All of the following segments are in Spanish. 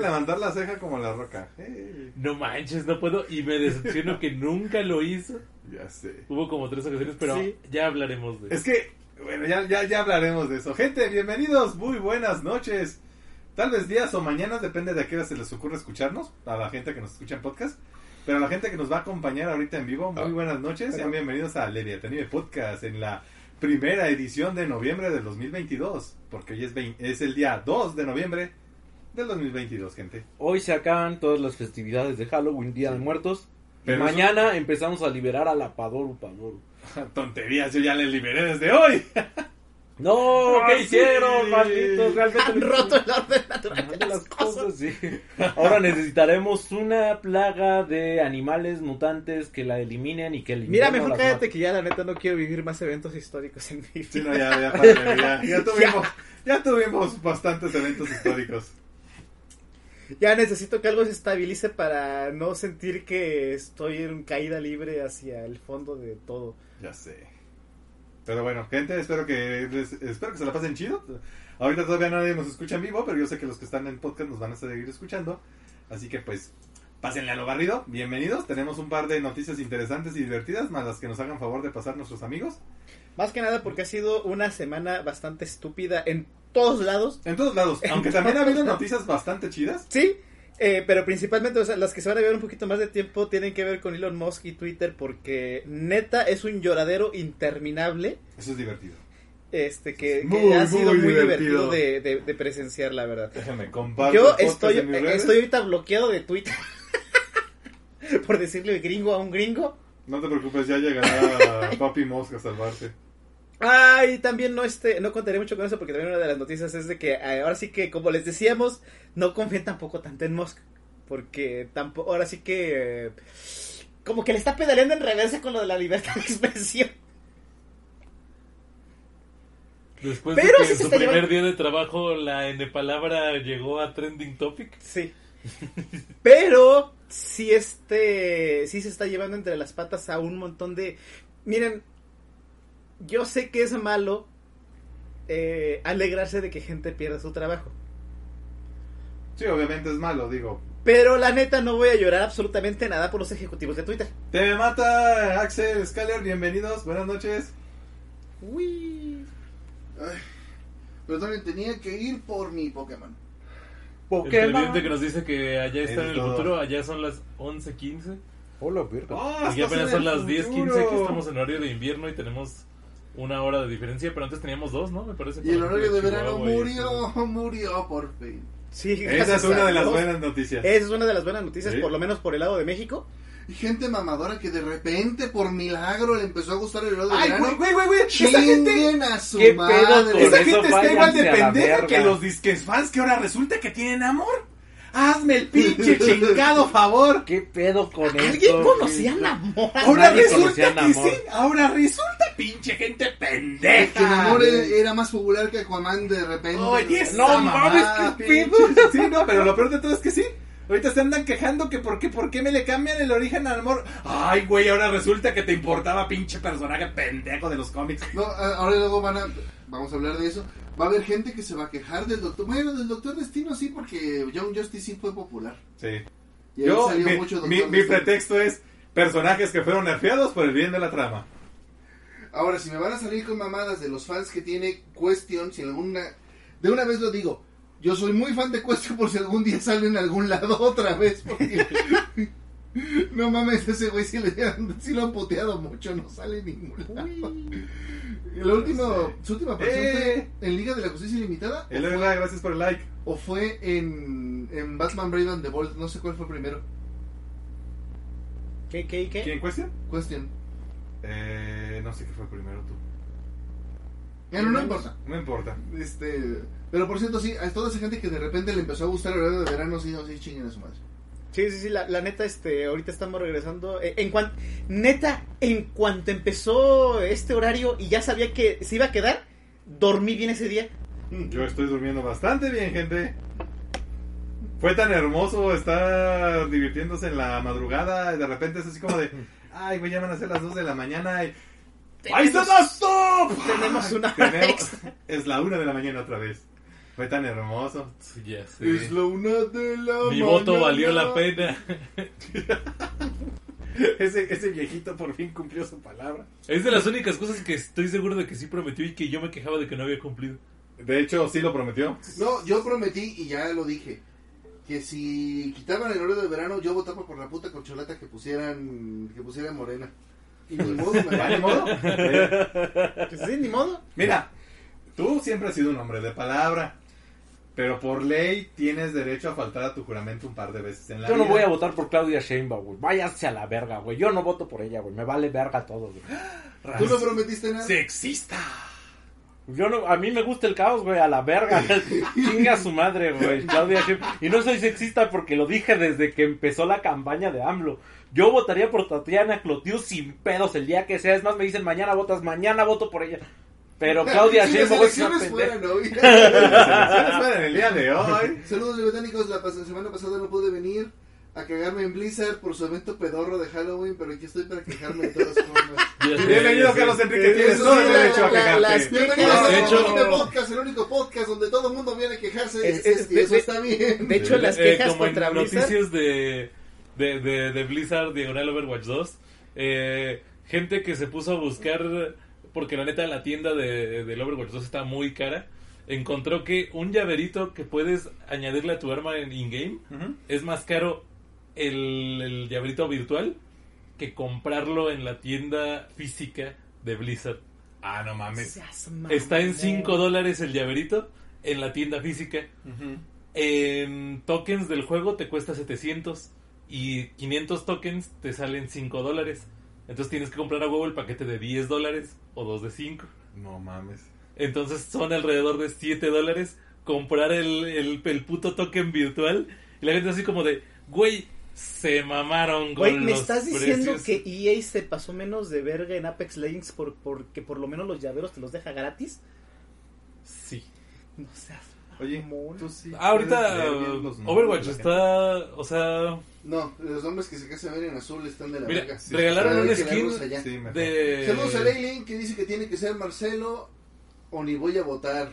Levantar la ceja como la roca. Eh, No manches, no puedo. Y me decepciono que nunca lo hizo. ya sé. Hubo como tres ocasiones, pero Sí. ya hablaremos de Es que, bueno, ya, ya, ya hablaremos de eso. Gente, bienvenidos, muy buenas noches. Tal vez días o mañanas, depende de a qué hora se les ocurre escucharnos. A la gente que nos escucha en podcast. Pero a la gente que nos va a acompañar ahorita en vivo, muy buenas noches. Sean bienvenidos a Leviatán Podcast en la primera edición de noviembre del 2022. Porque hoy es, vein- es el día 2 de noviembre del 2022, gente. Hoy se acaban todas las festividades de Halloween, Día de Muertos. Y Pero mañana empezamos a liberar a la Padoru Padoru. Tonterías, yo ya les liberé desde hoy. No, ¿qué Ay, hicieron, sí. malditos? Realmente Han roto el orden natural de las cosas. sí. Ahora necesitaremos una plaga de animales mutantes que la eliminen y que el Mira, mejor cállate que ya la neta no quiero vivir más eventos históricos en mi vida. Sí, no, ya, ya, párale, ya, ya tuvimos, ya tuvimos bastantes eventos históricos. Ya necesito que algo se estabilice para no sentir que estoy en caída libre hacia el fondo de todo. Ya sé. Pero bueno, gente, espero que les- espero que se la pasen chido. Ahorita todavía nadie nos escucha en vivo, pero yo sé que los que están en podcast nos van a seguir escuchando. Así que pues, pásenle a lo barrido. Bienvenidos. Tenemos un par de noticias interesantes y divertidas, más las que nos hagan favor de pasar nuestros amigos. Más que nada porque ha sido una semana bastante estúpida en todos lados. En todos lados, aunque también ha habido noticias bastante chidas. Sí, eh, pero principalmente o sea, las que se van a ver un poquito más de tiempo tienen que ver con Elon Musk y Twitter porque neta es un lloradero interminable. Eso es divertido. Este que, Muy, ha sido muy muy divertido. divertido, de, de- de presenciar, la verdad. Déjenme comparto. Yo estoy, en mis redes. estoy ahorita bloqueado de Twitter. Por decirle gringo a un gringo. No te preocupes, ya llegará Papi Mosca a salvarte. Ay, también no este, no contaré mucho con eso porque también una de las noticias es de que eh, ahora sí que, como les decíamos, no confíen tampoco tanto en Musk. Porque tampoco, ahora sí que eh, como que le está pedaleando en reversa con lo de la libertad de expresión. Después Pero de que en su primer llevando- día de trabajo la N palabra llegó a trending topic. Sí. Pero sí este sí se está llevando entre las patas a un montón de miren, yo sé que es malo eh, alegrarse de que gente pierda su trabajo. Sí, obviamente es malo, digo. Pero la neta no voy a llorar absolutamente nada por los ejecutivos de Twitter. Te mata Axel Scaler, bienvenidos, buenas noches. Uy. Ay, perdonen, tenía que ir por mi Pokémon. El televidente que nos dice que allá está Es en el todo. futuro, allá son las 11.15. Hola, verga. Oh, Aquí estás apenas en son el las futuro. 10.15, aquí estamos en horario de invierno y tenemos una hora de diferencia, pero antes teníamos dos, ¿no? Me parece. Y el horario de verano y murió, este- murió por fin. Sí, Esa es una de las buenas noticias. Esa es una de las buenas noticias, Sí. por lo menos por el lado de México. Y gente mamadora que de repente, por milagro, le empezó a gustar el horario de Ay, verano. güey, güey, güey, güey. Esa gente, a su ¿Qué pedo madre. esa gente está igual de pendeja que los disques fans que ahora resulta que tienen amor. Hazme el pinche chingado favor. ¿Qué pedo con esto? ¿Alguien conocía la mora? Ahora Nadie resulta que a Namor. sí. Ahora resulta pinche gente pendeja. Que Namor era más popular que Aquaman de repente. Oye, No mamada, mames, qué pinche- Sí, no, pero lo peor de todo es que sí. Ahorita se andan quejando que por qué, por qué me le cambian el origen al amor. Ay, güey, ahora resulta que te importaba pinche personaje pendejo de los cómics. No, a- ahora luego van a. Vamos a hablar de eso. Va a haber gente que se va a quejar del doctor. Bueno, del doctor Destino sí, porque John Justice sí fue popular. Sí. Y Yo, salió mi, mucho mi- pretexto es personajes que fueron nerfeados por el bien de la trama. Ahora, si me van a salir con mamadas de los fans que tiene Question, si alguna. De una vez lo digo. Yo soy muy fan de Question por si algún día sale en algún lado otra vez. Porque. no mames, ese güey sí, le, sí lo han puteado mucho, no sale en ningún lado. El último, su última aparición Eh. fue en Liga de la Justicia Ilimitada. ¿O Eloy, fue, gracias por el like. o fue en, en Batman Brave and the Bold? No sé cuál fue primero. ¿Qué, qué, qué? ¿Quién cuestión? Question. Eh, no sé qué fue primero tú. Ya no, no importa. No importa. Este, pero por cierto, sí, a toda esa gente que de repente le empezó a gustar el horario de verano, sí, no, sí, chinguen a su madre. Sí, sí, sí, la, la neta, este, ahorita estamos regresando. eh, en cuanto, neta, en cuanto empezó este horario y ya sabía que se iba a quedar, dormí bien ese día. Yo estoy durmiendo bastante bien, gente. Fue tan hermoso estar divirtiéndose en la madrugada. y De repente es así como de. Ay, güey, ya van a ser las 2 de la mañana. Y... ¡Ahí está stop! Tenemos una hora Tenemos- extra. Es la 1 de la mañana otra vez. Fue tan hermoso. Sí, ya sé. Es la una de la Mi voto valió la pena. Ese, ese viejito por fin cumplió su palabra. Es de las únicas cosas que estoy seguro de que sí prometió y que yo me quejaba de que no había cumplido. De hecho, sí lo prometió. No, yo prometí y ya lo dije. Que si quitaban el horario de verano, yo votaba por la puta corcholata que pusieran, que pusieran morena. Y ni modo, me ¿Ya, ni modo? Eh, sí, ni modo. Mira, tú siempre has sido un hombre de palabra. Pero por ley tienes derecho a faltar a tu juramento un par de veces en la Yo no vida. voy a votar por Claudia Sheinbaum, güey. Váyase a la verga, güey. Yo no voto por ella, güey. Me vale verga todo, güey. ¿Tú no prometiste nada? Sexista. Yo no, a mí me gusta el caos, güey, a la verga. Chinga su madre, güey. Claudia Sheinbaum. Y no soy sexista porque lo dije desde que empezó la campaña de AMLO. Yo votaría por Tatiana Cloutier sin pedos el día que sea. Es más, me dicen mañana votas, mañana voto por ella. Pero Claudia si Sheinbaum es una pendeja. fueran el día de hoy. Saludos británicos, la pas- semana pasada no pude venir a cagarme en Blizzard por su evento pedorro de Halloween, pero aquí estoy para quejarme de todas formas. Bienvenido. Carlos Enrique. Tienes todo el derecho a quejarte. Bienvenidos De a hecho- podcast, el único podcast donde todo el mundo viene a quejarse. Es- Es, es- este, eso de- está bien. De hecho, las Eh, quejas contra Blizzard. noticias de, de, de, de Blizzard, diagonal Overwatch 2, eh, gente que se puso a buscar, porque la neta la tienda de, del Overwatch 2 está muy cara, encontró que un llaverito que puedes añadirle a tu arma en in-game es más caro el, el llaverito virtual que comprarlo en la tienda física de Blizzard. Ah, no mames. Está en 5 dólares el llaverito en la tienda física. En tokens del juego te cuesta 700 y 500 tokens te salen 5 dólares. Entonces tienes que comprar a huevo el paquete de 10 dólares o dos de 5. No mames. Entonces son alrededor de 7 dólares comprar el, el, el puto token virtual. Y la gente así como de, güey, se mamaron con Güey, ¿me los estás diciendo precios". que EA se pasó menos de verga en Apex Legends por, porque por lo menos los llaveros te los deja gratis? Sí. No seas Oye, tú sí. Ah, ahorita Overwatch está, o sea, No, los nombres que se casan ven en azul están de la Mira, verga. sí, regalaron un skin. Sí, de... Saludos a Leilin que dice que tiene que ser Marcelo o ni voy a votar.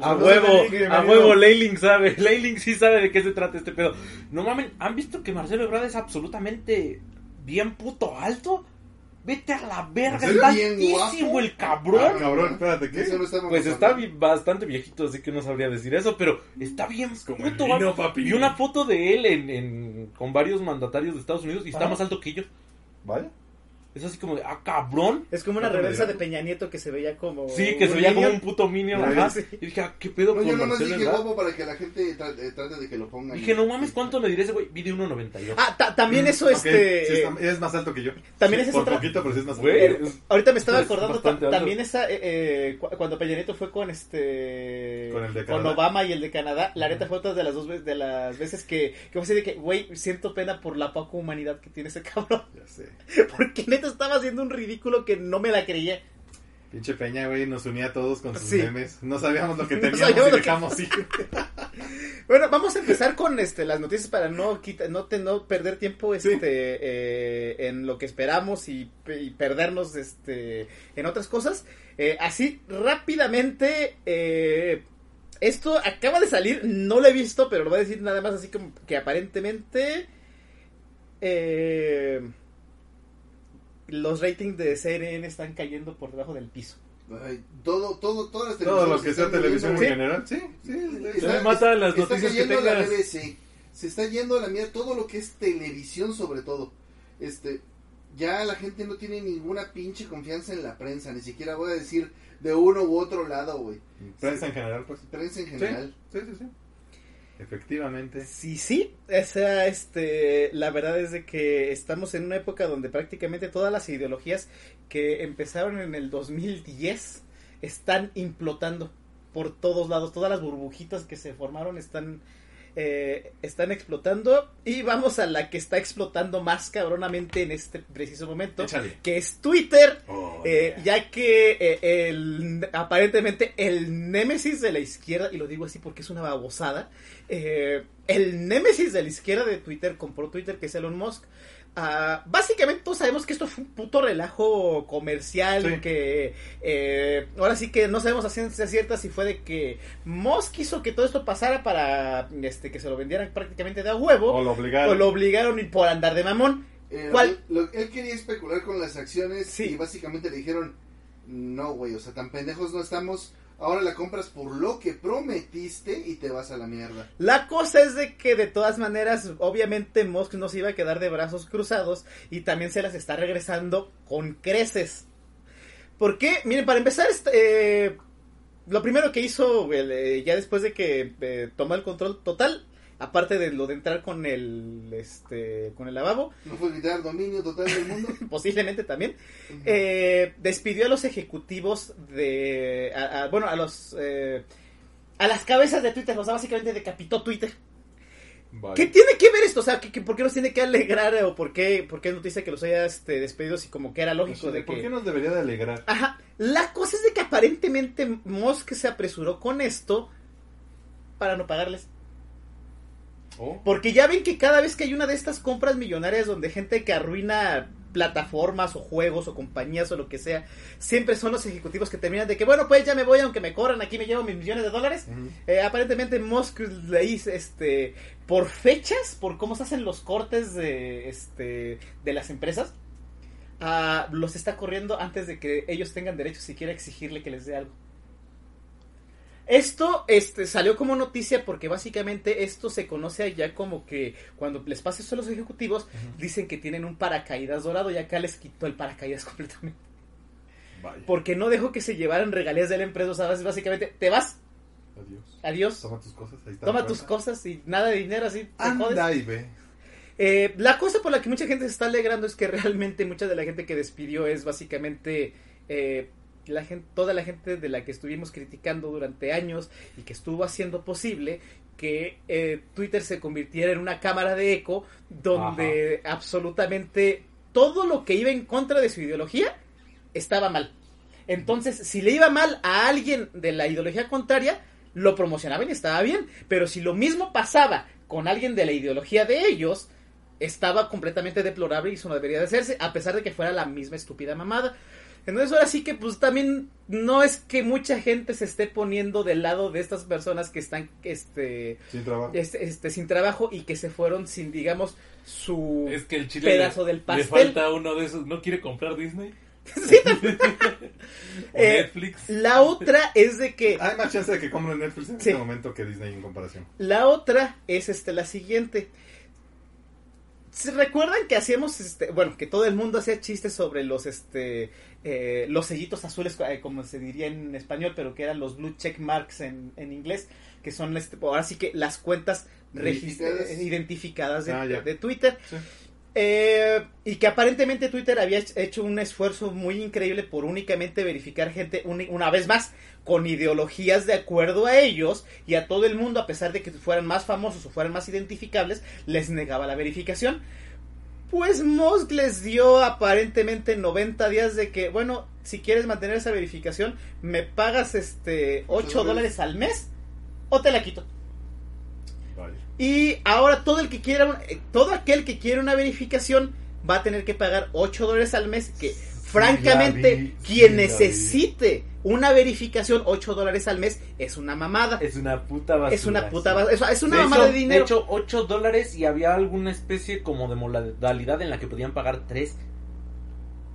A Saludos, huevo, Leyling, a huevo, Leiling sabe. Leiling sí sabe de qué se trata este pedo. No mamen, ¿han visto que Marcelo Ebrard es absolutamente bien puto alto? Vete a la verga, está Bien altísimo guapo. el cabrón. Ah, cabrón, espérate, ¿qué? Eso no estamos Pues está bastante viejito, así que no sabría decir eso, pero está bien como el vino, alto. papi. Vi una foto de él en, en- con varios mandatarios de Estados Unidos y está Ajá. más alto que yo. ¿Vale? Es así como de, ah, cabrón. Es como una reversa de Peña Nieto que se veía como. Sí, que se veía como un puto minion, ajá. ves. Y dije, ah, ¿qué pedo No, con yo nomás dije guapo para que la gente tra- eh, trate de que lo pongan. Dije, no mames, ¿cuánto me diré ese güey? Vi de 1.98. Ah, ta- también eso, Ok, este. sí está- es más alto que yo. también Sí, esa es Por otra- poquito, pero sí es más alto. Güey, es- Ahorita me estaba Es acordando bastante ta- alto. también esa eh, eh, cu- cuando Peña Nieto fue con este Con el de con Canadá. Obama y el de Canadá, la neta fue otra de las dos veces de las veces que que fue así de que güey, siento pena por la poca humanidad que tiene ese cabrón, Ya sé. porque neta estaba haciendo un ridículo que no me la creía. Pinche Peña, güey, nos unía a todos con sus Sí. memes. No sabíamos lo que teníamos y que- dejamos ir. Bueno, vamos a empezar con este las noticias para no quita, no, te- no perder tiempo este Sí. eh, en lo que esperamos y, y perdernos este en otras cosas. Eh, así rápidamente eh, esto acaba de salir, no lo he visto, pero lo voy a decir nada más así como que aparentemente eh, los ratings de CNN están cayendo por debajo del piso. Ay, todo, todo, todas las Todo lo que sea televisión en Sí. general. Sí, sí. sí. Se las está noticias que cayendo la tengas. BBC, se está yendo a la mierda todo lo que es televisión sobre todo. Este, ya la gente no tiene ninguna pinche confianza en la prensa, ni siquiera voy a decir de uno u otro lado, güey. Prensa en general, pues. Prensa en Sí, general. sí, sí, sí. Efectivamente. Sí, sí, o sea, este, la verdad es de que estamos en una época donde prácticamente todas las ideologías que empezaron en el 2010 están implotando por todos lados, todas las burbujitas que se formaron están, eh, están explotando y vamos a la que está explotando más cabronamente en este preciso momento, Échale. que es Twitter. Oh, Eh, yeah. ya que eh, el, aparentemente el némesis de la izquierda, y lo digo así porque es una babosada, eh, el némesis de la izquierda de Twitter compró Twitter, que es Elon Musk, Ah, básicamente todos sabemos que esto fue un puto relajo comercial Sí. que eh, ahora sí que no sabemos a ciencia cierta si fue de que Moss quiso que todo esto pasara para este que se lo vendieran prácticamente de a huevo O lo o obligaron. lo obligaron y por andar de mamón. Eh, ¿Cuál? lo- él quería especular con las acciones Sí. y básicamente le dijeron, no, güey, o sea, tan pendejos no estamos. Ahora la compras por lo que prometiste y te vas a la mierda. La cosa es de que de todas maneras, obviamente Musk no se iba a quedar de brazos cruzados y también se las está regresando con creces. ¿Por qué? Miren, para empezar, este, eh, lo primero que hizo eh, ya después de que eh, tomó el control total, aparte de lo de entrar con el, este, con el lavabo, No fue dominio total del mundo. posiblemente también, eh, despidió a los ejecutivos de, a- a- bueno, a los, eh, a las cabezas de Twitter, o sea, básicamente decapitó Twitter. ¿Qué tiene que ver esto? O sea, ¿qué, qué- por qué nos tiene que alegrar o por qué, por qué es noticia que los haya este, despedido si como que era lógico de ¿Por que... qué nos debería de alegrar? Ajá, la cosa es de que aparentemente Musk se apresuró con esto para no pagarles. Oh. Porque ya ven que cada vez que hay una de estas compras millonarias donde gente que arruina plataformas o juegos o compañías o lo que sea, siempre son los ejecutivos que terminan de que, bueno, pues ya me voy aunque me corran, aquí me llevo mis millones de dólares. Eh, aparentemente Musk le hizo, este, por fechas, por cómo se hacen los cortes de, este, de las empresas, ah, los está corriendo antes de que ellos tengan derecho siquiera a exigirle que les dé algo. Esto este, salió como noticia porque básicamente esto se conoce allá como que cuando les pasa eso a los ejecutivos, dicen que tienen un paracaídas dorado y acá les quitó el paracaídas completamente. Vaya. Porque no dejó que se llevaran regalías de la empresa, o sea, básicamente te vas, Adiós. adiós. Toma tus cosas. Ahí está Toma tus cosas y nada de dinero así. Anda y ve. Eh, la cosa por la que mucha gente se está alegrando es que realmente mucha de la gente que despidió es básicamente eh, la gente, toda la gente de la que estuvimos criticando durante años y que estuvo haciendo posible que eh, Twitter se convirtiera en una cámara de eco donde absolutamente todo lo que iba en contra de su ideología estaba mal. Entonces, si le iba mal a alguien de la ideología contraria, lo promocionaban y estaba bien. Pero si lo mismo pasaba con alguien de la ideología de ellos, estaba completamente deplorable y eso no debería de hacerse, a pesar de que fuera la misma estúpida mamada. Entonces ahora sí que pues también no es que mucha gente se esté poniendo del lado de estas personas que están este, Sin trabajo. este, este, sin trabajo y que se fueron sin digamos su Es que el chile pedazo le, del le pastel. falta uno de esos. ¿No quiere comprar Disney? Sí. ¿O Eh, Netflix? La otra es de que Hay más chance de que compren Netflix en Sí. este momento que Disney en comparación. La otra es este la siguiente. ¿Se recuerdan que hacíamos este, bueno, que todo el mundo hacía chistes sobre los este eh, los sellitos azules eh, como se diría en español, pero que eran los blue check marks en, en inglés, que son este, ahora sí que las cuentas regis- Identificadas. eh, identificadas de, Ah, de Twitter. Sí. Eh, y que aparentemente Twitter había hech- hecho un esfuerzo muy increíble por únicamente verificar gente una vez más con ideologías de acuerdo a ellos y a todo el mundo, a pesar de que fueran más famosos o fueran más identificables, les negaba la verificación. Pues Musk les dio aparentemente 90 días de que, bueno, si quieres mantener esa verificación, me pagas este 8 dólares al mes o te la quito. Y ahora todo el que quiera, un- eh, todo aquel que quiera una verificación va a tener que pagar 8 dólares al mes, que francamente vi, quien necesite una verificación 8 dólares al mes es una mamada. Es una puta basura. Es una puta sí. bas- es, es una de mamada hecho, de dinero. hecho, 8 dólares y había alguna especie como de modalidad en la que podían pagar 3.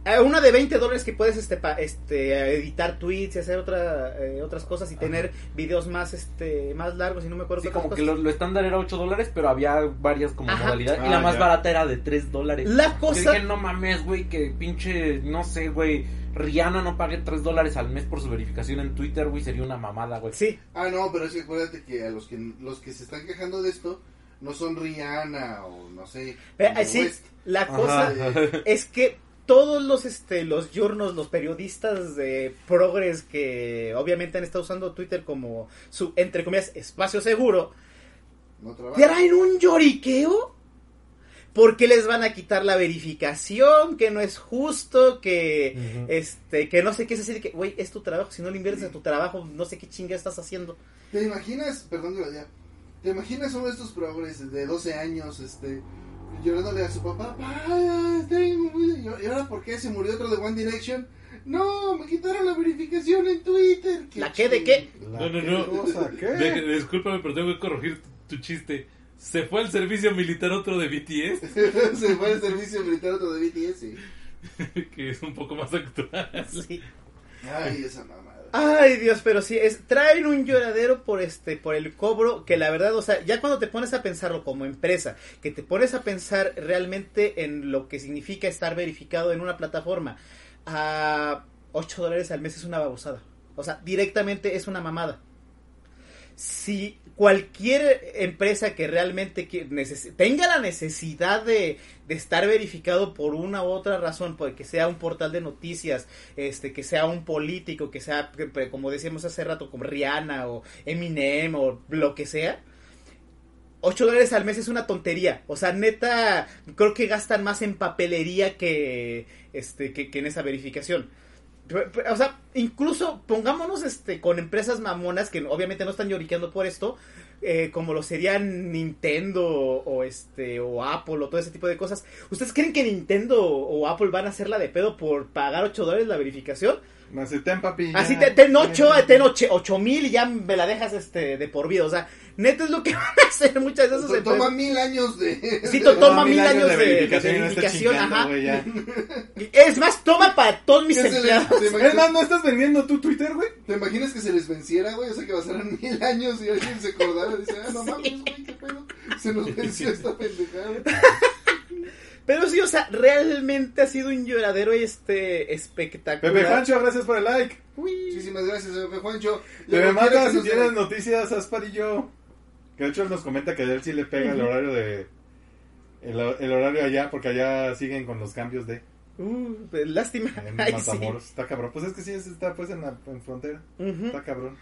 Eh, una de 20 dólares que puedes este, pa- este editar tweets y hacer otra, eh, otras cosas y tener videos más este más largos y no me acuerdo Sí, como otras que lo, cosas. lo estándar era 8 dólares, pero había varias como Ajá. modalidades. Ah, y la más barata era de 3 dólares. La Yo cosa dije, no mames, güey, que pinche, no sé, güey, Rihanna no pague 3 dólares al mes por su verificación en Twitter, güey, sería una mamada, güey. sí, Ah, no, pero es que acuérdate que a los que los que se están quejando de esto no son Rihanna o no sé. Eh, Kanye sí, West. la cosa Eh, es que todos los este los journos, los periodistas de progres que obviamente han estado usando Twitter como su entre comillas espacio seguro, no traen un lloriqueo porque les van a quitar la verificación, que no es justo, que este que no sé qué es decir que güey, es tu trabajo, si no le inviertes a tu trabajo, no sé qué chinga estás haciendo. ¿Te imaginas, perdón diga, te imaginas uno de estos progres de 12 años, este, llorándole a su papá, papá, tengo... ¿y ahora por qué se murió otro de One Direction? No, me quitaron la verificación en Twitter. ¿La qué de qué? La No, no, no. cosa, ¿qué? De- discúlpame, pero tengo que corregir tu chiste. Se fue al servicio militar otro de BTS, se fue al servicio militar otro de BTS. que es un poco más actual. Sí. Ay, esa mamada. Ay, Dios, pero sí, es, traen un lloradero por este, por el cobro, que la verdad, o sea, ya cuando te pones a pensarlo como empresa, que te pones a pensar realmente en lo que significa estar verificado en una plataforma, a 8 dólares al mes es una babosada. O sea, directamente es una mamada. Si cualquier empresa que realmente tenga la necesidad de, de estar verificado por una u otra razón, pues, que sea un portal de noticias, este, que sea un político, que sea, como decíamos hace rato, como Rihanna o Eminem o lo que sea, 8 dólares al mes es una tontería. O sea, neta, creo que gastan más en papelería que, este, que en esa verificación. O sea, incluso pongámonos este con empresas mamonas que obviamente no están lloriqueando por esto, eh, como lo serían Nintendo o este o Apple o todo ese tipo de cosas. ¿Ustedes creen que Nintendo o Apple van a hacerla de pedo por pagar 8 dólares la verificación? Hace, ten papi. Así ya. te, ten 8, ten 8 mil y ya me la dejas este de por vida. O sea, neta es lo que van a hacer muchas To- Toma empresas. mil años de... Sí, to- toma mil años de- verificación verificación, ajá. ya. Es más, toma para todos mis ¿Qué se les- empleados. ¿Te Es más, ¿no estás vendiendo tu Twitter, güey? ¿Te imaginas que se les venciera, güey? O sea, que pasaran mil años y alguien se acordara y dice, ah, no mames, güey, qué pedo. Se nos venció esta pendejada. Pero sí, o sea, realmente ha sido un lloradero este espectacular. Pepe Juancho, gracias por el like. Uy. Muchísimas gracias, Pepe Juancho. Quiero mata si tienes den- noticias, Asparillo. Que de hecho él nos comenta que a él sí le pega el horario de. El, el horario allá, porque allá siguen con los cambios de. Uh, lástima. En Ay, sí. Matamoros. Está cabrón. Pues es que sí, es- está pues en la en frontera. Está cabrón.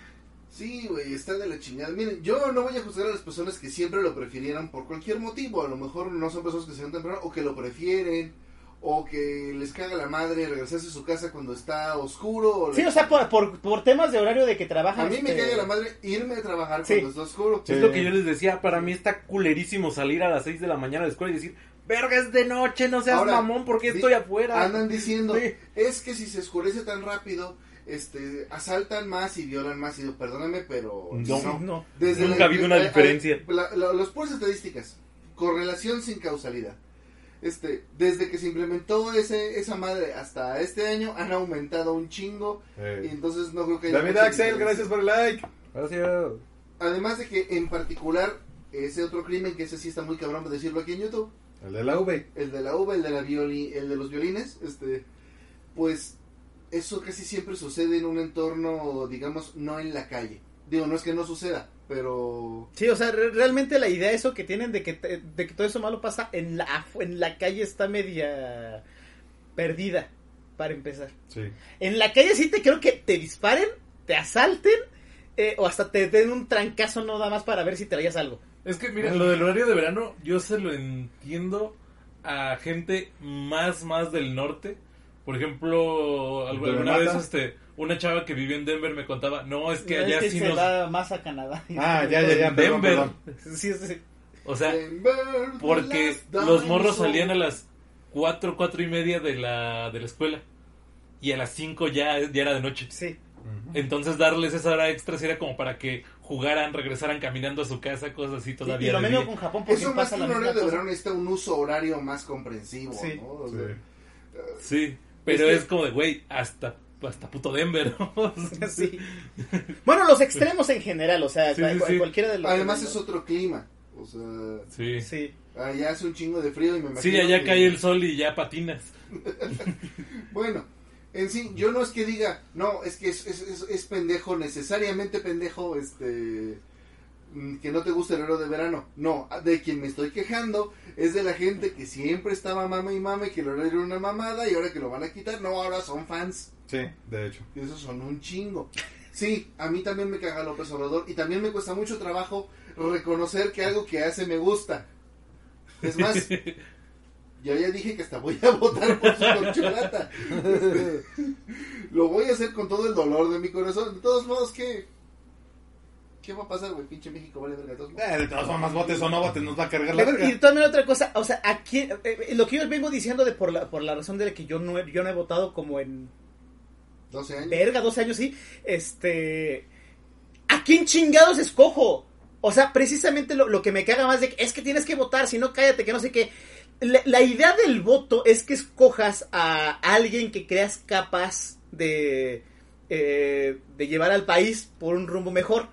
Sí, güey, está de la chingada. Miren, yo no voy a juzgar a las personas que siempre lo prefirieran por cualquier motivo. A lo mejor no son personas que se van temprano o que lo prefieren. O que les caga la madre regresarse a su casa cuando está oscuro. O Sí, les- o sea, por, por, por temas de horario de que trabajan. A mí me este, caga la madre irme a trabajar Sí. cuando está oscuro. Sí. Es lo que yo les decía, para mí está culerísimo salir a las 6 de la mañana de la escuela y decir, verga, es de noche, no seas Ahora, mamón, porque estoy afuera? Andan diciendo, Sí. es que si se oscurece tan rápido, este, asaltan más y violan más. Y digo, perdóname, pero No. No. Desde Nunca la- ha habido una diferencia. la- los puras estadísticas, correlación sin causalidad. Este, desde que se implementó ese, esa madre hasta este año han aumentado un chingo y entonces no creo que haya David Axel, gracias por el like. Gracias. Además de que en particular ese otro crimen que ese sí está muy cabrón de decirlo aquí en YouTube, El de la V. el de la uva, el de la violi, el de los violines, este, pues eso casi siempre sucede en un entorno, digamos, no en la calle. Digo, no es que no suceda, pero Sí, o sea, re- realmente la idea eso que tienen de que, te- de que todo eso malo pasa en la, en la calle está media perdida, para empezar. Sí. En la calle sí te creo que te disparen, te asalten, eh, o hasta te den un trancazo no da más para ver si traías algo. Es que, mira, lo del horario de verano, yo se lo entiendo a gente más, más del norte. Por ejemplo, algu- ¿Te alguna vez mata? este, una chava que vivía en Denver me contaba, no, es que No, allá es que sí se nos... va más a Canadá. Ah, ya, ya, ya. Perdón, Denver. perdón. Sí, sí. O sea, Denver, the porque los morros salían a las cuatro, cuatro y media de la, de la escuela. Y a las cinco ya, ya era de noche. Sí. Entonces darles esa hora extra sí era como para que jugaran, regresaran caminando a su casa, cosas así y todavía. lo de mismo día. con Japón porque Eso más pasa que la un horario de verano necesita un uso horario más comprensivo, Sí. ¿no? O Sí. sea, Sí, pero Es como de, güey, hasta, hasta puto Denver. ¿no? Sí. Bueno, los extremos en general, o sea, Sí, cual- sí, cual- sí. cualquiera de los. Además es otro clima. O sea, Sí. Sí. allá hace un chingo de frío y me imagino Sí, allá que- cae el sol y ya patinas. Bueno, en sí, yo no es que diga, no, es que es, es, es- es pendejo, necesariamente pendejo, este, que no te gusta el horario de verano. No, de quien me estoy quejando es de la gente que siempre estaba mame y mame, que el horario era una mamada y ahora que lo van a quitar, no, ahora son fans. Sí, de hecho. Y esos son un chingo. Sí, a mí también me caga López Obrador y también me cuesta mucho trabajo reconocer que algo que hace me gusta. Es más, yo ya dije que hasta voy a votar por su corcholata. Lo voy a hacer con todo el dolor de mi corazón. De todos modos, que ¿Qué va a pasar, güey? Pinche México vale verga modos. Eh, de todas formas, votes o no votes, nos va a cargar la Pero, y verga. también otra cosa, o sea, aquí, eh, eh, lo que yo vengo diciendo de por la, por la razón de que yo no, he, yo no he votado como en 12 años. verga, 12 años, sí, este, ¿a quién chingados escojo? O sea, precisamente lo, lo que me caga más de que es que tienes que votar, si no cállate, que no sé qué. La, la idea del voto es que escojas a alguien que creas capaz de, eh, de llevar al país por un rumbo mejor.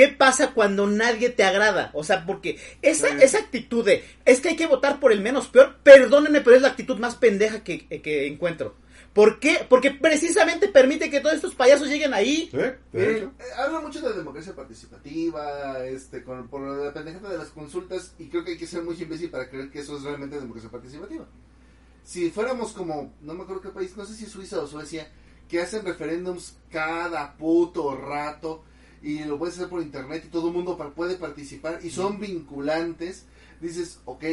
¿Qué pasa cuando nadie te agrada? O sea, porque esa, Sí. esa actitud de es que hay que votar por el menos peor, perdónenme, pero es la actitud más pendeja que, que encuentro. ¿Por qué? Porque precisamente permite que todos estos payasos lleguen ahí. Sí, de Eh, hecho. eh, habla mucho de democracia participativa, este, con, por la pendejada de las consultas, y creo que hay que ser muy imbécil para creer que eso es realmente democracia participativa. Si fuéramos como, no me acuerdo qué país, no sé si Suiza o Suecia, que hacen referéndums cada puto rato, y lo puedes hacer por internet y todo el mundo puede participar, y son vinculantes, dices, ok,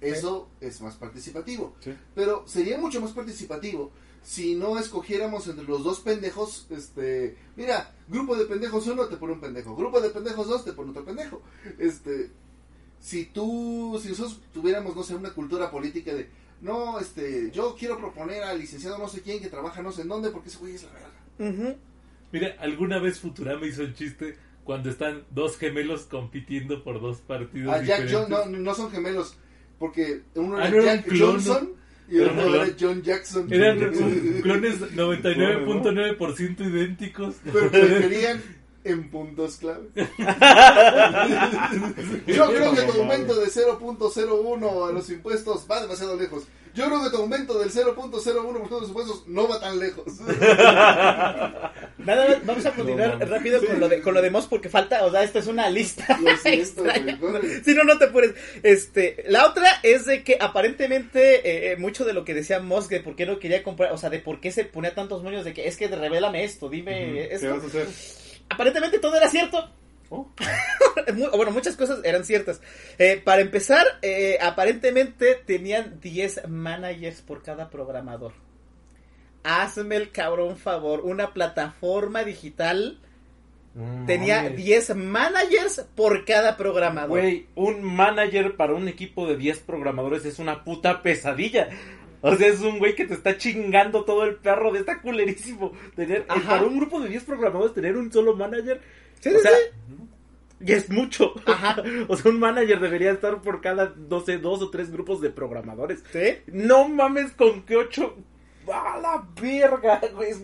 eso es más participativo. Sí. Pero sería mucho más participativo si no escogiéramos entre los dos pendejos, este, mira, grupo de pendejos uno te pone un pendejo, grupo de pendejos dos te pone otro pendejo. Este, si tú, si nosotros tuviéramos, no sé, una cultura política de, no, este, yo quiero proponer al licenciado no sé quién que trabaja no sé en dónde porque ese güey es la verga. Ujú. Mira, alguna vez Futurama hizo un chiste cuando están dos gemelos compitiendo por dos partidos Ah, Jack diferentes. John, no, no son gemelos, porque uno Ah, era no era un Jack clon, Johnson y el otro era. John Jackson. Eran clones 99.9% idénticos. pero preferían en puntos clave. Yo creo que tu aumento de 0.01 a los impuestos va demasiado lejos. Yo creo que tu aumento del 0.01% de los impuestos no va tan lejos. Nada más, vamos a continuar No rápido con lo de con lo de Moss porque falta, o sea, esta es una lista. Siento. Si no, no te apures. Este, la otra es de que aparentemente eh, eh, mucho de lo que decía Moss de por qué no quería comprar, o sea, de por qué se ponía tantos moños de que es que revélame esto, dime Ujú. ¿Qué esto. vas a hacer? Aparentemente todo era cierto. Oh. Bueno, muchas cosas eran ciertas. Eh, para empezar, eh, aparentemente tenían 10 managers por cada programador. Hazme el cabrón favor, una plataforma digital tenía Mames. 10 managers por cada programador. Güey, un manager para un equipo de 10 programadores es una puta pesadilla. O sea, es un güey que te está chingando todo el perro de está culerísimo. Tener, Ajá. para un grupo de 10 programadores, tener un solo manager. Sí, o sea, y es mucho. Ajá. o sea, un manager debería estar por cada, no sé, dos o tres grupos de programadores. ¿Sí? No mames con que ocho. ¡A la verga, güey!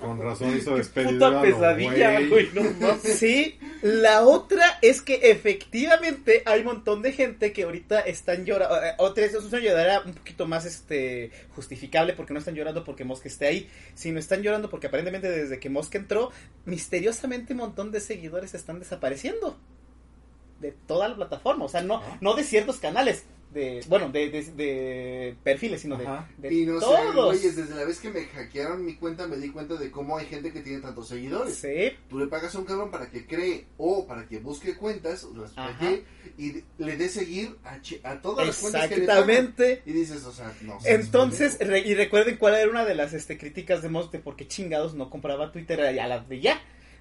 Con razón hizo despedida. puta pesadilla, güey. No. Sí, la otra es que efectivamente hay un montón de gente que ahorita están llorando. Otra es una lloradera un poquito más este justificable porque no están llorando porque Mosca esté ahí, sino están llorando porque aparentemente desde que Mosca entró, misteriosamente un montón de seguidores están desapareciendo de toda la plataforma. O sea, no, Ah. no de ciertos canales, de bueno, de, de- de perfiles, sino de, Ajá. de Y no sé, todos. güeyes, desde la vez que me hackearon mi cuenta me di cuenta de cómo hay gente que tiene tantos seguidores. Sí, Tú le pagas a un cabrón para que cree o para que busque cuentas, las hackee, y le dé seguir a, chi- a todas las cuentas que le pagan. exactamente. Y dices, o sea, no. Entonces, re- y recuerden cuál era una de las este, críticas de Moss de por qué chingados no compraba Twitter a la de ya.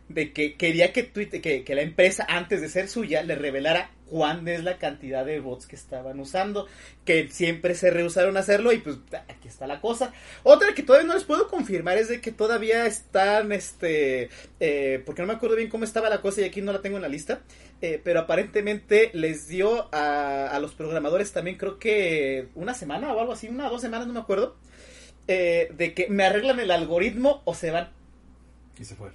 De que quería que, Twitter, que, que la empresa, antes de ser suya, le revelara cuán es la cantidad de bots que estaban usando. Que siempre se rehusaron a hacerlo y pues aquí está la cosa. Otra que todavía no les puedo confirmar es de que todavía están, este, eh, porque no me acuerdo bien cómo estaba la cosa y aquí no la tengo en la lista. Eh, pero aparentemente les dio a, a los programadores también creo que una semana o algo así, una o dos semanas, no me acuerdo, eh, de que me arreglan el algoritmo o se van. Y se fue.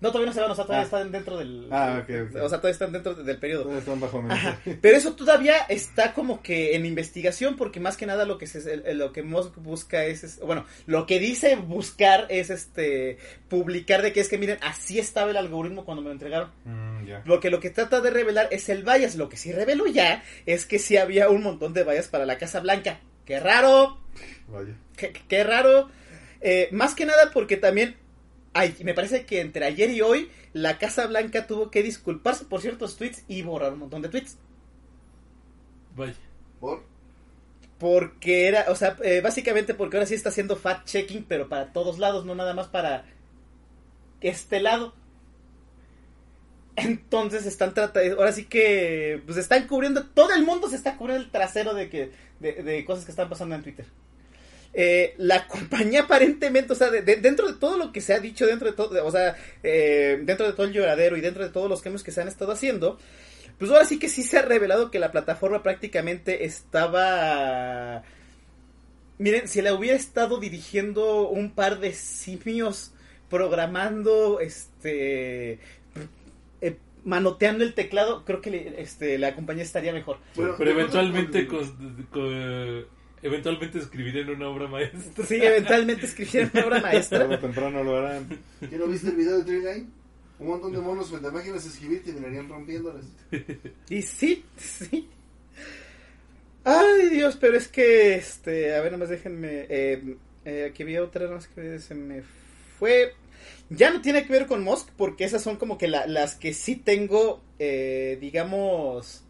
No, todavía no se van, o sea, todavía Ah. están dentro del... Ah, ok, ok. O sea, todavía están dentro del periodo. Todos están bajo amenaza. Ajá. Pero eso todavía está como que en investigación porque más que nada lo que se, lo que Musk busca es, es- bueno, lo que dice buscar es este publicar de que es que miren, así estaba el algoritmo cuando me lo entregaron. Mm. Lo que lo que trata de revelar es el bias, lo que sí reveló ya es que sí había un montón de bias para la Casa Blanca. Qué raro, Vaya. qué, qué raro. Eh, más que nada porque también ay, me parece que entre ayer y hoy la Casa Blanca tuvo que disculparse por ciertos tweets y borrar un montón de tweets. Vaya. Por- Porque era, o sea, eh, básicamente porque ahora sí está haciendo fact checking, pero para todos lados, no nada más para este lado. Entonces están tratando, ahora sí que, pues están cubriendo, todo el mundo se está cubriendo el trasero de que, de, de cosas que están pasando en Twitter. Eh, la compañía aparentemente, o sea, de- de- dentro de todo lo que se ha dicho, dentro de todo, o sea, eh, dentro de todo el lloradero y dentro de todos los cambios que se han estado haciendo, pues ahora sí que sí se ha revelado que la plataforma prácticamente estaba... Miren, si la hubiera estado dirigiendo un par de simios programando, este... eh, manoteando el teclado, creo que le- este, la compañía estaría mejor. Bueno, Pero eventualmente, con- eventualmente escribirán una obra maestra. Sí, eventualmente escribieron una obra maestra. Tarde temprano lo harán. ¿Ya no viste el video de Tree Line? Un montón de monos frente a máquinas de escribir y terminarían rompiéndolas. Y sí, sí. Ay, Dios, pero es que, este, a ver, nomás déjenme. Eh, eh, aquí había otra más que se me fue. Ya no tiene que ver con Musk, porque esas son como que la- las que sí tengo, eh, digamos,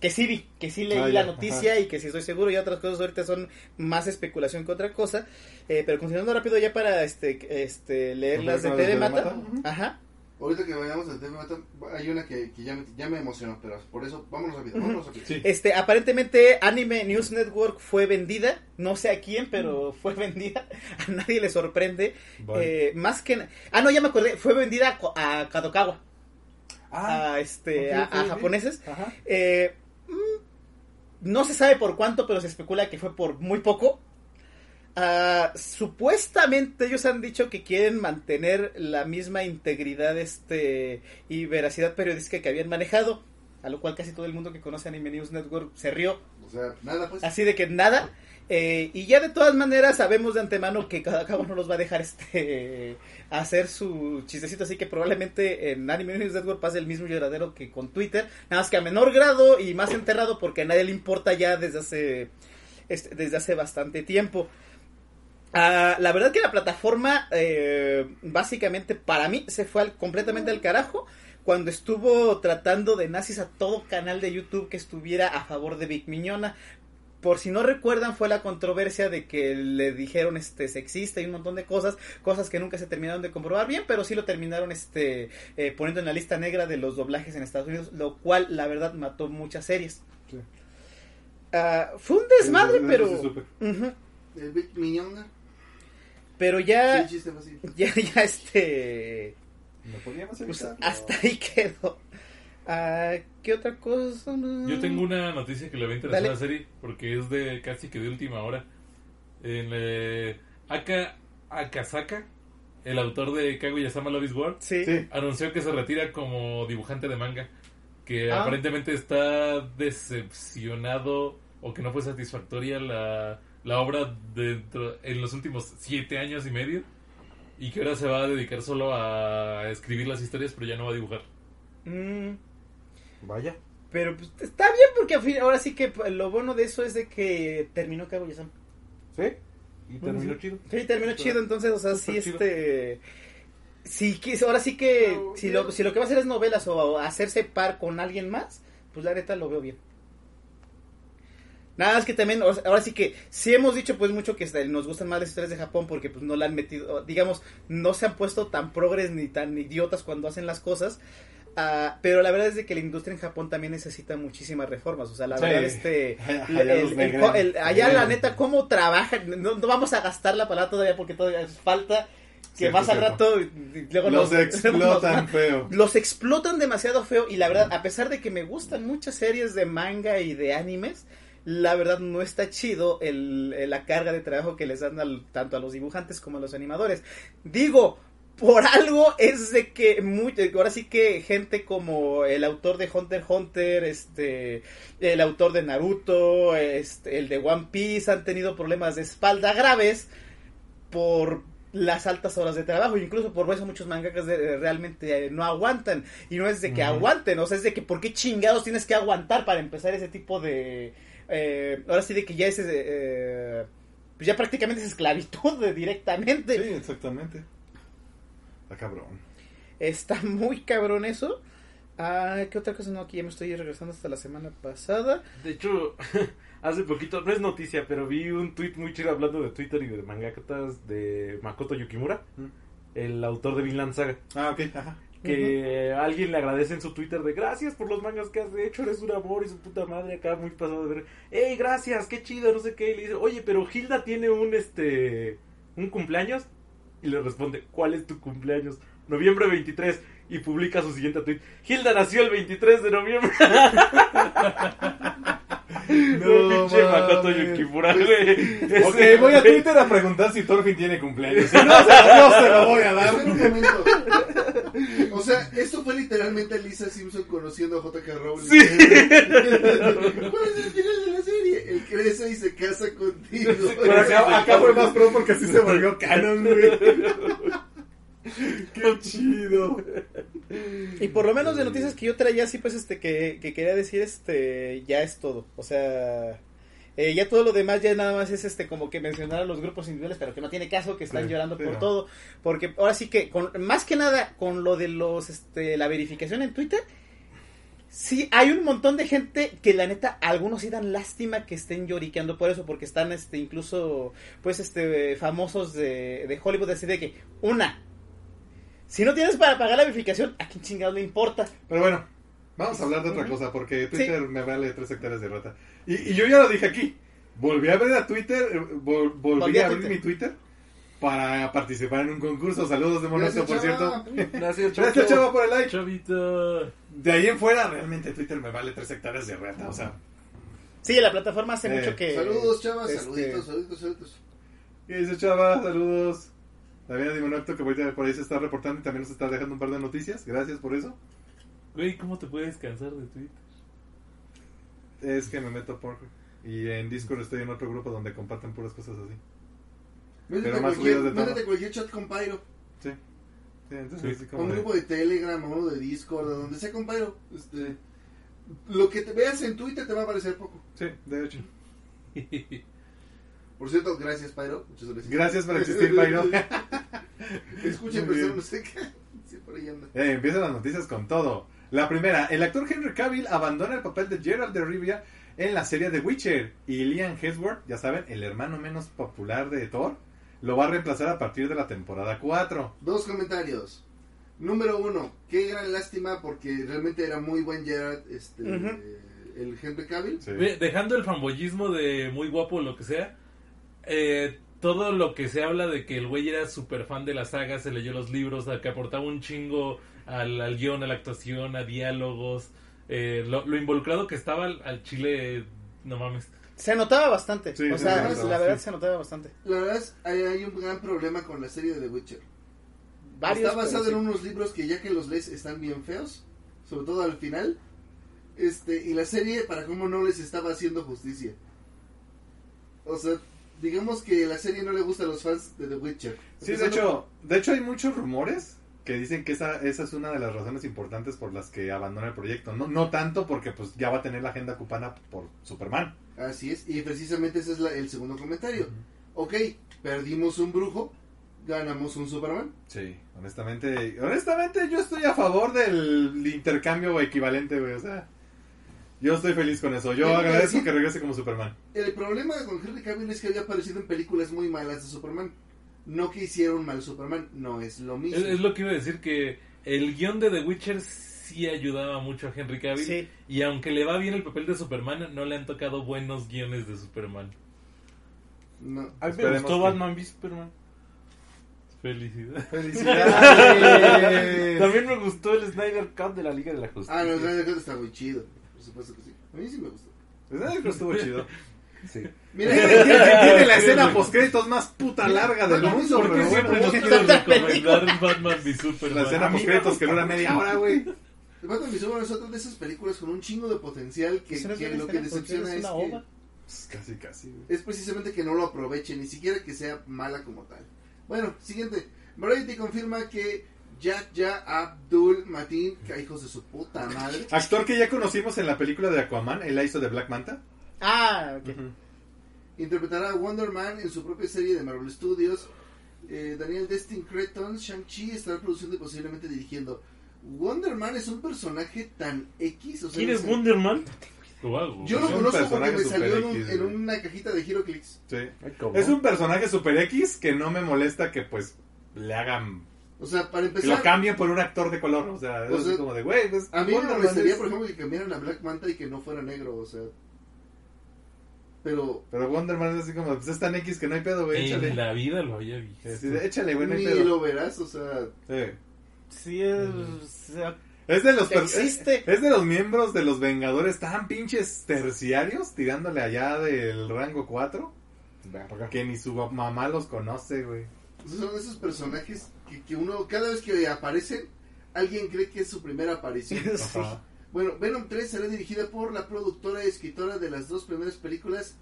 que sí vi, que sí leí Ah, la ya, noticia ajá. y que sí estoy seguro. Y otras cosas ahorita son más especulación que otra cosa. Eh, pero continuando rápido ya para este, este leer las de ¿Con las de TV Mata. Mata? Ajá. Ahorita que vayamos al tema, hay una que, que ya, me, ya me emocionó, pero por eso, vámonos rápido, vámonos rápido. Sí. Este, aparentemente Anime News Network fue vendida, no sé a quién, pero fue vendida, a nadie le sorprende. Eh, más que... Ah, no, ya me acordé, fue vendida a, a Kadokawa, Ah, a, este, a, a japoneses. Ajá. Eh, no se sabe por cuánto, pero se especula que fue por muy poco. Ah, supuestamente ellos han dicho que quieren mantener la misma integridad este y veracidad periodística que habían manejado, a lo cual casi todo el mundo que conoce Anime News Network se rió. O sea, nada pues. Así de que nada. Eh, y ya de todas maneras sabemos de antemano que cada cabo no nos va a dejar este hacer su chistecito, así que probablemente en Anime News Network pase el mismo lloradero que con Twitter, nada más que a menor grado y más enterrado porque a nadie le importa ya desde hace este, desde hace bastante tiempo. Ah, la verdad que la plataforma eh, básicamente para mí se fue completamente al carajo cuando estuvo tratando de nazis a todo canal de YouTube que estuviera a favor de Big Miñona. Por si no recuerdan, fue la controversia de que le dijeron este sexista y un montón de cosas, cosas que nunca se terminaron de comprobar bien, pero sí lo terminaron este eh, poniendo en la lista negra de los doblajes en Estados Unidos, lo cual la verdad mató muchas series. Sí. Ah, fue un desmadre, pero Miñonga. pero ya Sí, chiste fácil. ya ya este No pues, hasta ahí quedó. Ah, ¿Qué otra cosa? Yo tengo una noticia que le va a interesar Dale. a la serie porque es de casi que de última hora. En eh, Aka Akasaka, el autor de Kaguya-sama Love is War, Sí. Sí. anunció que se retira como dibujante de manga. Que Ah. aparentemente está decepcionado o que no fue satisfactoria la, la obra dentro, en los últimos siete años y medio. Y que ahora se va a dedicar solo a escribir las historias, pero ya no va a dibujar. Mm, Vaya. pero pues, está bien porque al fin- ahora sí que pues, lo bueno de eso es de que terminó Kaguya-sama. ¿Sí? Y terminó Sí. chido. Sí, terminó chido, entonces, o sea, sí, chido. este... Sí, que- ahora sí que No, si lo, si lo que va a hacer es novelas o hacerse par con alguien más, pues la neta lo veo bien. Nada más que también, ahora sí que sí hemos dicho pues mucho que este, nos gustan más las historias de Japón porque pues no la han metido, digamos, no se han puesto tan progres ni tan idiotas cuando hacen las cosas. Ah, pero la verdad es de que la industria en Japón también necesita muchísimas reformas. O sea, la Sí. verdad, este. Allá el- los el- negrean. el- allá, la neta, cómo trabajan. No, no vamos a gastar la palabra todavía porque todavía falta. Que Cierto, más al rato. y- luego Los nos- explotan nos- feo. los explotan demasiado feo y la verdad, a pesar de que me gustan muchas series de manga y de animes, la verdad no está chido el, el- la carga de trabajo que les dan al- tanto a los dibujantes como a los animadores. Digo, por algo es de que muy- ahora sí que gente como el autor de Hunter x Hunter, este, el autor de Naruto, este, el de One Piece han tenido problemas de espalda graves por las altas horas de trabajo, incluso por eso muchos mangakas de- realmente eh, no aguantan y no es de que aguanten, o sea, es de que por qué chingados tienes que aguantar para empezar ese tipo de eh, ahora sí de que ya es eh, pues ya prácticamente es esclavitud de- directamente. Sí, exactamente. Está cabrón. Está muy cabrón eso. Ah, ¿qué otra cosa? No, aquí ya me estoy regresando hasta la semana pasada. De hecho, hace poquito, no es noticia, pero vi un tweet muy chido hablando de Twitter y de mangakas de Makoto Yukimura, Mm. el autor de Vinland Saga. Ah, ok, ajá. que alguien le agradece en su Twitter de gracias por los mangas que has hecho, eres un amor y su puta madre acá muy pasado de ver. Ey, gracias, qué chido, no sé qué. Y le dice, oye, pero Hilda tiene un este un cumpleaños y le responde, ¿cuál es tu cumpleaños? Noviembre 23 y publica su siguiente tweet. Hilda nació el 23 de noviembre. No, pinche. Makoto Yukimura, güey. Ok, Ese voy a. Twitter a preguntar si Thorfinn tiene cumpleaños. Si no, se, no se lo voy a dar. Espera un momento. O sea, esto fue literalmente Lisa Simpson conociendo a J.K. Rowling. Sí. ¿Cuál es el final de la Él crece y se casa contigo. Pero acá, acá fue más pro porque así se volvió canon, güey. Qué chido. Y por lo menos de noticias que yo traía así pues este que, que quería decir este ya es todo. O sea, eh, ya todo lo demás ya nada más es este como que mencionar a los grupos individuales, pero que no tiene caso, que están Sí, llorando sí, por no. todo, porque ahora sí que con más que nada con lo de los este la verificación en Twitter Sí, hay un montón de gente que la neta, algunos sí dan lástima que estén lloriqueando por eso, porque están este incluso pues este famosos de, de Hollywood así de que, una, si no tienes para pagar la verificación, ¿a quién chingado le importa? Pero bueno, vamos a hablar de otra cosa porque Twitter me vale tres hectáreas de rata. Y, y yo ya lo dije aquí. Volví a ver a Twitter, eh, vol- volví, Volví a a abrir Twitter. mi Twitter para participar en un concurso. Saludos de Monaco, Gracias, por chava. cierto. Gracias, Gracias, chava, por el like. Chavito. De ahí en fuera, realmente Twitter me vale tres hectáreas de rata. O sea, Sí, la plataforma hace Eh, mucho que... Saludos, chavas. este, Saluditos, saluditos, saluditos. ¿qué dice chava? Saludos. También a Dimonocto que ahorita por ahí se está reportando y también nos está dejando un par de noticias. Gracias por eso. Güey, ¿cómo te puedes cansar de Twitter? Es que me meto por... Y en Discord estoy en otro grupo donde comparten puras cosas así. Métete, Pero más cualquier, de métete cualquier chat con Pyro. Sí. Sí, entonces Sí. como Un de- grupo de Telegram, o uno de Discord, de donde sea con Pyro. Este, lo que te veas en Twitter te va a parecer poco. Sí, de hecho. Por cierto, gracias Pyro. Muchas gracias. Gracias por existir, Pyro. Escuchen, no sé qué. Sí, por ahí anda. Eh, empiezan las noticias con todo. La primera, el actor Henry Cavill abandona el papel de Gerald de Rivia en la serie The Witcher. Y Liam Hemsworth, ya saben, el hermano menos popular de Thor, lo va a reemplazar a partir de la temporada 4. Dos comentarios. Número uno, qué gran lástima porque realmente era muy buen Gerard, este, el Henry Cavill. Sí. Dejando el fanboyismo de muy guapo o lo que sea, eh, todo lo que se habla de que el güey era súper fan de la saga, se leyó los libros, que aportaba un chingo al, al guion, a la actuación, a diálogos, eh, lo, lo involucrado que estaba al, al chile, no mames. Se notaba bastante. Sí, o sea, se notaba, la verdad sí. se notaba bastante. La verdad es hay, hay un gran problema con la serie de The Witcher. Varios, Está basado en sí. unos libros que ya que los lees están bien feos, sobre todo al final. Este, y la serie, para cómo no les estaba haciendo justicia. O sea, digamos que la serie no le gusta a los fans de The Witcher. Sí, de hecho, de hecho hay muchos rumores que dicen que esa, esa es una de las razones importantes por las que abandona el proyecto. No, no tanto porque pues ya va a tener la agenda ocupada por Superman. Así es, y precisamente ese es la- el segundo comentario. Ok, perdimos un brujo, ganamos un Superman. Sí, honestamente, honestamente yo estoy a favor del intercambio equivalente, güey, o sea, yo estoy feliz con eso. Yo Sí, agradezco sí. que regrese como Superman. El problema con Henry Cavill es que había aparecido en películas muy malas de Superman. No que hicieron mal Superman, no es lo mismo. Es, es lo que iba a decir que el guion de The Witcher sí ayudaba mucho a Henry Cavill. Sí. Y aunque le va bien el papel de Superman, no le han tocado buenos guiones de Superman. No. A mí me gustó que- Batman v Superman. Felicidad. ¡Felicidades! También me gustó el Snyder Cut de la Liga de la Justicia. Ah, no, Snyder Cut está muy chido. Por supuesto que sí. A mí sí me gustó. Snyder Cut estuvo chido. Sí. Mira, Tiene la escena postcréditos más puta larga del mundo, ¿por ¿Por qué siempre nos quiero recomendar Batman v Superman? La escena postcréditos que dura media hora, güey. Batman v Superman es otra de esas películas con un chingo de potencial que, que una lo que decepciona es es una que. Pues casi, casi, güey. es precisamente que no lo aproveche, ni siquiera que sea mala como tal. Bueno, siguiente. Variety confirma que Jack Ya Abdul Mateen, que hijos de su puta madre, Actor que ya conocimos en la película de Aquaman, el hizo de Black Manta. Ah, ok. interpretará a Wonder Man en su propia serie de Marvel Studios. Eh, Daniel Destin Cretton, Shang-Chi estará produciendo y posiblemente dirigiendo. Wonder Man es un personaje tan X. O sea, ¿Quién es sé. Wonder Man? Wow. Yo lo un conozco porque personaje me salió en, un- X, en una cajita de Heroclix. Sí. Es un personaje super X que no me molesta que pues le hagan O sea, para Que lo empezar, cambien por un actor de color. O sea, es O sea, como de, güey, pues, a mí me molestaría, es- por ejemplo, que cambiaran a Black Manta y que no fuera negro, o sea. Pero Pero Wonder Man es así como, pues es tan X que no hay pedo, güey, échale. En la vida lo había visto. Así de, échale, güey, no hay ni pedo. lo verás, o sea. Sí. Sí, es, Es de los Existe. Es, de los miembros de los Vengadores tan pinches terciarios tirándole allá del rango 4 que ni su mamá los conoce, güey. son esos personajes que, que uno, cada vez que aparecen, alguien cree que es su primera aparición. sí. Bueno, Venom 3 será dirigida por la productora y escritora de las dos primeras películas,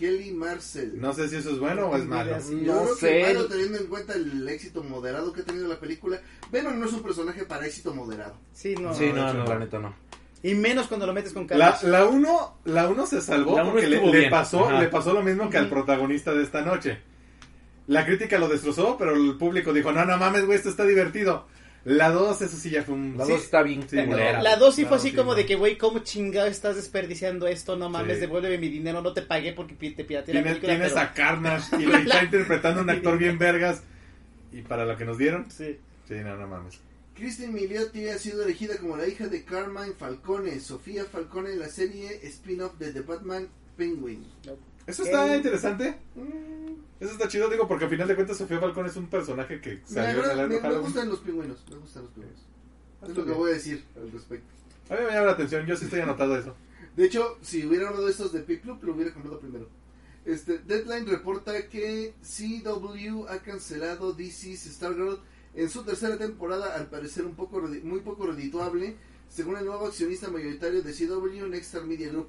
Kelly Marcel. No sé si eso es bueno o es malo. Yo No creo sé. que malo teniendo en cuenta el éxito moderado que ha tenido la película. Venom no es un personaje para éxito moderado. Sí, no. Sí, no, no, no. la neta no. Y menos cuando lo metes con La, Carlos. la uno, la uno se salvó La uno porque le, le pasó, Ajá. le pasó lo mismo que al Ujú. protagonista de esta noche. La crítica lo destrozó, pero el público dijo, no, no mames, güey, esto está divertido. La 2, eso sí ya fue un... La Sí. dos está bien Sí, culera. La 2 sí fue así sí, como no. de que, güey, ¿cómo chingado estás desperdiciando esto? No mames, Sí. devuélveme mi dinero, no te pagué porque te pirateé la Tienes, película. tienes pero- a Carnage y le está interpretando un actor bien vergas. Y para lo que nos dieron, Sí. sí, no, no mames. Kristen Milioti ha sido elegida como la hija de Carmine Falcone, Sofía Falcone en la serie spin-off de The Batman Penguin. Eso está interesante. Mm, Eso está chido, digo, porque al final de cuentas Sofía Falcón es un personaje que salió en agrada- el me- gustan los pingüinos, me gustan los pingüinos. Ah, Es lo que voy a decir al respecto. A mí me llama la atención, yo sí estoy anotado eso. De hecho, si hubiera uno de estos de Piplup, lo hubiera comprado primero. Este, Deadline reporta que CW ha cancelado DC's Stargirl en su tercera temporada, al parecer un poco muy poco redituable, según el nuevo accionista mayoritario de CW, Nexstar Media Group.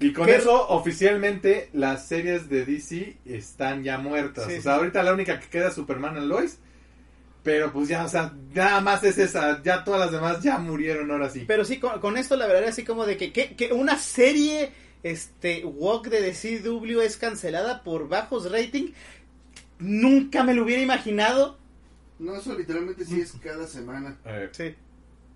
Y con ¿Qué? eso, oficialmente, las series de DC están ya muertas. Sí, o sea, sí. ahorita la única que queda es Superman and Lois. Pero pues ya, o sea, nada más es esa. Ya todas las demás ya murieron ahora sí. Pero sí, con, con esto la verdad es así como de que, que, que una serie este walk de DCW es cancelada por bajos rating. Nunca me lo hubiera imaginado. No, eso literalmente sí es cada semana. Eh, Sí.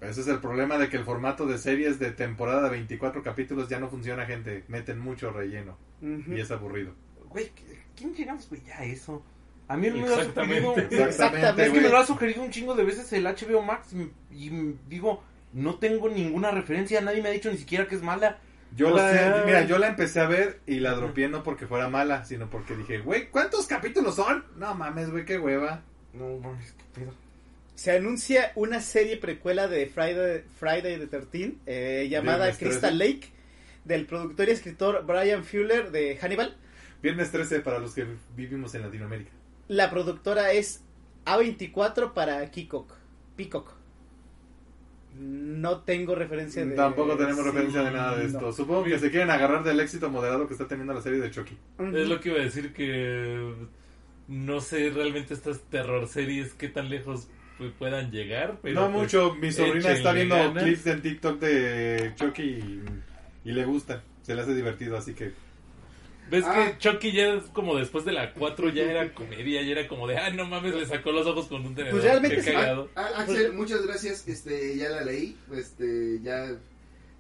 Ese es el problema de que el formato de series de temporada de 24 capítulos ya no funciona, gente. Meten mucho relleno. Y es aburrido. Güey, ¿quién llegamos güey, ya a eso? A mí me lo ha sugerido. Exactamente, Es que me lo ha sugerido un chingo de veces el HBO Max y, y digo, no tengo ninguna referencia, nadie me ha dicho ni siquiera que es mala. Yo O la, sea- mira, yo la empecé a ver y la dropié no porque fuera mala, sino porque dije, güey, ¿cuántos capítulos son? No mames, güey, qué hueva. No mames, qué pedo. Se anuncia una serie precuela de Friday, Friday the 13 eh, llamada Viernes 13. Crystal Lake del productor y escritor Brian Fuller de Hannibal. Viernes 13 para los que vivimos en Latinoamérica. La productora es A24 para Peacock. Peacock. No tengo referencia de... Tampoco tenemos sí, referencia de nada de no. esto. Supongo que se quieren agarrar del éxito moderado que está teniendo la serie de Chucky. Es lo que iba a decir que no sé realmente estas terror series qué tan lejos puedan llegar. Pero no pues, mucho, mi sobrina está viendo ganas. clips en TikTok de Chucky y, y le gusta. Se le hace divertido, así que... ¿Ves Ah. que Chucky ya es como después de la 4 ya era comedia, ya era como de, ah, no mames, le sacó los ojos con un tenedor. Pues realmente Qué sí. cagado. Ah, Axel, muchas gracias. Este, ya la leí. Este, ya,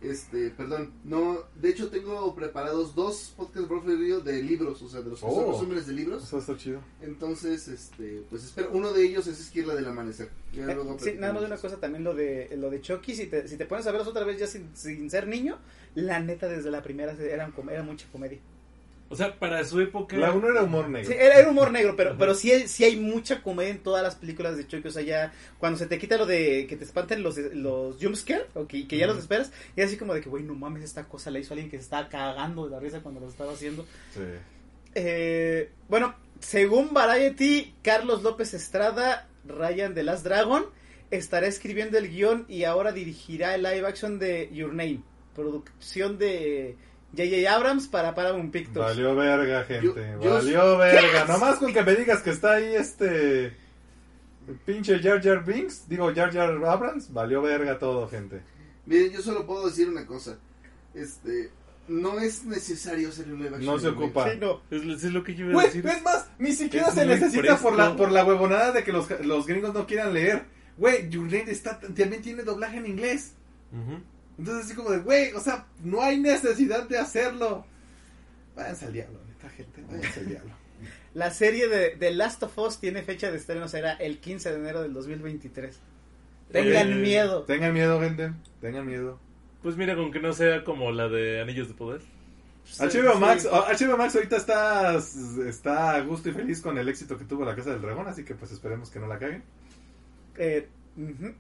este, perdón. No, de hecho tengo preparados dos podcasts Bro Río de libros, o sea, de los que son Oh. resúmenes de libros. Eso está chido. Entonces, este, pues espero. Uno de ellos es Esquirla del Amanecer. Ya Eh, luego sí, nada más de una cosa también lo de lo de Chucky, si te, si te pones a verlos otra vez ya sin, sin ser niño, la neta desde la primera era, com- era mucha comedia. O sea, para su época. La uno era humor negro. Sí, era, era humor negro, pero, pero sí, hay- sí hay mucha comedia en todas las películas de Chucky. O sea, ya cuando se te quita lo de que te espanten los, los jumpscare, o que, que ya los esperas, y así como de que, güey, no mames, esta cosa la hizo alguien que se estaba cagando de la risa cuando lo estaba haciendo. Sí. Eh, bueno, según Variety, Carlos López Estrada, Ryan de Last Dragon, estará escribiendo el guion y ahora dirigirá el live action de Your Name, producción de J.J. Abrams para Paramount Pictures. Valió verga, gente. Yo- yo- Valió verga. Nomás con que me digas que está ahí este... Pinche Jar Jar Binks. Digo, Jar Jar Abrams. Valió verga todo, gente. Miren, yo solo puedo decir una cosa. Este, no es necesario hacer un live action. No se ocupa. Sí, no. Es, es lo que yo iba a Güey, es más, ni siquiera Es se necesita por la, por la huevonada de que los, los gringos no quieran leer. Güey, Your Name está, también tiene doblaje en inglés. Ujú. Entonces, así como de, güey, o sea, no hay necesidad de hacerlo. Váyanse al diablo, neta, gente, váyanse al diablo. La serie de, de Last of Us tiene fecha de estreno, será el 15 de enero del 2023. Tengan Eh, miedo. Tengan miedo, gente. Tengan miedo. Pues mira, con que no sea como la de Anillos de Poder. HBO Sí. Max, HBO Max ahorita está, está a gusto y feliz con el éxito que tuvo la Casa del Dragón, así que pues esperemos que no la caguen. Eh, ujú.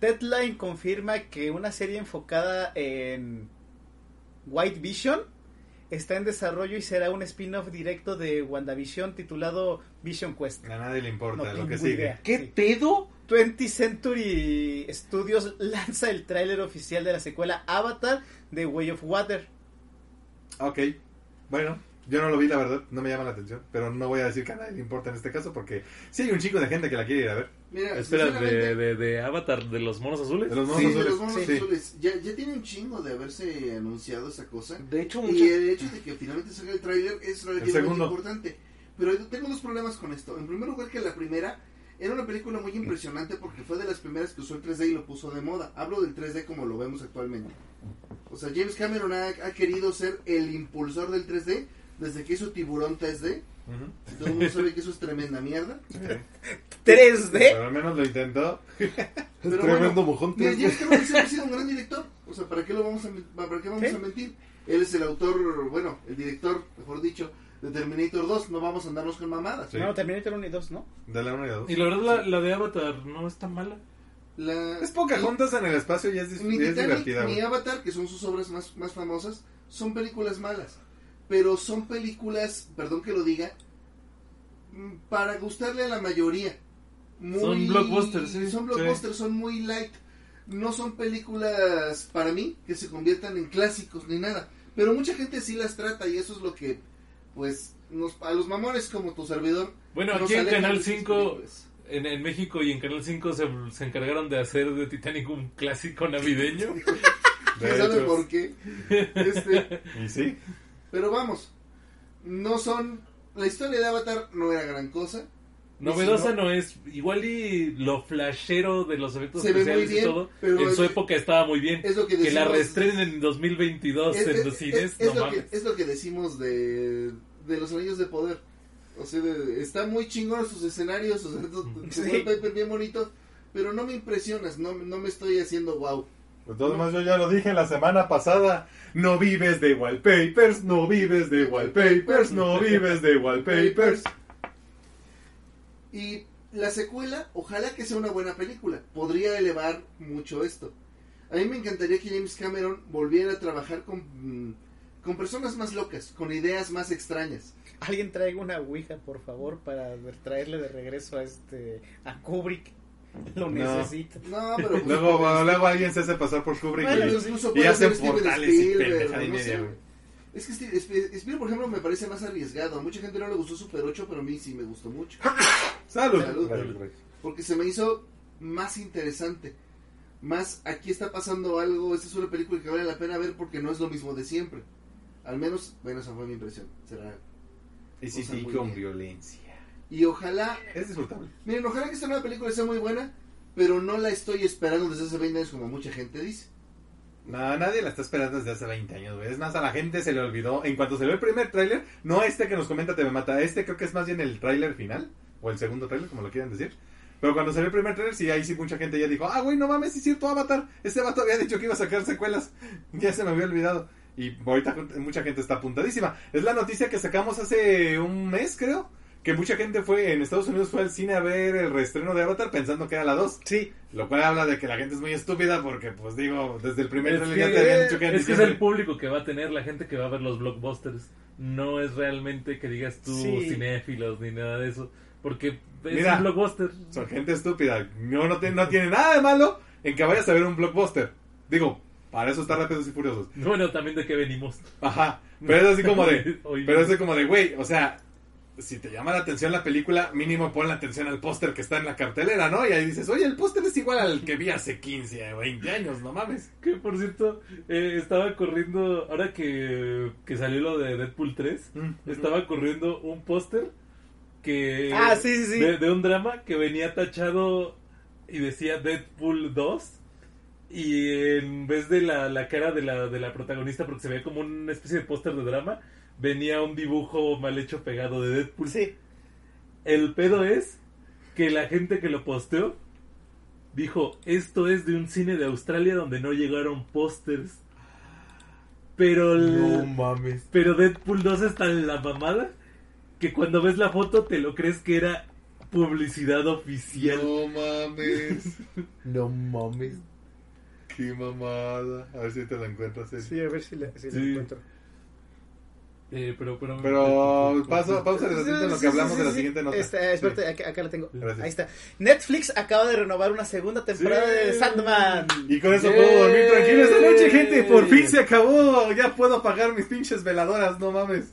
Deadline confirma que una serie enfocada en White Vision está en desarrollo y será un spin-off directo de WandaVision titulado Vision Quest. A nadie le importa No lo que sigue. idea. ¿Qué Sí. pedo? 20th Century Studios lanza el tráiler oficial de la secuela Avatar de Way of Water. Ok, bueno, yo no lo vi, la verdad, no me llama la atención, pero no voy a decir que a nadie le importa en este caso porque sí hay un chico de gente que la quiere ir a ver. Mira, Espera, de, de, de Avatar de los monos azules. De los monos sí, de azules. los monos Sí. azules. Ya, ya tiene un chingo de haberse anunciado esa cosa. De hecho, Y muchas... el hecho de que finalmente salga el tráiler es relativamente importante. Pero tengo dos problemas con esto. En primer lugar, que la primera era una película muy impresionante porque fue de las primeras que usó el 3D y lo puso de moda. Hablo del 3D como lo vemos actualmente. O sea, James Cameron ha, ha querido ser el impulsor del 3D desde que hizo Tiburón 3D. Todo el mundo sabe que eso es tremenda mierda. Sí. 3D. Pero al menos lo intentó. Pero Tremendo bueno, mojón. Mira, James Cameron siempre ha sido un gran director. O sea, ¿para qué lo vamos a, para qué vamos ¿Sí? a mentir? Él es el autor, bueno, el director, mejor dicho, de Terminator 2. No vamos a andarnos con mamadas. Sí. No, Terminator 1 y 2, ¿no? De la 1 y la 2. Y la verdad, la, la de Avatar no es tan mala. La, Es poca juntas en el espacio y es, Ni y es Titanic divertida. ni. Avatar, que son sus obras más, más famosas, son películas malas. Pero son películas, perdón que lo diga, mm, para gustarle a la mayoría. Muy- Son blockbusters, sí, Son sí. blockbusters, son muy light. No son películas, para mí, que se conviertan en clásicos ni nada. Pero mucha gente sí las trata y eso es lo que, pues, nos, a los mamones como tu servidor. Bueno, aquí en Canal esas 5, películas. en, en México y en Canal 5 se, se encargaron de hacer de Titanic un clásico navideño. De ¿Quién sabe por qué? Este, Y sí. Pero vamos, no son. La historia de Avatar no era gran cosa. Novedosa si no es. Igual y lo flashero de los efectos especiales bien, y todo. En su época estaba muy bien. Es lo que Que la decimos- reestrenen en 2022 es, en es- los cines. es- es no lo que, es lo que decimos de, de los anillos de poder. O sea, de- está muy chingón sus escenarios, tu Sí. bien bonito, pero no me impresionas, no, no me estoy haciendo wow. De todos modos, yo ya lo dije la semana pasada. No vives de wallpapers, no vives de wallpapers, no vives de wallpapers. Y la secuela, ojalá que sea una buena película. Podría elevar mucho esto. A mí me encantaría que James Cameron volviera a trabajar con, mm, con personas más locas, con ideas más extrañas. Alguien traiga una ouija, por favor, para traerle de regreso a este a Kubrick. Lo No. necesito. No, pero pues, Luego, luego alguien se hace pasar por Kubrick bueno, y- y, hacen portales y pendejada y media, güey. Es que Steve- Sp- Spielberg, por ejemplo, me parece más arriesgado. A mucha gente no le gustó Super 8, pero a mí sí me gustó mucho. Salud. Salud. Salud. Porque se me hizo más interesante. Más, aquí está pasando algo. Esta es una película que vale la pena ver porque no es lo mismo de siempre. Al menos, bueno, esa fue mi impresión. Será. Y sí, sí, con bien. violencia. Y ojalá, Es disfrutable. miren, ojalá que esta nueva película sea muy buena, pero no la estoy esperando desde hace 20 años como mucha gente dice. No, nadie la está esperando desde hace 20 años, güey. Es más, a la gente se le olvidó. En cuanto se ve el primer tráiler, no este que nos comenta Te Me Mata, este creo que es más bien el tráiler final, o el segundo tráiler, como lo quieran decir. Pero cuando se ve el primer tráiler, sí, ahí sí mucha gente ya dijo, ah, güey, no mames, es cierto, Avatar. Este vato había dicho que iba a sacar secuelas. Ya se me había olvidado. Y ahorita mucha gente está apuntadísima. Es la noticia que sacamos hace un mes, creo. Que mucha gente fue en Estados Unidos fue al cine a ver el reestreno de Avatar pensando que era la 2. Sí, Lo cual habla de que la gente es muy estúpida porque, pues digo, desde el primer Es trailer que, ya te habían dicho que es que es el público que va a tener la gente que va a ver los blockbusters. No es realmente que digas tú Sí. cinéfilos ni nada de eso. Porque es Mira. un blockbuster. Son gente estúpida. No, no, tiene, no tiene nada de malo en que vayas a ver un blockbuster. Digo, para eso está Rápidos y Furiosos. Bueno, también de qué venimos. Ajá. Pero es así como de... Pero es así como de, güey, o sea... Si te llama la atención la película, mínimo pon la atención al póster que está en la cartelera, ¿no? Y ahí dices, oye, el póster es igual al que vi hace 15 o 20 años, no mames. Que por cierto, eh, estaba corriendo, ahora que, que salió lo de Deadpool 3, Mm. estaba corriendo un póster que Ah, sí, sí, sí. De, de un drama que venía tachado y decía Deadpool 2 y en vez de la, la cara de la, de la protagonista, porque se veía como una especie de póster de drama, venía un dibujo mal hecho pegado de Deadpool. Sí. El pedo es que la gente que lo posteó dijo, esto es de un cine de Australia donde no llegaron pósters. Pero, el- mames. pero Deadpool 2 está en la mamada que cuando ves la foto te lo crees que era publicidad oficial. No mames. No mames. Qué mamada. A ver si te la encuentras. Eri. Sí, a ver si la, si la encuentro. Eh, pero, pero, Pero paso, pausa de en lo que hablamos sí, de la siguiente nota. Este, espérate, Sí. acá, acá la tengo. Gracias. Ahí está. Netflix acaba de renovar una segunda temporada Sí. de Sandman. Y con eso puedo dormir tranquilo esta noche, gente. Por fin se acabó. Ya puedo apagar mis pinches veladoras, no mames.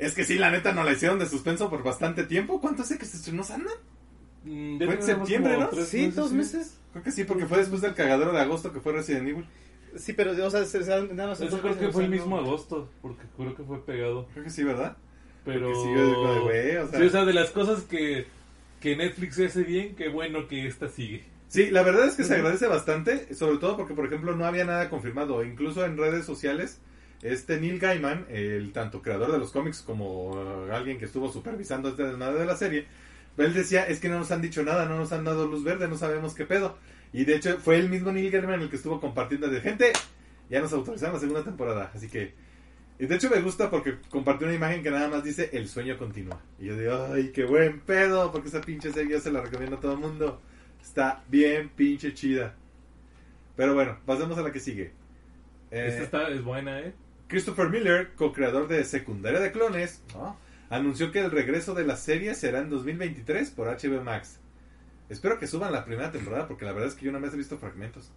Es que sí, la neta no la hicieron de suspenso por bastante tiempo. ¿Cuánto hace que se estrenó Sandman? Mm, Fue en septiembre, ¿no? Sí, dos meses. Creo que sí, porque fue después del cagadero de agosto que fue Resident Evil. Sí, pero o sea, se- se- nada más. Eso creo que fue el mismo agosto, porque creo que fue pegado. Creo que sí, ¿verdad? Pero. Porque sí, yo digo, de güey, o sea- Sí, o sea, de las cosas que, que Netflix hace bien, qué bueno que esta sigue. Sí, la verdad es que se agradece bastante, sobre todo porque, por ejemplo, no había nada confirmado. Incluso en redes sociales, este Neil Gaiman, el tanto creador de los cómics como uh, alguien que estuvo supervisando este desmadre de la serie, él decía, es que no nos han dicho nada, no nos han dado luz verde, no sabemos qué pedo. Y de hecho fue el mismo Neil Gaiman el que estuvo compartiendo de gente, ya nos autorizaron la segunda temporada, así que... Y de hecho me gusta porque compartió una imagen que nada más dice, el sueño continúa. Y yo digo, ay, qué buen pedo, porque esa pinche serie yo se la recomiendo a todo el mundo. Está bien pinche chida. Pero bueno, pasemos a la que sigue. Eh, Esta está, es buena, ¿eh? Christopher Miller, co-creador de Secundaria de Clones, ¿no? anunció que el regreso de la serie será en 2023 por HBO Max. Espero que suban la primera temporada porque la verdad es que yo no me he visto fragmentos.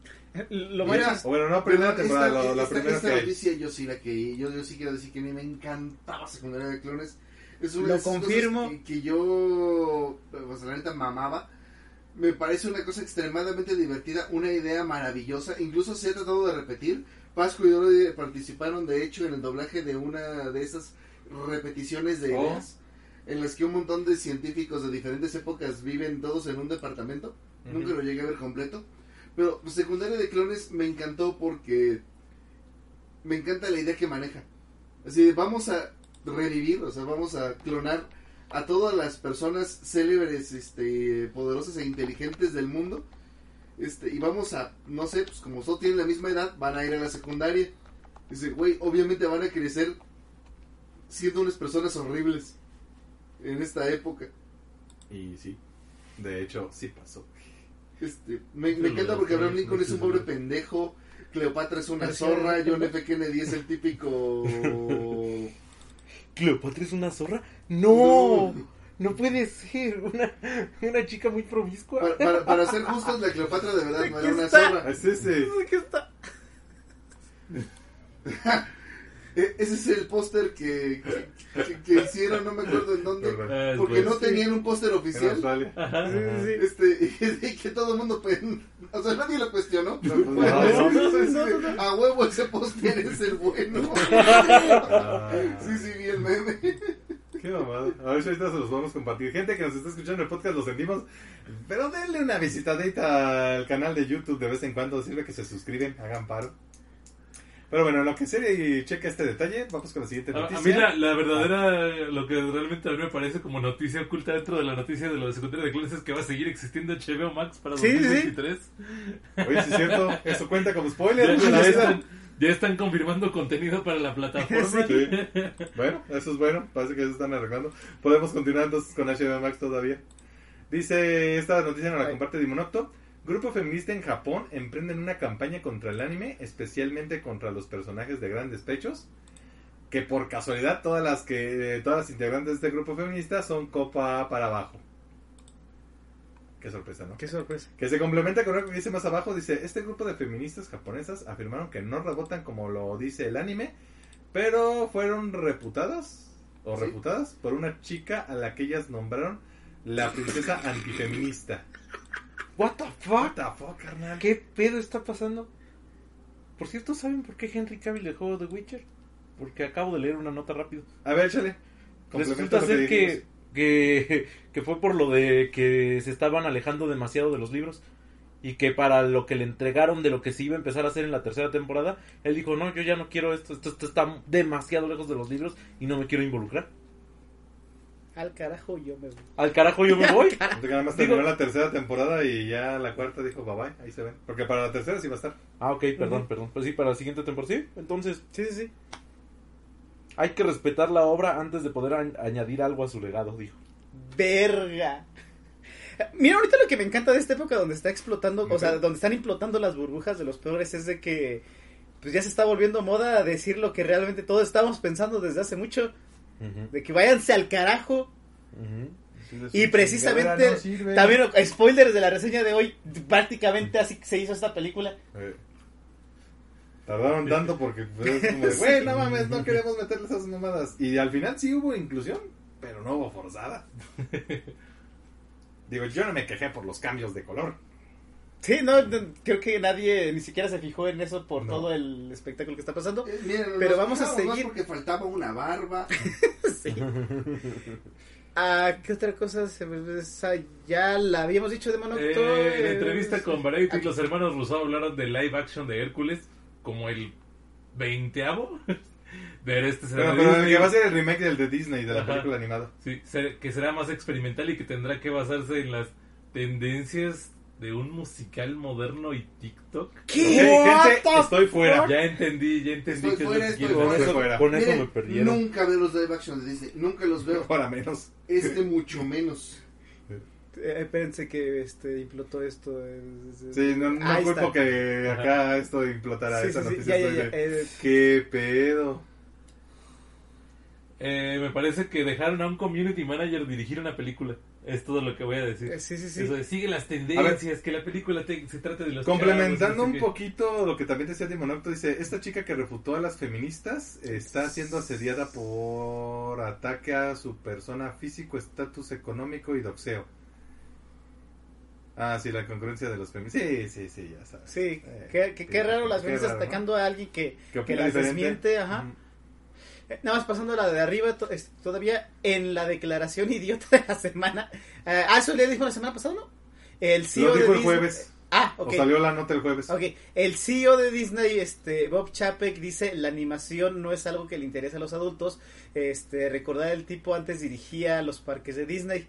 Lo Mira, más. Bueno, no primera temporada, esta, la, la esta- primera esta que hay. noticia yo sí la que yo, yo sí quiero decir que a mí me encantaba secundaria de clones. Es una Lo de esas confirmo. cosas Que, que yo, pues la neta mamaba. Me parece una cosa extremadamente divertida, una idea maravillosa. Incluso se ha tratado de repetir. Pascu y Dori participaron de hecho en el doblaje de una de esas repeticiones de Oh. En las que un montón de científicos de diferentes épocas viven todos en un departamento. Nunca lo llegué a ver completo. Pero pues, secundaria de clones me encantó porque me encanta la idea que maneja. Así de, vamos a revivir, o sea, vamos a clonar a todas las personas célebres, este, poderosas e inteligentes del mundo. Este, y vamos a, no sé, pues como todos tienen la misma edad, van a ir a la secundaria. Dice, güey, obviamente van a crecer siendo unas personas horribles en esta época. Y sí, de hecho, sí pasó. Este, me, me encanta porque Abraham Lincoln no es un pobre pendejo, Cleopatra es una zorra, John F. Kennedy es el típico... ¿Cleopatra es una zorra? No, No. no puede ser. Una, una chica muy promiscua. Para, para, para ser justos, la Cleopatra de verdad no era una está. zorra. Es ese. Aquí está. E- ese es el póster que, que, que- que hicieron, no me acuerdo en dónde. Ah, porque no tenían un póster oficial. Este, y que todo el mundo, pues, o sea, nadie lo cuestionó. A huevo ese póster es el bueno. Ah. Sí, sí, vi el meme. Qué mamada. A ver si ahorita se los vamos a compartir. Gente que nos está escuchando en el podcast, lo sentimos. Pero denle una visitadita al canal de YouTube de vez en cuando. Sirve que se suscriben, hagan paro. Pero bueno, en lo que serie y checa este detalle, vamos con la siguiente noticia. a mí la, la verdadera, lo que realmente a mí me parece como noticia oculta dentro de la noticia de lo de secundaria de clones es que va a seguir existiendo HBO Max para Sí, sí. 2023. Oye, sí es cierto, eso cuenta como spoiler. Ya, la están, ya están confirmando contenido para la plataforma. Sí. Bueno, eso es bueno, parece que se están arreglando. Podemos continuar entonces con HBO Max todavía. Dice, esta noticia nos la comparte Dimonocto. Grupo feminista en Japón emprenden una campaña contra el anime, especialmente contra los personajes de grandes pechos. Que por casualidad todas las que todas las integrantes de este grupo feminista son copa para abajo. Qué sorpresa, ¿no? Qué sorpresa. Que se complementa con lo que dice más abajo, dice, este grupo de feministas japonesas afirmaron que no rebotan como lo dice el anime, pero fueron reputadas o Sí. reputadas por una chica a la que ellas nombraron la princesa antifeminista. What the What fuck? the fuck, carnal? ¿Qué pedo está pasando? Por cierto, ¿saben por qué Henry Cavill dejó The Witcher? Porque acabo de leer una nota rápido. A ver, échale. Resulta ser que, que, que fue por lo de que se estaban alejando demasiado de los libros y que para lo que le entregaron de lo que se iba a empezar a hacer en la tercera temporada, él dijo, no, yo ya no quiero esto, esto, esto está demasiado lejos de los libros y no me quiero involucrar. Al carajo yo me voy. Al carajo yo me voy. Porque nada más Digo- terminó la tercera temporada y ya la cuarta dijo bye bye, ahí se ven. Porque para la tercera sí va a estar. Ah, ok, perdón, perdón. Pues sí, para la siguiente temporada. Sí, entonces Sí, sí, sí. hay que respetar la obra antes de poder añ- añadir algo a su legado, dijo. Verga. Mira, ahorita lo que me encanta de esta época donde está explotando, o sea, Ujú. donde están implotando las burbujas de los peores es de que pues ya se está volviendo moda a decir lo que realmente todos estábamos pensando desde hace mucho, De que váyanse al carajo. Y precisamente, no también spoilers de la reseña de hoy, prácticamente así se hizo esta película. Eh, Tardaron tanto porque pues, es como de, güey, no mames, no queremos meterle esas mamadas. Y al final sí hubo inclusión, pero no hubo forzada. Digo, yo no me quejé por los cambios de color. Sí, no, no, creo que nadie ni siquiera se fijó en eso por No. todo el espectáculo que está pasando. Eh, miren, Pero vamos a seguir. porque faltaba una barba. Sí. Ah, ¿qué otra cosa? Se me- esa ya la habíamos dicho de Monocto. Eh, en eh, entrevista con Variety, los hermanos Rousseau hablaron de live action de Hércules como el veinteavo. de este será Pero, pero que va a ser el remake del de Disney, de la Ajá. película animada. Sí, ser- que será más experimental y que tendrá que basarse en las tendencias de un musical moderno y TikTok. ¿Qué? Gente, estoy fuera. Ya entendí, ya entendí Estoy que es fuera, lo que Con eso, fuera. con eso Miren, me perdieron. nunca veo los live action de Disney. Nunca los veo. Ahora menos. Este mucho menos. Eh, espérense que este implotó esto. eh, Sí, no, no culpo está. que acá esto implotara Sí, esa sí, sí, noticia. ya, ya, eh, ¿Qué pedo? Eh, me parece que dejaron a un community manager dirigir una película. Es todo lo que voy a decir. eh, sí, sí, sí. Eso de, sigue las tendencias, que la película te- se trate de los Complementando chavos, no sé un qué. poquito lo que también decía Timonocto, dice, esta chica que refutó a las feministas está siendo asediada por ataque a su persona físico, estatus económico y doxeo. Ah, sí, la concurrencia de los feministas. Sí, sí, sí, ya sabes. Sí, Eh, qué, qué- raro las feministas atacando a alguien que, ¿Qué que las diferente? desmiente, ajá. Eh, Nada más pasando la de arriba, to- es- todavía en la declaración idiota de la semana. eh, ah, eso le dijo la semana pasada, ¿no? El CEO Lo de dijo el Disney- jueves. Ah, ok. O salió la nota el jueves. Ok, el CEO de Disney, este, Bob Chapek, dice la animación no es algo que le interesa a los adultos. Este, recordar el tipo antes dirigía los parques de Disney.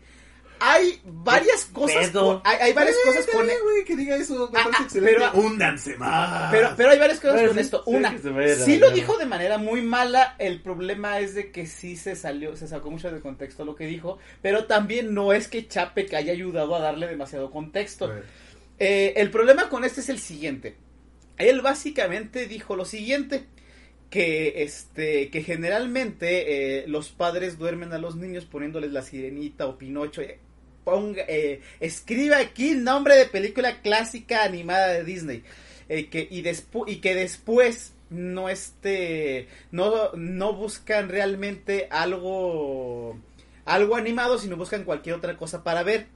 Hay varias cosas, pedo? con- hay, hay varias cosas con, Eh, güey, que diga eso, me Ah, parece ah, excelente. pero- Húndanse más. pero, pero hay varias cosas con sí, esto. Una, que sí lo dijo de manera muy mala. El problema es de que sí se salió, se sacó mucho de contexto lo que dijo. Pero también no es que Chapek haya ayudado a darle demasiado contexto. Eh, el problema con este es el siguiente. Él básicamente dijo lo siguiente. Que este. que generalmente eh, los padres duermen a los niños poniéndoles la sirenita o Pinocho. eh, ponga, eh, escribe aquí nombre de película clásica animada de Disney. Eh, que, y, y que después no este. No, no buscan realmente algo. algo animado, sino buscan cualquier otra cosa para ver.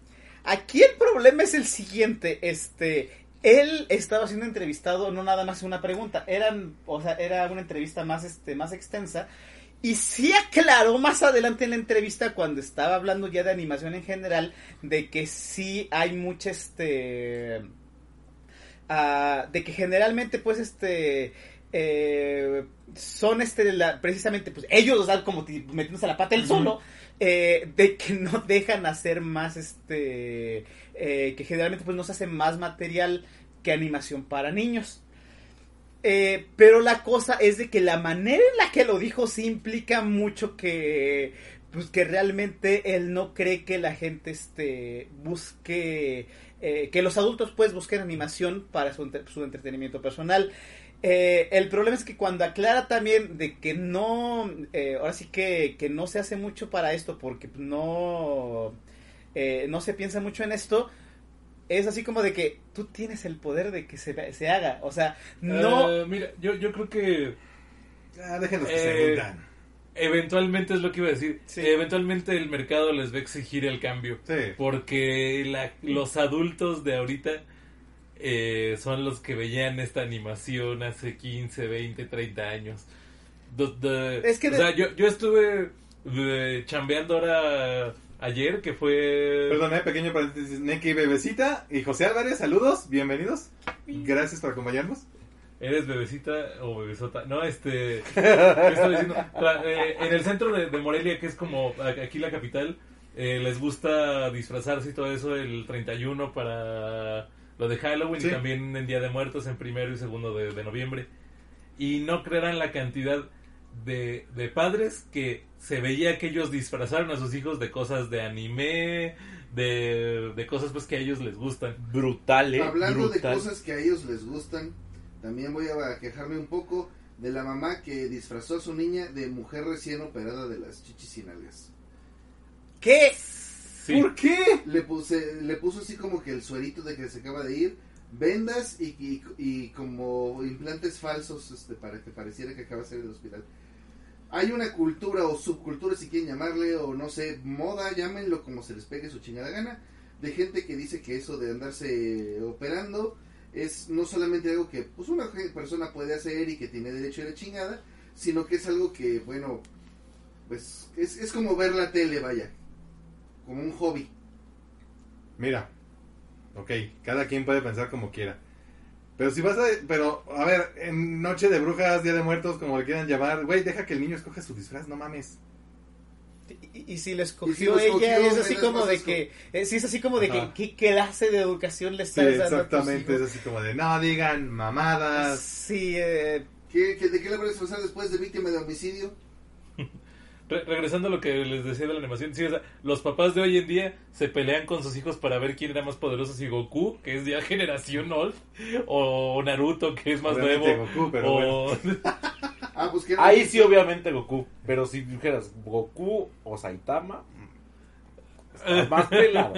Aquí el problema es el siguiente, este, él estaba siendo entrevistado, no nada más una pregunta, eran, o sea, era una entrevista más, este, más extensa, y sí aclaró más adelante en la entrevista cuando estaba hablando ya de animación en general, de que sí hay mucha, este, ah, de que generalmente, pues, este, eh, son, este, la- precisamente, pues, ellos, o sea, como ti- metiéndose la pata él Ujú. solo, eh, de que no dejan hacer más este eh, que generalmente pues no se hace más material que animación para niños. Eh, pero la cosa es de que la manera en la que lo dijo sí implica mucho que pues que realmente él no cree que la gente este busque eh, que los adultos pues busquen animación para su, su entretenimiento personal. El problema es que cuando aclara también de que no, ahora sí que, que no se hace mucho para esto porque no, eh, no se piensa mucho en esto, es así como de que tú tienes el poder de que se, se haga, o sea, no... Eh, mira, yo, yo creo que Ah, déjenos que Eh, se hundan. eventualmente es lo que iba a decir. Sí. Eventualmente el mercado les va a exigir el cambio. Sí. Porque la- los adultos de ahorita eh, son los que veían esta animación hace 15, 20, 30 años. De- Es que o de- sea, yo, yo estuve eh, chambeando ahora ayer, que fue... Perdón, eh, pequeño paréntesis. Neki Bebecita y José Álvarez, saludos, bienvenidos. Gracias por acompañarnos. ¿Eres bebecita o bebesota? No, este... ¿qué estaba diciendo? Eh, en el centro de, de Morelia, que es como aquí la capital, eh, les gusta disfrazarse y todo eso el 31 para lo de Halloween Sí. y también en Día de Muertos en primero y segundo de, de noviembre. Y no creerán la cantidad de, de padres que se veía que ellos disfrazaron a sus hijos de cosas de anime, de, de cosas pues que a ellos les gustan. Brutal, eh. Hablando brutal. de cosas que a ellos les gustan, también voy a quejarme un poco de la mamá que disfrazó a su niña de mujer recién operada de las chichis y nalgas. ¿Qué? Sí. ¿Por qué? Le, puse, le puso así como que el suerito de que se acaba de ir, vendas y, y, y como implantes falsos este, para que pareciera que acaba de salir del hospital. Hay una cultura o subcultura, si quieren llamarle, o no sé, moda, llámenlo como se les pegue su chingada gana, de gente que dice que eso de andarse operando es no solamente algo que pues una persona puede hacer y que tiene derecho a la chingada, sino que es algo que, bueno, pues es, es como ver la tele, vaya, como un hobby. Mira, ok, cada quien puede pensar como quiera. Pero si vas a... Pero, a ver, en Noche de Brujas, Día de Muertos, como le quieran llamar, güey, deja que el niño escoja su disfraz, no mames. Y, y si le Y si escogió lo escogió, ella, es me así como de que, eh, sí es así como de que. ¿qué clase de educación le Sí, estás dando a tus exactamente, es así como de, no digan mamadas. Sí, eh, ¿Qué, qué- de qué le van a disfrazar después de víctima de homicidio? Re- regresando a lo que les decía de la animación, sí, o sea, los papás de hoy en día se pelean con sus hijos para ver quién era más poderoso, si Goku, que es ya generación old, o Naruto, que es más Obviamente nuevo, Goku, pero o... Ah, pues Ahí sí, obviamente Goku. Pero si dijeras Goku o Saitama, más pelado.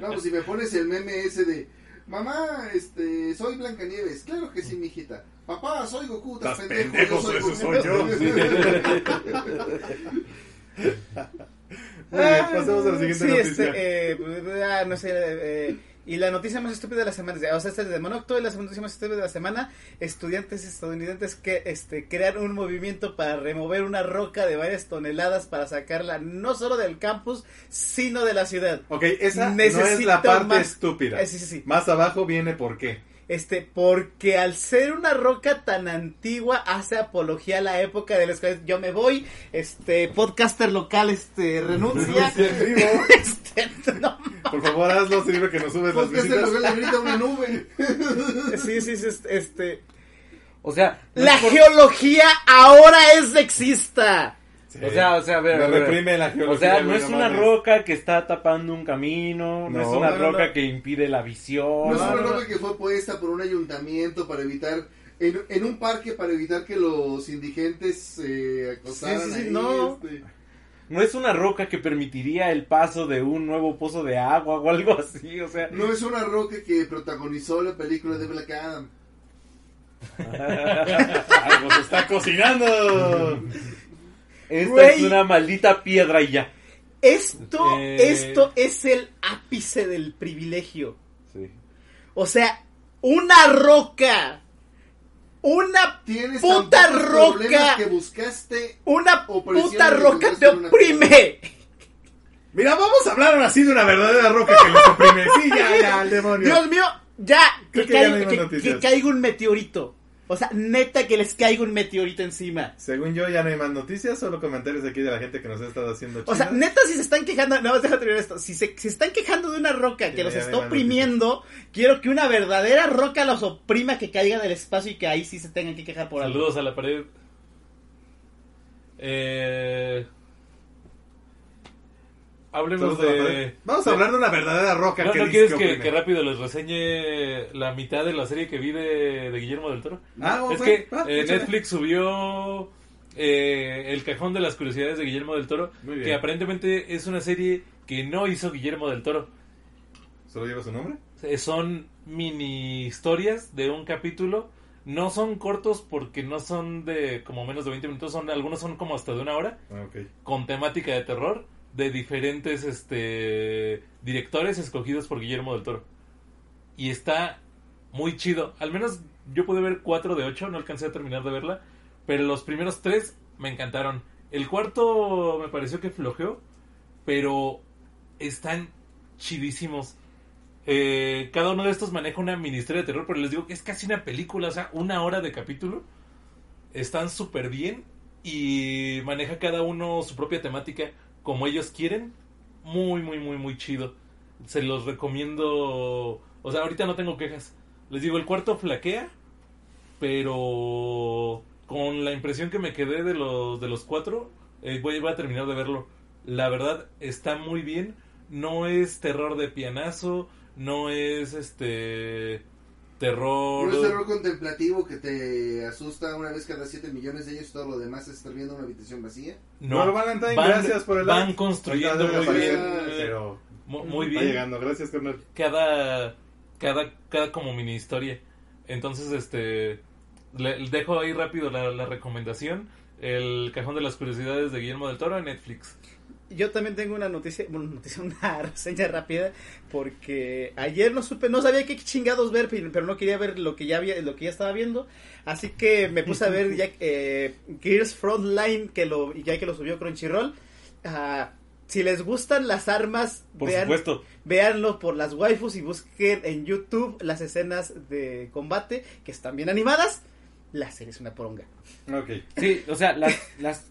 No, pues si me pones el meme ese de Mamá, este, soy Blancanieves. Claro que sí, mijita. Papá, soy Goku. Estás Estás pendejo, pendejo, yo eso soy soy Goku. Muy bien, pasemos a la siguiente sí, noticia. este, eh, ah, no sé, eh, y la noticia más estúpida de la semana, o sea, esta es de Monocto y la noticia más estúpida de la semana, estudiantes estadounidenses que este, crean un movimiento para remover una roca de varias toneladas para sacarla no solo del campus, sino de la ciudad. Ok, esa no Necesito es la parte más- estúpida. Eh, sí, sí, sí. Más abajo viene por qué. Este, porque al ser una roca tan antigua hace apología a la época de los cuales yo me voy, este, podcaster local, este, renuncia. este, no, Por favor, hazlo, sirve que nos subes las Porque se visitas. lo le grita una nube. sí, sí, sí, este, O sea, no la por- geología ahora es sexista. Sí. O sea, o sea, a ver, Me a ver. reprime la O sea, no es una roca que está tapando un camino, no, No, es una no, roca no. que impide la visión. No es una roca que fue puesta por un ayuntamiento para evitar. En, en un parque para evitar que los indigentes eh, acosaran Sí, sí, sí, ahí, no. este. No es una roca que permitiría el paso de un nuevo pozo de agua o algo así, o sea. No es una roca que protagonizó la película de Black Adam. Algo se está cocinando. Esta Güey. es una maldita piedra y ya. Esto, Eh. esto es el ápice del privilegio. Sí. O sea, una roca. Una Tienes puta problemas roca. que buscaste Una Opresión puta roca te una oprime. Mira, vamos a hablar ahora sí de una verdadera roca que los oprime. Sí, ya, ya, al demonio. Dios mío, ya, Creo que, que ya caiga- no hay más que- noticias. que caiga un meteorito. O sea, neta que les caiga un meteorito encima. Según yo, ya no hay más noticias, solo comentarios aquí de la gente que nos ha estado haciendo O sea, chidas. neta, si se están quejando, no, déjame terminar esto. Si se, si están quejando de una roca Sí, que los está oprimiendo, quiero que una verdadera roca los oprima, que caiga del espacio y que ahí sí se tengan que quejar por algo. Saludos a la pared. Eh... Hablemos de... Vamos a hablar de una verdadera roca ¿No, que no quieres que rápido les reseñe la mitad de la serie que vi de, de Guillermo del Toro? Ah, es que va, eh. Netflix subió eh, El cajón de las curiosidades de Guillermo del Toro, que aparentemente es una serie que no hizo Guillermo del Toro. ¿Solo lleva su nombre? Eh, Son mini historias de un capítulo. No son cortos porque no son de como menos de 20 minutos, son algunos son como hasta de una hora Ah, con temática de terror de diferentes este directores escogidos por Guillermo del Toro. Y está muy chido. Al menos yo pude ver 4 de 8, no alcancé a terminar de verla, pero los primeros tres me encantaron. El cuarto me pareció que flojeó, pero están chidísimos. Eh, cada uno de estos maneja una mini historia de terror, pero les digo que es casi una película, o sea, una hora de capítulo. Están súper bien y maneja cada uno su propia temática como ellos quieren. Muy, muy, muy, muy chido. Se los recomiendo. O sea, ahorita no tengo quejas. Les digo, el cuarto flaquea, pero con la impresión que me quedé de los, de los cuatro, eh, voy, voy a terminar de verlo. La verdad, está muy bien. No es terror de pianazo, no es este terror. No es terror contemplativo que te asusta una vez cada 7 millones de ellos, todo lo demás es estar viendo una habitación vacía. No, Valentine, van, gracias por el van like. construyendo muy bien, pero mu- muy va bien llegando. Gracias, carnal. cada cada cada como mini historia. Entonces, este le, dejo ahí rápido la, la recomendación, el cajón de las curiosidades de Guillermo del Toro en Netflix. Yo también tengo una noticia, bueno, noticia, una reseña rápida, porque ayer no supe, no sabía qué chingados ver, pero no quería ver lo que ya había, lo que ya estaba viendo, así que me puse a ver ya eh, Gears Frontline, que lo, ya que lo subió Crunchyroll. Ah, si les gustan las armas, Por vean, supuesto. véanlo por las waifus y busquen en YouTube las escenas de combate, que están bien animadas. La serie es una poronga. Ok. Sí, o sea, las, las,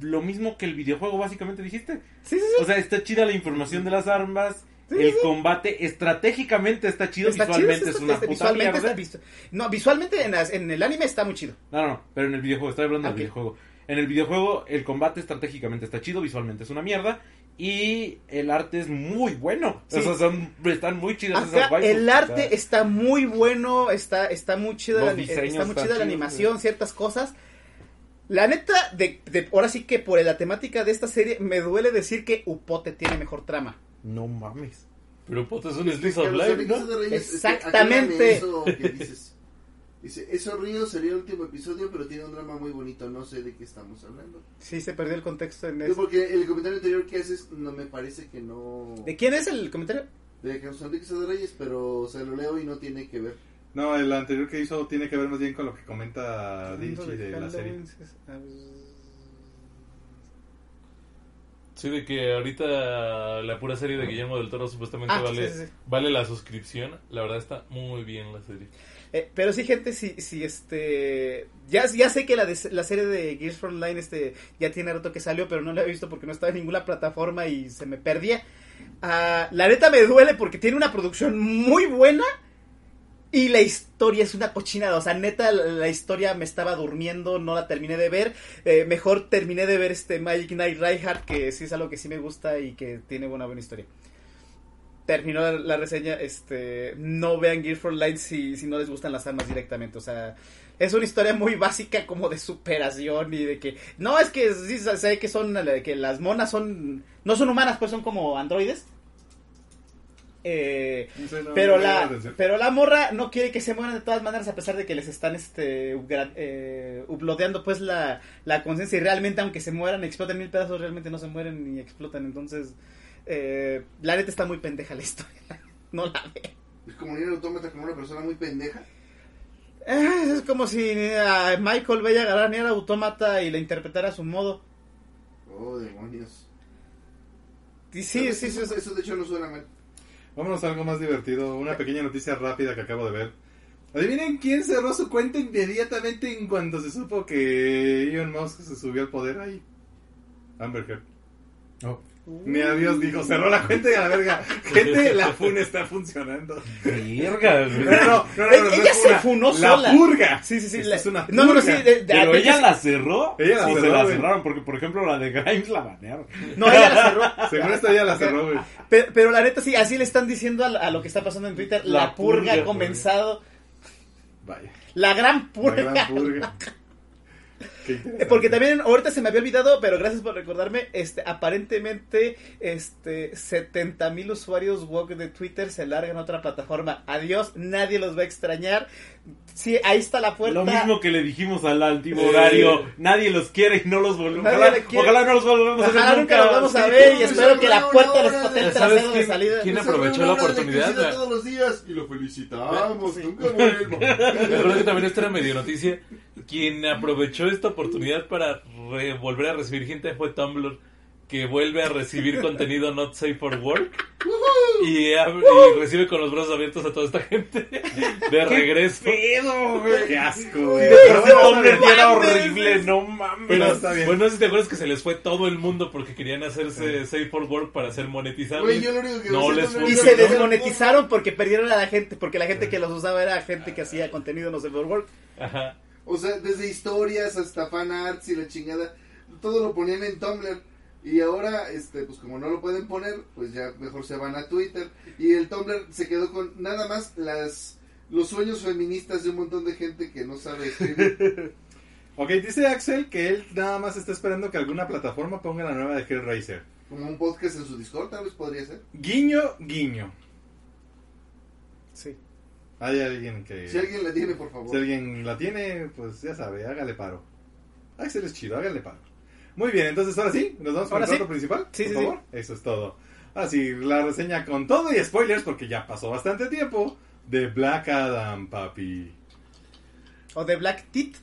lo mismo que el videojuego, básicamente dijiste. Sí, sí, sí. O sea, está chida la información de las armas. Sí, el sí. combate estratégicamente está chido, Está chido, visualmente es una está- puta visualmente mierda. No, visualmente en, las- en el anime está muy chido. No, no, no, pero en el videojuego, estoy hablando del videojuego. En el videojuego el combate estratégicamente está chido, visualmente es una mierda y el arte es muy bueno. Sí. O sea, son, están muy chidas Acá esas el arte sea, está muy bueno, está, está muy chida, la, está muy chida la animación, ciertas cosas. La neta, de, de- ahora sí que por la temática de esta serie, me duele decir que Upote tiene mejor trama. No mames. Pero puto es un Slice of Life, ¿no? Reyes, este, Exactamente. eso que dices. Dice, eso río sería el último episodio, pero tiene un drama muy bonito, no sé de qué estamos hablando. Sí, se perdió el contexto en eso. porque el comentario anterior que haces no me parece que no... ¿De quién es el comentario? De Enrique de Reyes, pero se lo leo y no tiene que ver. No, el anterior que hizo tiene que ver más bien con lo que comenta Dinchi de la serie. Sí, de que ahorita la pura serie de Guillermo del Toro supuestamente Ah, vale, sí, sí, sí. vale la suscripción. La verdad está muy bien la serie. Eh, pero sí, gente, si, si este. Ya, ya sé que la, de- la serie de Gears Frontline este, ya tiene rato que salió, pero no la he visto porque no estaba en ninguna plataforma y se me perdía. Ah, la neta me duele porque tiene una producción muy buena y la historia es una cochinada. O sea, neta, la, historia me estaba durmiendo, no la terminé de ver. Eh, mejor terminé de ver este Magic Knight Reinhardt, que sí es algo que sí me gusta y que tiene buena, buena historia terminó la, reseña, este, no vean Gear for Light si, si no les gustan las armas directamente, o sea, es una historia muy básica como de superación y de que, no, es que sí sé que son, que las monas son, no son humanas, pues son como androides. Eh, No pero la pero la morra no quiere que se mueran de todas maneras a pesar de que les están este eh, uploadeando pues la, la conciencia y realmente aunque se mueran explotan mil pedazos realmente no se mueren ni explotan entonces eh, la neta está muy pendeja la historia no la ve Es como ir autómata como una persona muy pendeja. Eh, es como si a Michael Bella agarrara ni era autómata y la interpretara a su modo Oh, demonios. y sí sí, sí, eso, sí. eso de hecho no suena mal. Vámonos a algo más divertido. Una pequeña noticia rápida que acabo de ver. Adivinen quién cerró su cuenta inmediatamente en cuanto se supo que Elon Musk se subió al poder ahí. Amber Heard. Ni a Dios dijo, cerró la cuenta y a la verga. Gente, la FUN está funcionando. Verga, güey. No, no, no, no, no, Ella se funó la sola. purga. sí sí sí Esta la- es una no no no sí purga. de- de- Pero ella la cerró. Ella la se la cerraron, porque por ejemplo la de Grimes la banearon. no ella la cerró Según esto ella la cerró, güey. Pero, pero la neta sí, así le están diciendo a, a lo que está pasando en Twitter. La, La purga, purga, ha comenzado. Vaya. La gran La purga. gran purga. Interesante. Porque también ahorita se me había olvidado, pero gracias por recordarme, este, aparentemente, este, 70 mil usuarios woke de Twitter se largan a otra plataforma. Adiós, nadie los va a extrañar. Sí, ahí está la puerta. Lo mismo que le dijimos al antiguo Eh. horario, nadie los quiere y no los volvemos. Ojalá, ojalá no los volvemos a ver Ojalá nunca los vamos a ver y espero que la puerta les patente el ¿Sabes trasero de quién- salida. quién aprovechó la oportunidad? todos los días y lo felicitamos. Sí. Nunca vuelva. Me acuerdo que también esta era medio noticia. Quien aprovechó esta oportunidad para re- volver a recibir gente fue Tumblr. que vuelve a recibir contenido not safe for work y, y recibe con los brazos abiertos a toda esta gente de regreso. pedo, güey? Qué asco, güey. Pero está era horrible, no mames. Pero está bien. Bueno, no sé si te acuerdas que se les fue todo el mundo porque querían hacerse safe for work para ser monetizables. Güey, yo lo único que No me sé les Tumblr Y se desmonetizaron porque perdieron a la gente, porque la gente que los usaba era gente que hacía contenido no sé por work. Ajá. O sea, desde historias hasta fan arts y la chingada, todo lo ponían en Tumblr. Y ahora, este, pues como no lo pueden poner, pues ya mejor se van a Twitter. Y el Tumblr se quedó con nada más las los sueños feministas de un montón de gente que no sabe escribir. Ok, dice Axel que él nada más está esperando que alguna plataforma ponga la nueva de Hellraiser. Como un podcast en su Discord, tal vez podría ser. Guiño, guiño. Sí. Hay alguien que... Si alguien la tiene, por Si favor. alguien la tiene, pues ya sabe, hágale paro. Axel es chido, hágale paro. Muy bien, entonces ahora sí, nos vamos con el sí. plato principal, Sí, por sí, favor. Eso es todo. Ahora sí, la reseña con todo y spoilers, porque ya pasó bastante tiempo, de Black Adam, papi. O de Black Black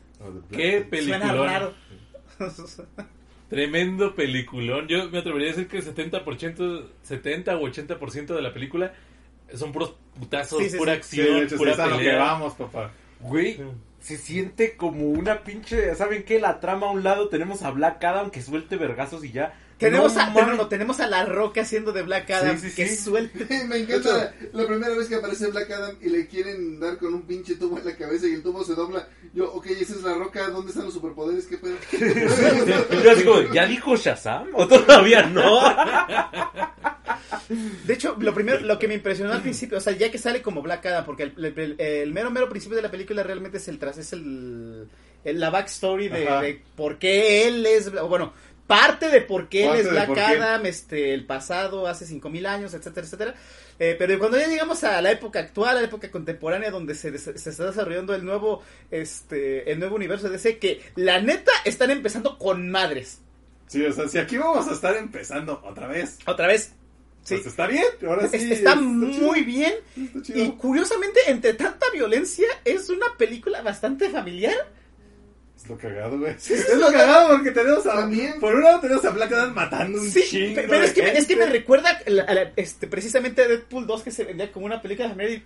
Qué Adam. Suena peliculón. raro. Tremendo peliculón. Yo me atrevería a decir que 70%, 70 o 80% de la película son puros putazos, Sí, sí, pura acción, hecho, sí, pura lo que vamos, papá. Güey, se siente como una pinche. ¿Saben qué? La trama a un lado tenemos a Black Adam que suelte vergazos y ya. Tenemos, No a, tenemos, tenemos a La Roca haciendo de Black Adam. Sí, sí, que sí. suelte. Me encanta la, la primera vez que aparece Black Adam y le quieren dar con un pinche tubo en la cabeza y el tubo se dobla. Yo, ok, esa es la roca, ¿dónde están los superpoderes? ¿Qué pedo? Yo digo, ¿ya dijo Shazam? ¿O todavía no? De hecho, lo primero, lo que me impresionó al principio, o sea, ya que sale como Black Adam, porque el, el- el mero mero principio de la película realmente es el tras, es el, el- la backstory de, de por qué él es, o bueno, parte de por qué él Parte es de Black por qué. Adam, este, el pasado, hace cinco mil años, etcétera, etcétera. Eh, pero cuando ya llegamos a la época actual, a la época contemporánea, donde se, se está desarrollando el nuevo, este, el nuevo universo de DC, que la neta están empezando con madres. Sí, o sea, si aquí vamos a estar empezando otra vez, Otra vez. Sí. pues está bien. Ahora sí. está chido, muy bien. está. Y curiosamente, entre tanta violencia, es una película bastante familiar. Es lo cagado, güey. Es lo cagado porque tenemos a. También. Por un lado tenemos a Black Adam matando un Sí, chingo. pe- pero de es que, gente. es que me recuerda a la- a la- este, precisamente a Deadpool 2 que se vendía como una película familiar. Y,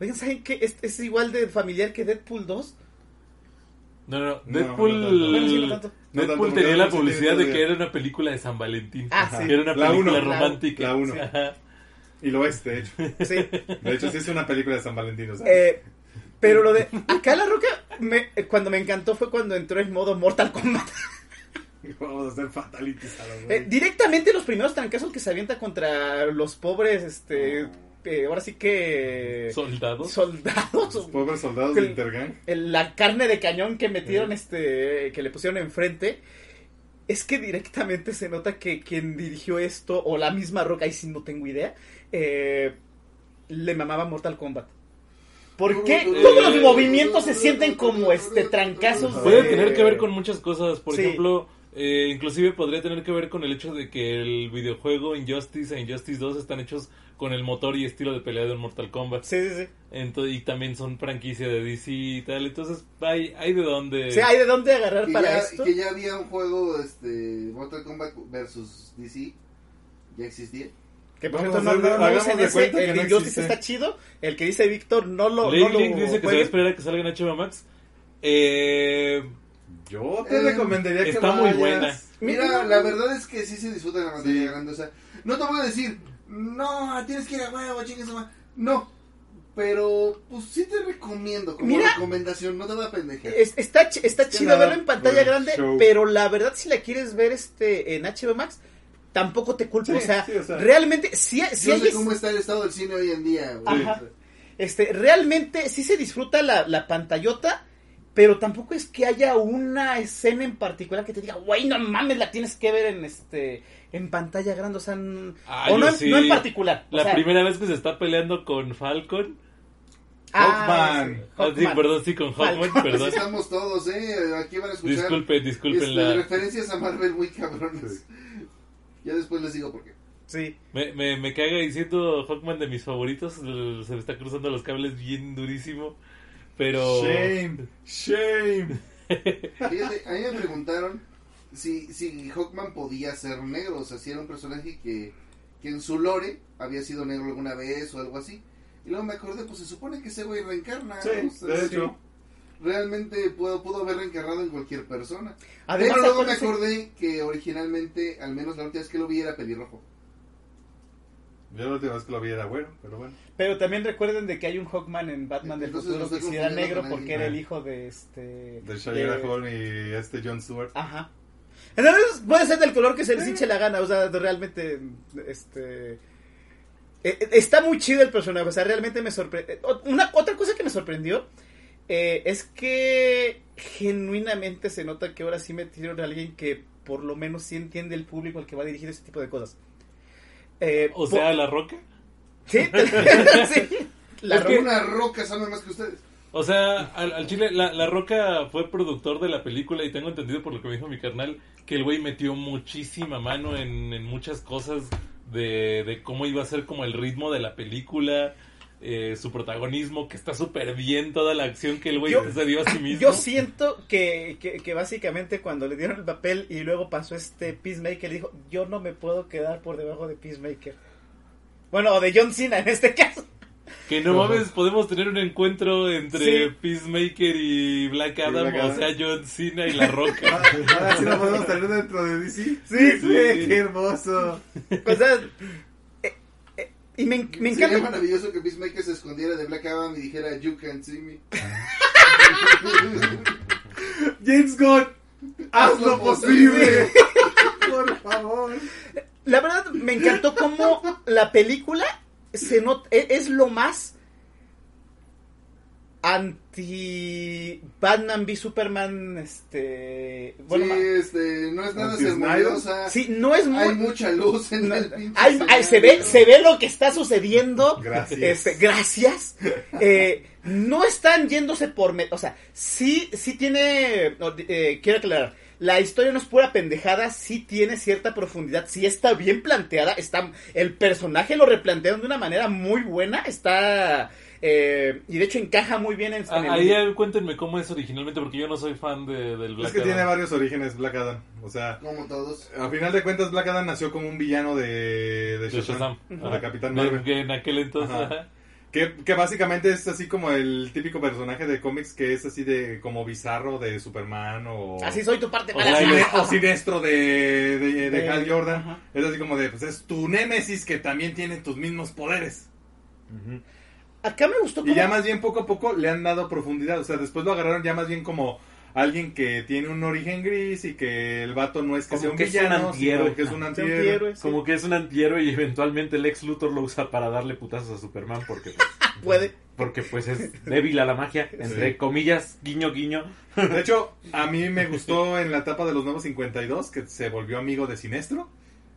oigan, ¿saben qué? Es, es igual de familiar que Deadpool 2. No, no, No, Deadpool, no. Bueno, sí, no tanto. Deadpool tanto, tenía la sí publicidad de que era una película de San Valentín. Ah, Ajá. sí. Que era una La película uno, romántica. la uno. Ajá. Y lo es, de hecho. Sí. De hecho, sí es una película de San Valentín. O sea, Eh, pero lo de. Acá la roca, me- eh, cuando me encantó fue cuando entró en modo Mortal Kombat. vamos a hacer fatalities a los Eh, directamente los primeros trancazos que se avienta contra los pobres, este. eh, ahora sí que. Soldados. soldados. Los pobres soldados de Intergang. el- la carne de cañón que metieron, este, que le pusieron enfrente, es que directamente se nota que quien dirigió esto, o la misma roca, ahí sí no tengo idea, eh, le mamaba Mortal Kombat. ¿Por qué Eh, todos los movimientos se sienten como este trancazos? Puede de- tener que ver con muchas cosas. Por Sí. ejemplo, eh, inclusive podría tener que ver con el hecho de que el videojuego Injustice e Injustice 2 están hechos con el motor y estilo de pelea de un Mortal Kombat. Sí, sí, sí. Ento- y también son franquicia de DC y tal. Entonces, hay, hay de dónde. Sea, hay de dónde agarrar Que para ya, esto. que ya había un juego, este, Mortal Kombat versus DC. Ya existía. Que por cierto, no, no, no hagamos usen de ese, cuenta que el no Injustice está chido. El que dice Víctor no lo. Link no lo Link dice que se va a esperar a que salga en HBO Max. Eh, Yo te Eh, recomendaría que está muy vayas. buena. Mira, la verdad es que sí se disfruta en la pantalla Sí. grande. O sea, no te voy a decir, no, tienes que ir a huevo, chingues su madre". No, pero pues sí te recomiendo como Mira. recomendación, no te voy a pendejear. Es- está, está chido verlo en pantalla el grande, show. pero la verdad si la quieres ver este en HBO Max, tampoco te culpo. Sí, o, sea, sí, o sea. realmente sí, sí Yo hay sé es- cómo está el estado del cine hoy en día. güey. Ajá. este, realmente sí se disfruta la, la pantallota, pero tampoco es que haya una escena en particular que te diga, güey, no mames, la tienes que ver en este en pantalla grande, o sea, Ah, o no, sí. no en particular. o la sea, primera vez que se está peleando con Falcon. ah, Hawkman. sí, Ah, sí, perdón, sí, con Hawkman, Falcon. perdón. Estamos todos, ¿eh? Aquí van a escuchar Disculpen, disculpen este, la... referencias a Marvel muy cabrones. Ya después les digo por qué. Sí. Me, me, me caga diciendo Hawkman de mis favoritos. Se me está cruzando los cables bien durísimo. Pero. Shame, shame. Fíjate, a mí me preguntaron si, si Hawkman podía ser negro, o sea, si era un personaje que, que en su lore había sido negro alguna vez o algo así. Y luego me acordé, pues se supone que ese güey reencarna. Sí, o sea, de hecho. Realmente pudo, pudo haber reencarnado en cualquier persona. Además, Pero luego me acordé que originalmente, al menos la última vez que lo vi, era pelirrojo. Yo la última vez que lo vi era bueno, pero bueno. Pero también recuerden de que hay un Hawkman en Batman del Entonces futuro que sí era negro porque era el hijo de este... De Shia de- Holm y este John Stewart. Ajá. Entonces puede ser del color que se les hinche la gana, o sea, realmente, este... eh, eh, Está muy chido el personaje, o sea, realmente me sorprendió. Una, otra cosa que me sorprendió eh, es que genuinamente se nota que ahora sí metieron a alguien que por lo menos sí entiende el público al que va a dirigir ese tipo de cosas. Eh, O sea, La Roca. Sí, sí. La Es ro- que una roca sabe más que ustedes. O sea, al, al chile, la, la Roca fue productor de la película y tengo entendido por lo que me dijo mi carnal que el güey metió muchísima mano en, en muchas cosas de, de cómo iba a ser como el ritmo de la película, eh, su protagonismo, que está súper bien toda la acción que el güey Yo- se dio a sí mismo. Yo siento que, que, que básicamente cuando le dieron el papel y luego pasó este Peacemaker, dijo, yo no me puedo quedar por debajo de Peacemaker. Bueno, o de John Cena en este caso. Que no mames, podemos tener un encuentro entre Sí. Peacemaker y Black Adam, Black Adam. o sea, John Cena y La Roca. Ahora sí lo podemos tener dentro de DC. Sí, sí. Qué hermoso. O sea, y me, me Sería encanta. maravilloso que Peacemaker se escondiera de Black Adam y dijera, You can't see me. James Gunn, haz Haz lo lo posible. Por favor. La verdad, me encantó cómo la película se not- e- es lo más anti Batman v Superman este bueno sí, este, no es nada ceremoniosa. sí no es muy Hay mucha luz en no- el pinche hay- hay- se ve se ve lo que está sucediendo Gracias. Este, gracias. Eh, no están yéndose por... me- o sea, sí, sí tiene... eh, quiero aclarar. La historia no es pura pendejada, sí tiene cierta profundidad, sí está bien planteada, está, el personaje lo replantearon de una manera muy buena, está... eh, y de hecho encaja muy bien en, en Ah, el- Ahí eh, cuéntenme cómo es originalmente, porque yo no soy fan de, del Black Es que Adam. tiene varios orígenes Black Adam. O sea, Como todos. a final de cuentas Black Adam nació como un villano de, de De Shazam. Shazam. o de Capitán De- Marvel. que en aquel entonces. Ajá. ajá. Que, que básicamente es así como el típico personaje de cómics que es así de como bizarro de Superman o... Así soy tu parte Sine- o sinestro de, de, de De- Hal Jordan. ajá. Es así como de, pues es tu némesis que también tiene tus mismos poderes. Acá me gustó Y ya más bien poco a poco le han dado profundidad. O sea, después lo agarraron ya más bien como alguien que tiene un origen gris y que el vato no es que Como sea un que es un antihéroe. sino que es un antihéroe. antihéroe, sí. Como que es un antihéroe y eventualmente el ex Luthor lo usa para darle putazos a Superman porque pues, Puede. porque pues es débil a la magia, entre Sí. comillas, guiño guiño. De hecho, a mí me gustó en la etapa de los nuevos 52 que se volvió amigo de Sinestro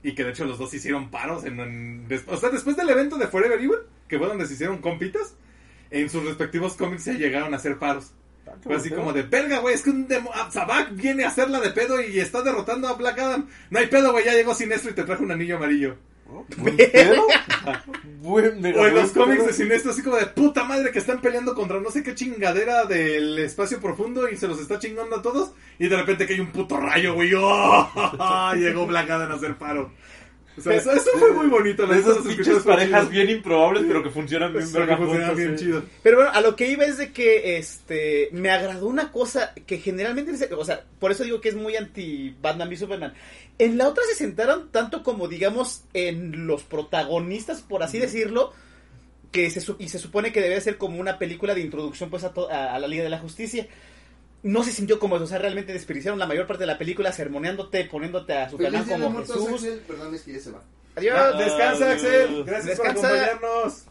y que de hecho los dos hicieron paros en, en- des- o sea, después del evento de Forever Evil, que fue donde se hicieron compitas, en sus respectivos cómics se llegaron a hacer paros. Fue así como de, verga, güey, es que un demo ah, Sabak viene a hacerla de pedo y está derrotando a Black Adam. No hay pedo, güey, ya llegó Sinestro y te trajo un anillo amarillo. ¿Buen pedo? Buen mega O en los cómics pedo. de Sinestro, así como de puta madre que están peleando contra no sé qué chingadera del espacio profundo y se los está chingando a todos. Y de repente que hay un puto rayo, güey. ¡Oh! Llegó Black Adam a hacer paro. O sea, eso, eso fue muy bonito. La esas pinches parejas chido. bien improbables, pero que funcionan bien, que bien sí. chido. Pero bueno, a lo que iba es de que este me agradó una cosa que generalmente, o sea, por eso digo que es muy anti Batman v Superman. En la otra se sentaron tanto como digamos en los protagonistas, por así decirlo, que se y se supone que debe ser como una película de introducción pues a, to- a- a la Liga de la Justicia. No se sintió como, eso, o sea, realmente desperdiciaron la mayor parte de la película sermoneándote, poniéndote a día de como muertos, Jesús. Axel. Perdón, es que ya se va. Adiós. Ah, descansa. Axel. Gracias Descansa. por acompañarnos.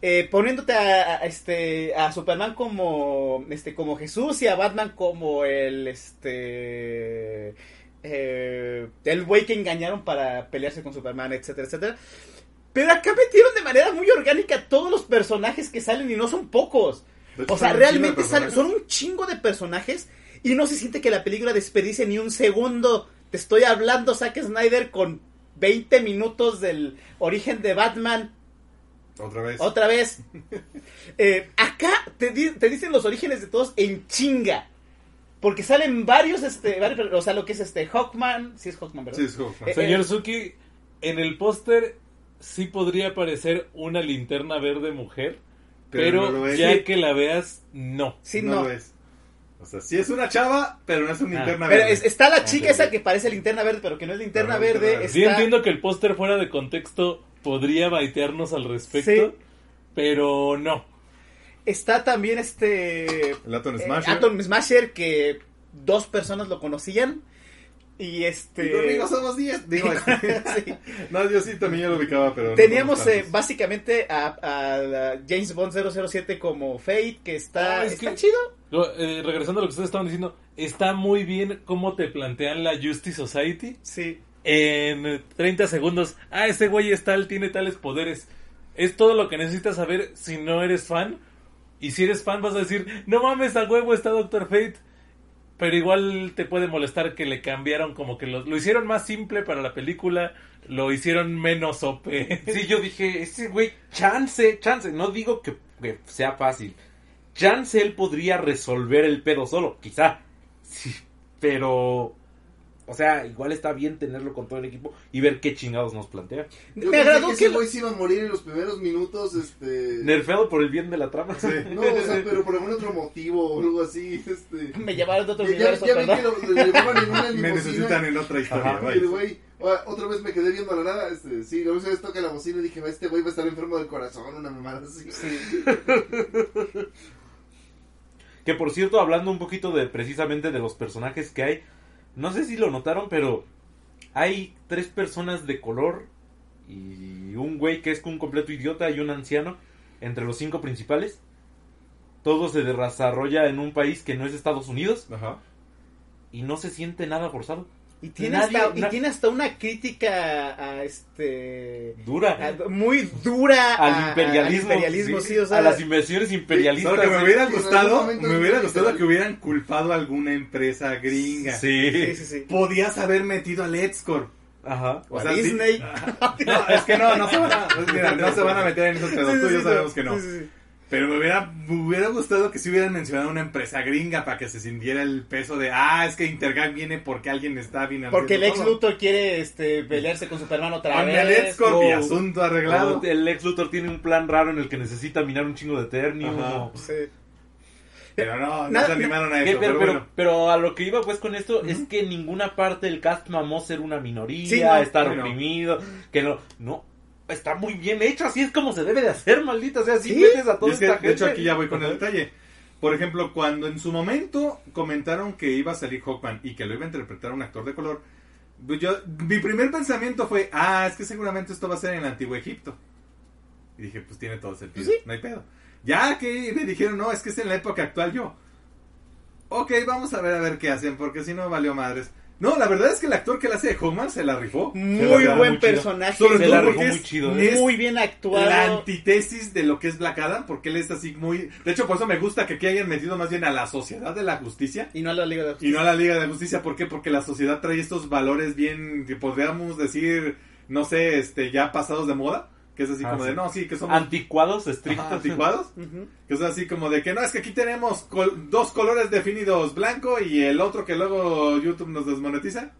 eh, poniéndote a, a- este a Superman como este como Jesús y a Batman como el este eh, el güey que engañaron para pelearse con Superman, etcétera, etcétera. Pero acá metieron de manera muy orgánica todos los personajes que salen y no son pocos. O sea, realmente son un chingo de personajes y no se siente que la película desperdicie ni un segundo. Te estoy hablando, Zack Snyder, con 20 minutos del origen de Batman. Otra vez. Otra vez. Eh, acá te, di- te dicen los orígenes de todos en chinga. Porque salen varios, este, varios, o sea, lo que es este Hawkman, sí es Hawkman, ¿verdad? Sí, es Hawkman. Eh, Señor Suki, en el póster sí podría aparecer una linterna verde mujer, Pero pero, no lo es. ya Sí. que la veas, no. sí, no, no. lo es. O sea, sí es una chava, pero no es una Ah. linterna Pero verde. es- está la chica esa que parece linterna verde, pero que no es linterna No, verde. linterna Sí está- entiendo que el póster fuera de contexto podría baitearnos al respecto, Sí. pero no. Está también este. El Atom eh, Smasher. Atom Smasher, que dos personas lo conocían. Y este. Y conmigo somos 10. Digo, Sí. no, yo sí también ya lo ubicaba, pero. no Teníamos somos eh, básicamente a, a la James Bond 007 como Fate, que está, Ah, es está que- chido. Lo- eh, regresando a lo que ustedes estaban diciendo, está muy bien cómo te plantean la Justice Society. Sí. en 30 segundos, ah, ese güey es tal, tiene tales poderes. Es todo lo que necesitas saber si no eres fan. Y si eres fan vas a decir, no mames, a huevo está Doctor Fate. Pero igual te puede molestar que le cambiaron como que lo, lo hicieron más simple para la película, lo hicieron menos OP. Sí, yo dije, ese güey, chance, chance, no digo que, que sea fácil. Chance él podría resolver el pedo solo, quizá. Sí, pero... O sea, igual está bien tenerlo con todo el equipo y ver qué chingados nos plantea. Yo Me agradó que que. ese güey se iba a morir en los primeros minutos, este... Nerfeado por el bien de la trama. No, o sea, pero por algún otro motivo o algo así, este... Me llevaron de otro Ya, ya, universo, ya vi que lo, lo llevaban en una Me necesitan en otra historia. Ajá. el güey, ah, otra vez me quedé viendo a la nada, este, sí, la última vez toca la bocina y dije, este güey va a estar enfermo del corazón, una mamada así. Que por cierto, hablando un poquito de precisamente de los personajes que hay, no sé si lo notaron, pero hay tres personas de color y un güey que es un completo idiota y un anciano entre los cinco principales. Todo se desarrolla en un país que no es Estados Unidos Ajá. y no se siente nada forzado. Y tiene, Nadie- hasta, y na- tiene hasta una crítica a este. Dura. a- muy dura Al a- imperialismo, al imperialismo, sí, sí, o sea, a las inversiones imperialistas. Solo que me sí. hubiera gustado, me hubiera gustado que hubieran culpado a alguna empresa gringa. Sí. sí, sí, sí. Podías haber metido a Let's Corp. Ajá. O a sea, sí. Disney. No, es que no, no se van a, mira, no se van a meter en esos pedos. Sí, sí, Tú y yo sí, sabemos sí, que no. Pero me hubiera, me hubiera gustado que si hubieran mencionado una empresa gringa para que se sintiera el peso de, ah, es que Intergang viene porque alguien está bien Porque el ex. Luthor quiere este, pelearse con Superman otra Con vez. el y asunto arreglado. O El ex Luthor tiene un plan raro en el que necesita minar un chingo de Eternium. Ajá. o- Sí. Pero no, no Nada- se animaron a eso. pero, Pero, pero- bueno. pero a lo que iba pues con esto es que en ninguna parte del cast mamó ser una minoría, Sí, no, estar oprimido, que no, no, está muy bien hecho, así es como se debe de hacer, maldita, o sea, si Sí. metes a toda es que, esta de hecho, aquí ya voy con el detalle. Por ejemplo, cuando en su momento comentaron que iba a salir Hawkman y que lo iba a interpretar un actor de color, pues yo, mi primer pensamiento fue, ah, es que seguramente esto va a ser en el antiguo Egipto. Y dije, pues tiene todo sentido, Pues sí. no hay pedo. Ya que me dijeron, no, es que es en la época actual yo. Ok, vamos a ver a ver qué hacen, porque si no valió madres. No, la verdad es que el actor que la hace de Hawkman se la rifó. Muy la buen muy personaje. Sobre Se todo la porque rifó es- muy chido, es muy bien actuado. la antítesis de lo que es Black Adam, porque él es así muy... De hecho, por eso me gusta que aquí hayan metido más bien a la sociedad de la justicia Y no a la Liga de la y no a la Liga de la Justicia. ¿Por qué? Porque la sociedad trae estos valores bien, que podríamos decir, no sé, este ya pasados de moda. Que es así Ah, como sí. de, no, sí, que somos Anticuados, estrictos. anticuados. Que es así como de que no, es que aquí tenemos col- dos colores definidos, blanco y el otro que luego YouTube nos desmonetiza.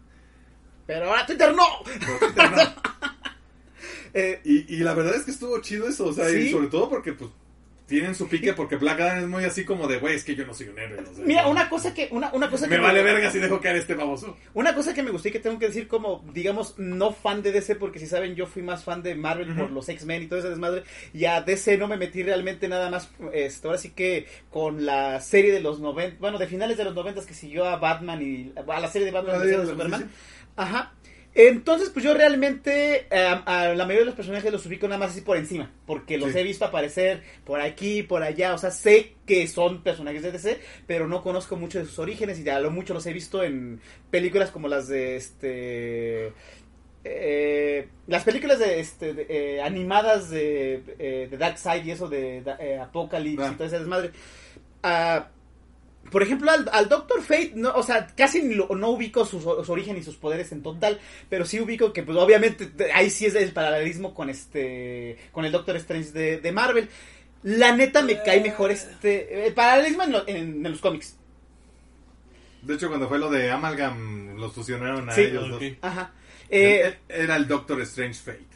Pero ahora Twitter no. Pero Twitter no. Eh, Y, y la verdad es que estuvo chido eso, o sea, y sobre todo porque pues tienen su pique, porque Black Adam es muy así como de, güey, es que yo no soy un héroe. mira, una cosa que una, una cosa Me que vale verga si dejo caer este baboso. Una cosa que me gustó y que tengo que decir como, digamos, no fan de DC, porque si saben, yo fui más fan de Marvel por los X-Men y todo ese desmadre, y a DC no me metí realmente nada más, este, ahora sí que con la serie de los 90, bueno, de finales de los 90 que siguió a Batman y a la serie de Batman y de Superman. Ajá. Entonces, pues yo realmente eh, a la mayoría de los personajes los ubico nada más así por encima, porque los Sí. he visto aparecer por aquí, por allá, o sea, sé que son personajes de DC, pero no conozco mucho de sus orígenes y a lo mucho los he visto en películas como las de este... eh, las películas de, este, de, eh, animadas de, eh, de Dark Side y eso de, eh, Apocalypse Ah. y todo ese desmadre. Ah, por ejemplo, al, al Doctor Fate, no, o sea, casi ni lo- no ubico su, su origen y sus poderes en total, pero sí ubico que, pues, obviamente, ahí sí es el paralelismo con este, con el Doctor Strange de, de Marvel. La neta me cae mejor este, el paralelismo en, lo- en- en los cómics. De hecho, cuando fue lo de Amalgam, los fusionaron a Sí, ellos dos. ok. Ajá. Eh, Era el Doctor Strange Fate.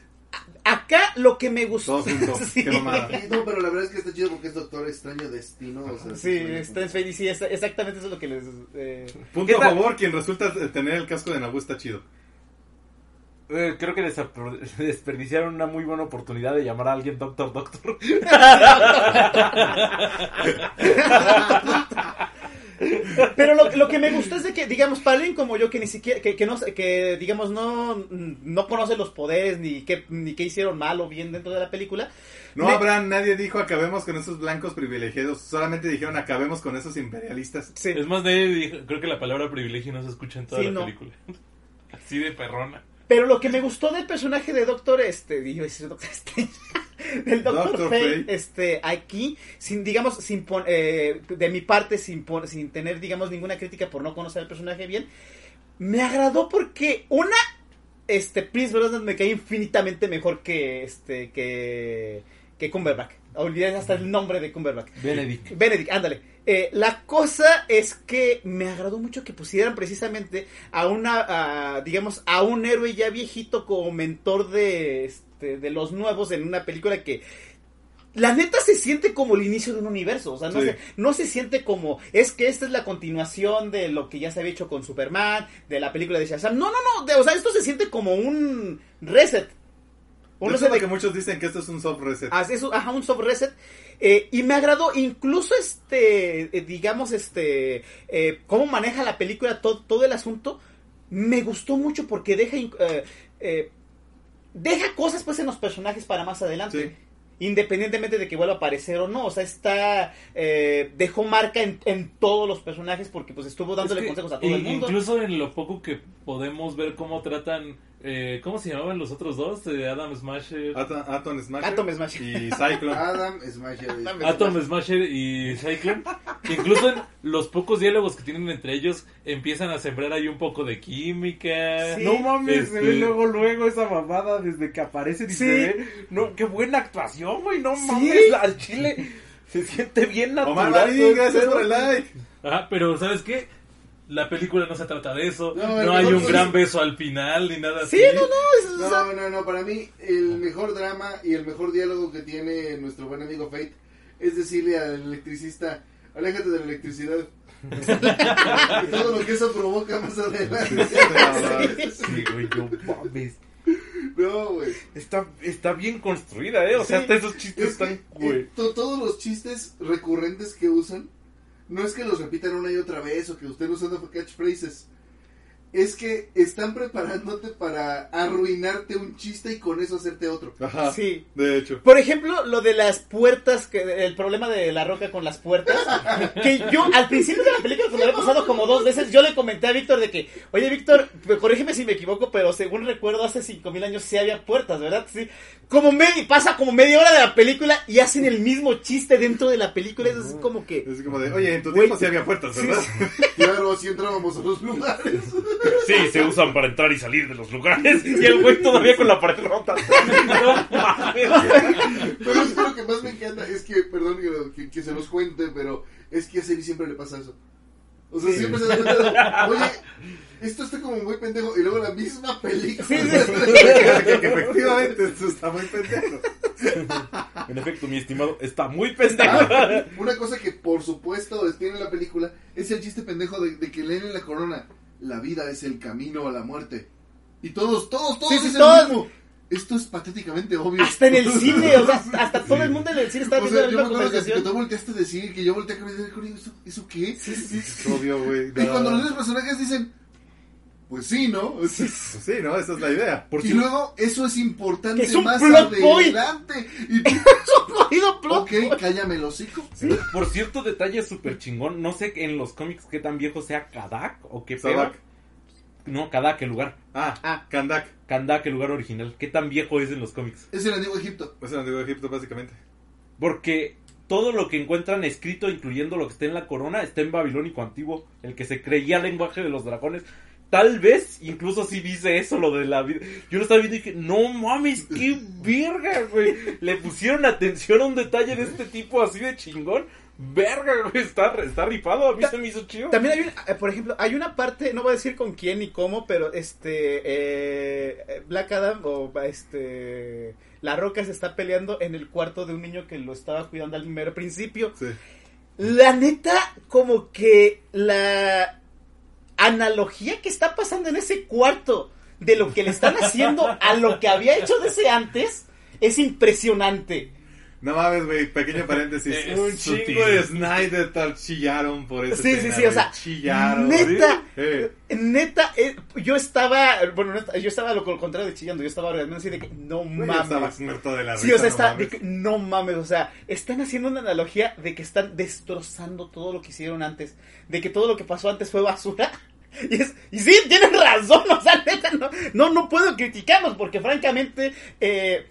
Acá lo que me gustó. Sí. Qué mamada. Y No, pero la verdad es que está chido porque es Doctor Extraño Destino. O sea, Sí, está en y sí, exactamente eso es lo que les... eh, Punto ¿Qué a tal? favor, quien resulta tener el casco de Naboo está chido. Eh, creo que desperdiciaron una muy buena oportunidad de llamar a alguien Doctor Doctor. Pero lo, lo que me gustó es de que, digamos, para alguien como yo que ni siquiera, que, que no, que digamos, no, no conoce los poderes ni qué, ni qué hicieron mal o bien dentro de la película. No me- habrá, nadie dijo acabemos con esos blancos privilegiados, solamente dijeron acabemos con esos imperialistas. Sí. Es más, nadie dijo- creo que la palabra privilegio no se escucha en toda Sí, la no. película. Así de perrona. Pero lo que me gustó del personaje de Doctor, este, decir Doctor Strange, del Doctor, Doctor Fate, Fate. este, aquí, sin, digamos, sin pon- eh, de mi parte, sin, pon- sin tener, digamos, ninguna crítica por no conocer al personaje bien, me agradó porque, una, este, Pierce Brosnan me cae infinitamente mejor que, este, que, que Cumberbatch. Olvidé hasta el nombre de Cumberbatch. Benedict. Benedict, ándale. Eh, la cosa es que me agradó mucho que pusieran precisamente a una, a, digamos, a un héroe ya viejito como mentor de, este, de los nuevos en una película que la neta se siente como el inicio de un universo, o sea, no, Sí. se, no se siente como, es que esta es la continuación de lo que ya se había hecho con Superman, de la película de Shazam, no, no, no, de- o sea, esto se siente como un reset. Un reset de- que muchos dicen que esto es un soft reset. Así es, ajá, un soft reset. Eh, y me agradó incluso este, eh, digamos, este, eh, cómo maneja la película todo, todo el asunto. Me gustó mucho porque deja, eh, deja cosas pues en los personajes para más adelante. Sí. Independientemente de que vuelva a aparecer o no. O sea, está, eh, dejó marca en, en todos los personajes porque pues estuvo dándole Es que consejos a todo el mundo. Incluso en lo poco que podemos ver cómo tratan. Eh, ¿Cómo se llamaban los otros dos? Eh, Adam Smasher. Atom, Atom Smasher. Atom Smasher. Y Cyclone. Adam Smasher. Atom Smasher y Cyclone. que incluso en los pocos diálogos que tienen entre ellos empiezan a sembrar ahí un poco de química. Sí. No mames, se Este- ve luego, luego esa mamada desde que aparece y Sí. se ve. No, qué buena actuación, güey. No Sí. mames, al chile se siente bien natural. Omar Marín, gracias pedo. por el like. Ajá, pero ¿sabes qué? La película no se trata de eso. No, hay un es- gran beso al final ni nada Sí, así. no, no, es- o sea, No, no, no, para mí el mejor drama y el mejor diálogo que tiene nuestro buen amigo Fate es decirle al electricista, aléjate de la electricidad. y todo lo que eso provoca más adelante. Sí, güey, no mames. No, güey. Está, está bien construida, ¿eh? O sea, Sí, hasta esos chistes Es están, güey. eh, to- todos los chistes recurrentes que usan, no es que los repitan una y otra vez o que estén usando catchphrases. Es que están preparándote para arruinarte un chiste y con eso hacerte otro. Ajá. Sí. De hecho. Por ejemplo, lo de las puertas, que el problema de la roca con las puertas, que yo al principio de la película, me había pasado como dos veces, yo le comenté a Víctor de que, oye Víctor, pues, corrígeme si me equivoco, pero según recuerdo hace cinco mil años sí había puertas, ¿verdad? Sí. Como media, pasa como media hora de la película y hacen el mismo chiste dentro de la película, es así como que... Es como de, oye, en tu tiempo sí había puertas, ¿verdad? Claro, así entrábamos a los lugares. Sí, se usan para entrar y salir de los lugares. Y el güey todavía con la pared rota. Pero es que lo que más me encanta es que, perdón que, que- que se los cuente, pero es que a Seri siempre le pasa eso. O sea, siempre se da cuenta oye, esto está como muy pendejo, y luego la misma película. Sí, sí, que, que efectivamente esto está muy pendejo. En efecto, mi estimado, está muy pendejo. Una cosa que por supuesto tiene la película es el chiste pendejo de, de que leen en la corona, la vida es el camino a la muerte. Y todos, todos, todos Sí, sí, dicen todos. mismo. Esto es patéticamente obvio. Hasta en el cine, o sea, hasta todo el mundo en el cine está O viendo sea, la yo me misma acuerdo que, que conversación. tú volteaste a decir, que yo volteé a caminar con ¿eso, ¿eso qué? Es obvio, güey. Y cuando los demás personajes dicen, pues sí, ¿no? Pues sí, ¿no? Esa es la idea. Por y luego eso es importante es un más plot point. adelante. Y ok, cállame el hocico. Por cierto, detalle súper chingón. No sé en los cómics qué tan viejo sea Kadak o qué pedo. No, Kadak, el lugar. Ah, Ah. Kandak. Kandak, el lugar original. ¿Qué tan viejo es en los cómics? Es el antiguo Egipto. Es el antiguo Egipto, básicamente. Porque todo lo que encuentran escrito, incluyendo lo que está en la corona, está en babilónico antiguo. El que se creía lenguaje de los dragones. Tal vez, incluso si dice eso, lo de la vida. Yo lo estaba viendo y dije, no mames, qué verga, güey. Le pusieron atención a un detalle de este tipo así de chingón. verga, güey, está, está rifado, a mí se me hizo chido. También hay una, eh, por ejemplo, hay una parte, no voy a decir con quién ni cómo, pero este eh, Black Adam o este La Roca se está peleando en el cuarto de un niño que lo estaba cuidando al primer principio. Sí. La neta, como que la analogía que está pasando en ese cuarto de lo que le están haciendo a lo que había hecho desde antes es impresionante. No mames, güey, pequeño paréntesis. Es un sutil. chingo de Snyder tal chillaron por eso. Sí, sí, sí, o sea, chillaron. neta, Eh, neta, eh, yo estaba, bueno, neta, yo estaba lo, contrario de chillando, yo estaba realmente así de que no mames. estaba muerto de la Sí, risa, o sea, no está, mames. de que no mames, o sea, están haciendo una analogía de que están destrozando todo lo que hicieron antes, de que todo lo que pasó antes fue basura. Y, es, y sí, tienen razón, o sea, neta, no, no, no puedo criticarlos porque francamente, eh,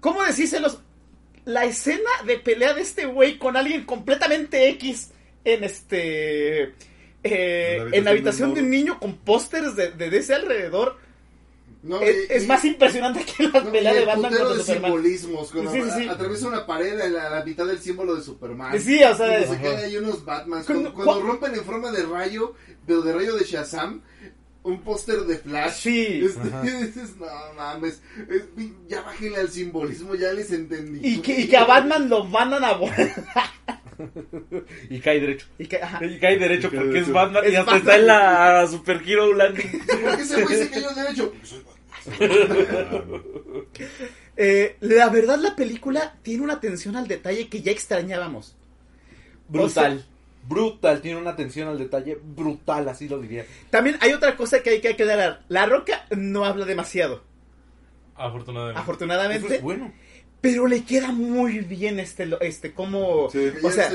¿cómo decírselos? La escena de pelea de este güey con alguien completamente X en este... eh, En la la habitación de un niño con pósters de, de DC alrededor No, es, y- es más impresionante que las no, peleas y de Batman contra de Superman. simbolismos. Cuando Sí, sí, sí. atraviesa una pared a la, a la mitad del símbolo de Superman. Sí, o sea, Cuando se caen ahí unos Batmans. Cuando- Cuando, cuando cu- rompen en forma de rayo, de, de rayo de Shazam, un póster de Flash. Sí. Este, dices, no mames, es- ya bájenle al simbolismo, ya les entendí. Y que, y que a Batman lo mandan a volar. Y cae derecho. Y ajá. Y cae derecho Y cae porque es. Batman y hasta Batman. está en la Super Hero Landing. ¿Por qué ese güey se cayó derecho? Porque soy Batman. Eh, la verdad, la película tiene una atención al detalle que ya extrañábamos. Brutal. Brutal. Tiene una atención al detalle brutal, así lo diría. También hay otra cosa que hay que aclarar. La Roca no habla demasiado, Afortunadamente. afortunadamente. Eso es bueno. Pero le queda muy bien este, lo- este, como... Sí. O sea.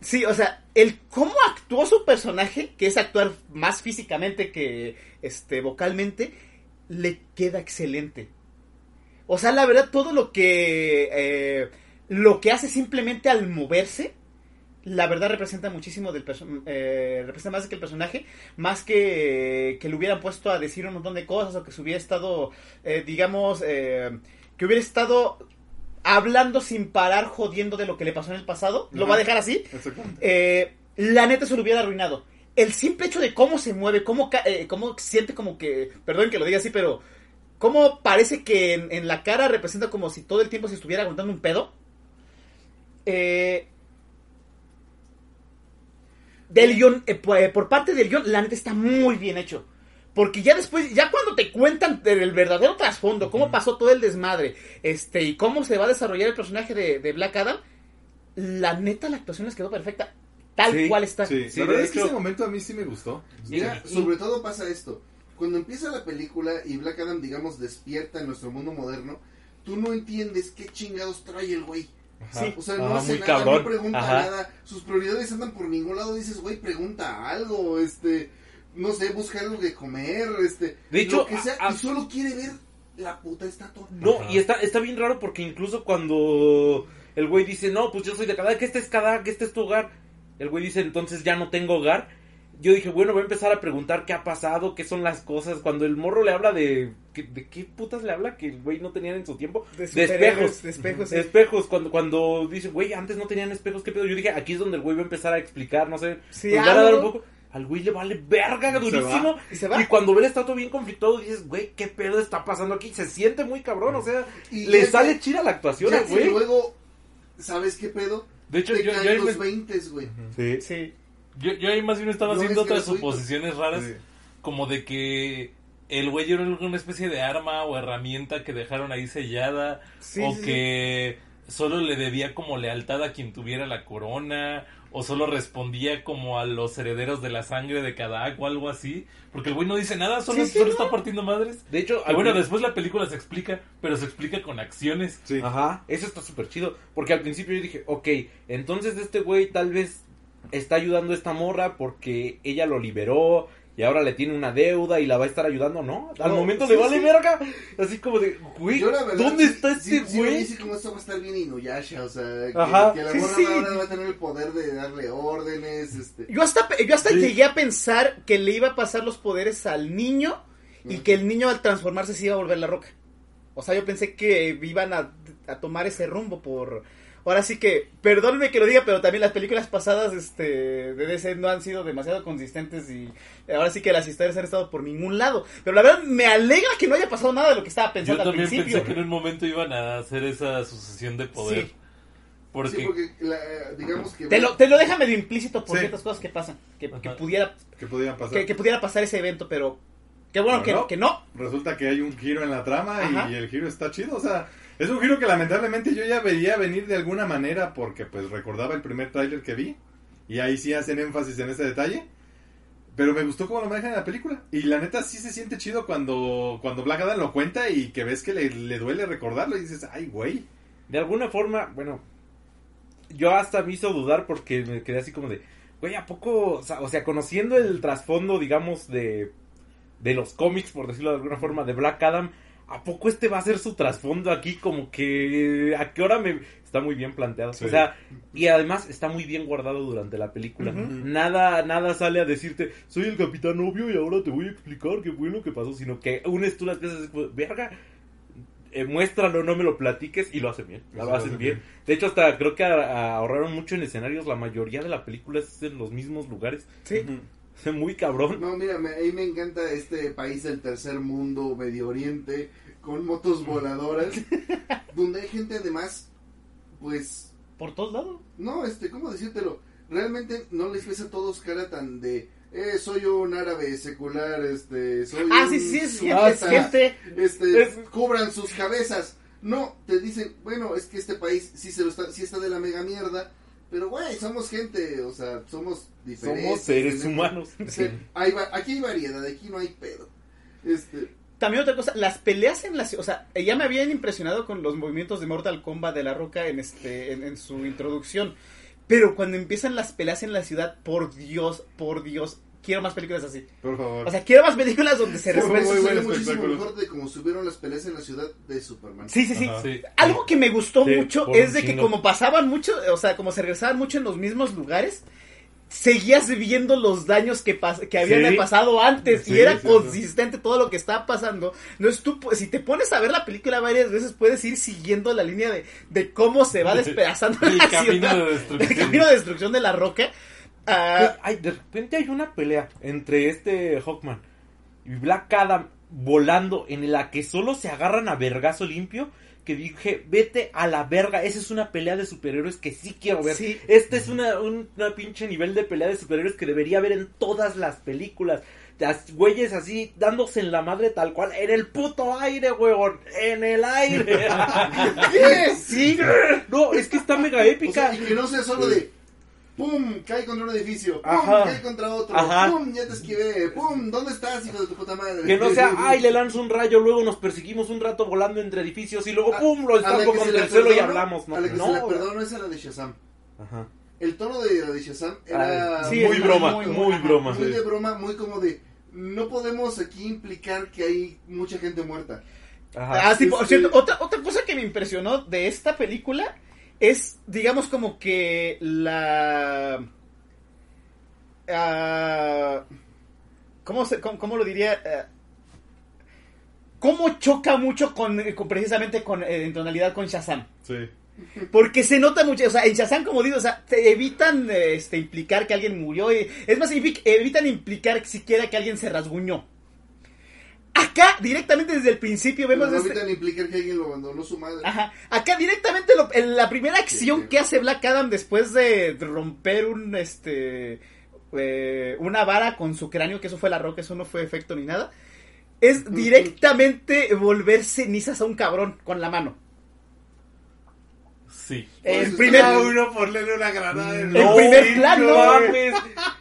Sí, o sea, el cómo actuó su personaje, que es actuar más físicamente que este vocalmente, le queda excelente. O sea, la verdad, todo lo que eh, lo que hace simplemente al moverse, la verdad representa muchísimo del perso- eh, representa más que el personaje, más que que le hubieran puesto a decir un montón de cosas o que se hubiera estado, eh, digamos, eh, que hubiera estado hablando sin parar, jodiendo de lo que le pasó en el pasado. Lo va a dejar así. Eh, la neta se lo hubiera arruinado. El simple hecho de cómo se mueve, cómo, eh, cómo siente como que, perdón que lo diga así, pero cómo parece que en, en la cara representa como si todo el tiempo se estuviera aguantando un pedo. Eh, del guion, eh, por, eh, por parte del guion, la neta está muy bien hecho. Porque ya después, ya cuando te cuentan el verdadero trasfondo, cómo pasó todo el desmadre, este, y cómo se va a desarrollar el personaje de, de Black Adam, la neta la actuación les quedó perfecta. Tal Sí, cual está. Sí, Sí, la verdad es que hecho- ese momento a mí sí me gustó. Mira, Sí. sobre todo pasa esto. Cuando empieza la película y Black Adam, digamos, despierta en nuestro mundo moderno, tú no entiendes qué chingados trae el güey. Sí. O sea, Ah, no hace muy nada, cabrón. no pregunta Ajá. nada. Sus prioridades andan por ningún lado. Dices, güey, pregunta algo, este, no sé, busca algo que comer, este. De hecho, lo que sea, a- a- y solo quiere ver la puta estatua. No, Ajá. y está, está bien raro porque incluso cuando el güey dice, no, pues yo soy de Canadá, que este es Canadá, que este es tu hogar. El güey dice, entonces ya no tengo hogar. Yo dije, bueno, voy a empezar a preguntar qué ha pasado, qué son las cosas. Cuando el morro le habla de... ¿qué- ¿De qué putas le habla que el güey no tenía en su tiempo? De, espejos. De espejos, sí. Espejos, cuando, cuando dice, güey, antes no tenían espejos, ¿qué pedo? Yo dije, aquí es donde el güey va a empezar a explicar, no sé. Sí, a dar un poco. Al güey le vale verga Se durísimo. va. Y se va. Y cuando ve el estatua bien conflictuado, dices, güey, ¿qué pedo está pasando aquí? Se siente muy cabrón, o sea, Y le ya sale que- chida la actuación Ya al que güey. luego, ¿sabes qué pedo? De hecho, Te yo, caen yo, ahí los me- 20, güey. Sí. Sí. Yo, yo ahí más bien estaba No, haciendo es otras suposiciones raras. Sí. Como de que el güey era alguna especie de arma o herramienta que dejaron ahí sellada. Sí, o sí, que solo le debía como lealtad a quien tuviera la corona. O solo respondía como a los herederos de la sangre de cada o algo así. Porque el güey no dice nada, solo, Sí, sí, solo no. está partiendo madres. De hecho, Y bueno, después la película se explica, pero se explica con acciones. Sí. Ajá, eso está súper chido. Porque al principio yo dije, ok, entonces este güey tal vez está ayudando a esta morra porque ella lo liberó y ahora le tiene una deuda y la va a estar ayudando, ¿no? Al No, momento sí, le vale sí. verga. Así como de, güey, verdad, ¿dónde sí- está sí- este güey? dice como esto va a estar bien Inuyasha, o sea, que, Ajá, que la morra sí. ahora va a tener el poder de darle órdenes, este... Yo hasta, yo hasta Sí. llegué a pensar que le iba a pasar los poderes al niño y que el niño al transformarse se iba a volver la roca. O sea, yo pensé que iban a, a tomar ese rumbo por... ahora sí que, perdónenme que lo diga, pero también las películas pasadas este, de DC no han sido demasiado consistentes y ahora sí que las historias han estado por ningún lado. Pero la verdad me alegra que no haya pasado nada de lo que estaba Yo pensando al también principio. pensé que en un momento iban a hacer esa sucesión de poder. Sí. Porque, Sí, porque la- digamos que... Te lo, te lo deja medio implícito por Sí. ciertas cosas que pasan, que, que pudiera Que pasar. que, que pudiera pasar ese evento, pero qué bueno Pero que, no. que no. Resulta que hay un giro en la trama Ajá. y el giro está chido. O sea, es un giro que lamentablemente yo ya veía venir de alguna manera porque pues recordaba el primer tráiler que vi. Y ahí sí hacen énfasis en ese detalle. Pero me gustó cómo lo manejan en la película. Y la neta sí se siente chido cuando, cuando Black Adam lo cuenta y que ves que le, le duele recordarlo y dices, ay, güey. De alguna forma, bueno, yo hasta me hizo dudar porque me quedé así como de, güey, ¿a poco? O sea, conociendo el trasfondo, digamos, de, de los cómics, por decirlo de alguna forma, de Black Adam, ¿a poco este va a ser su trasfondo aquí? Como que, ¿a qué hora me...? Está muy bien planteado. Sí. O sea, y además está muy bien guardado durante la película. Nada, nada sale a decirte, soy el capitán obvio y ahora te voy a explicar qué fue lo que pasó, sino que unes tú las piezas y dices, verga, eh, muéstralo, no me lo platiques y lo hacen bien. Lo hacen bien. bien. De hecho, hasta creo que a- a- ahorraron mucho en escenarios. La mayoría de la película es en los mismos lugares. Sí. muy cabrón. No, mira, me, ahí me encanta este país del tercer mundo, Medio Oriente, con motos voladoras, donde hay gente además, pues, Por todos lados. no, este, ¿cómo decírtelo? Realmente no les ves a todos cara tan de, eh, soy un árabe secular, este, soy Ah, un sí, sí, es gente, es sí. gente. este, Es- cubran sus cabezas. No, te dicen, bueno, es que este país sí se lo está, sí está de la mega mierda, pero güey, somos gente, o sea, somos diferentes. Somos seres tenemos- humanos. Sí, hay aquí hay variedad, aquí no hay pedo. Este, También otra cosa, las peleas en la ciudad, o sea, ya me habían impresionado con los movimientos de Mortal Kombat de la Roca en este en, en su introducción, pero cuando empiezan las peleas en la ciudad, por Dios, por Dios, quiero más películas así. Por favor. O sea, quiero más películas donde se Eso resuelve. salió muchísimo mejor de cómo subieron las peleas en la ciudad de Superman. Sí, sí, sí. Algo que me gustó Sí, mucho es de que como pasaban mucho, o sea, como se regresaban mucho en los mismos lugares, seguías viendo los daños que, pas- que habían Sí. pasado antes Sí, y era sí, consistente todo lo que estaba pasando. Entonces tú, pues, si te pones a ver la película varias veces, puedes ir siguiendo la línea de, de cómo se va despedazando El la camino ciudad. de destrucción. El camino de destrucción de la roca. Ah, Ay, de repente hay una pelea entre este Hawkman y Black Adam volando en la que solo se agarran a vergazo limpio. Que dije, vete a la verga. Esa es una pelea de superhéroes que sí quiero ver. Sí. Este es una, un una pinche nivel de pelea de superhéroes que debería haber en todas las películas. Las güeyes así dándose en la madre tal cual. En el puto aire, huevón. En el aire. sí. No, es que está mega O épica. sea, y que no sea solo de ¡Pum! Cae contra un edificio. ¡Pum! Ajá. Cae contra otro. Ajá. ¡Pum! Ya te esquivé. ¡Pum! ¿Dónde estás, hijo de tu puta madre? Que no sea, ay, le lanzo un rayo, luego nos perseguimos un rato volando entre edificios y luego, A- pum, lo estampo contra el suelo y hablamos. No, A la que no, se la perdono es a la de Shazam. Ajá. El tono de la de Shazam era sí, muy broma, muy- muy, muy- broma. muy de broma, muy como de no podemos aquí implicar que hay mucha gente muerta. Ajá. Ah, sí, por cierto, otra, otra cosa que me impresionó de esta película es, digamos, como que la... ah, ¿cómo, se- cómo, cómo lo diría? Ah, ¿Cómo choca mucho con, con- precisamente con, eh, en tonalidad con Shazam? Sí. Porque se nota mucho, o sea, en Shazam, como digo, o sea, te evitan eh, este, implicar que alguien murió. y- es más, evi- evitan implicar siquiera que alguien se rasguñó. Acá, directamente desde el principio, Pero vemos no este- implicar que alguien lo abandonó su madre. Ajá. Acá directamente lo- en la primera acción que hace Black Adam después de romper un este eh, una vara con su cráneo, que eso fue la roca, eso no fue efecto ni nada, es directamente volver cenizas a un cabrón con la mano. Sí. El Pues, primer uno ponerle una granada en El primer plano. no mames.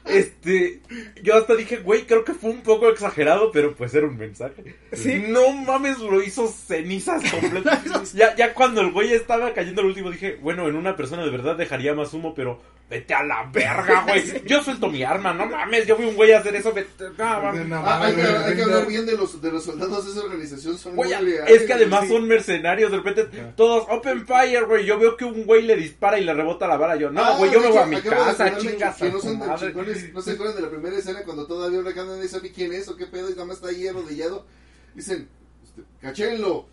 Este, yo hasta dije, güey, creo que fue un poco exagerado, pero pues era un mensaje. Sí. No mames, lo hizo cenizas completas. ya, ya cuando el güey estaba cayendo el último, dije, bueno, en una persona de verdad dejaría más humo, pero vete a la verga, güey. Yo suelto mi arma, no mames, yo vi un güey a hacer eso, vete, no, mames. No, Ah, hay, que, mames, hay que no. hablar bien de los, de los soldados de esa organización. Son Güey, muy leales. es que además sí. son mercenarios, de repente todos open fire, güey. Yo veo que un güey le dispara y le rebota la bala. Yo, no, Ah, güey, yo me voy a mi casa, chingas que, a que no tu son tan madre. chingones. No se acuerdan de la primera escena cuando todavía Adam no sabe quién es o qué pedo y nada más está ahí arrodillado. Dicen, este, cachenlo.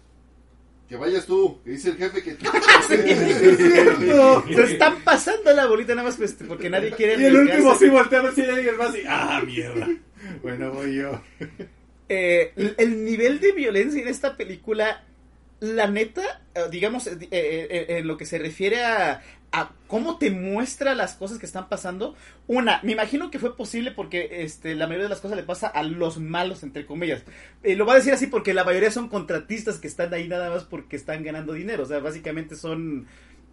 Que vayas tú, que dice el jefe que... Es cierto. Se están pasando la bolita nada más pues, porque nadie quiere Y el último sí voltea a ver si hay alguien más y... ¡Ah, mierda! Bueno, voy yo. Eh, el- el nivel de violencia en esta película, la neta, eh, digamos, eh, eh, en lo que se refiere a, cómo te muestra las cosas que están pasando, una, me imagino que fue posible porque este, la mayoría de las cosas le pasa a los malos, entre comillas. Lo voy a decir así porque la mayoría son contratistas que están ahí nada más porque están ganando dinero, o sea, básicamente son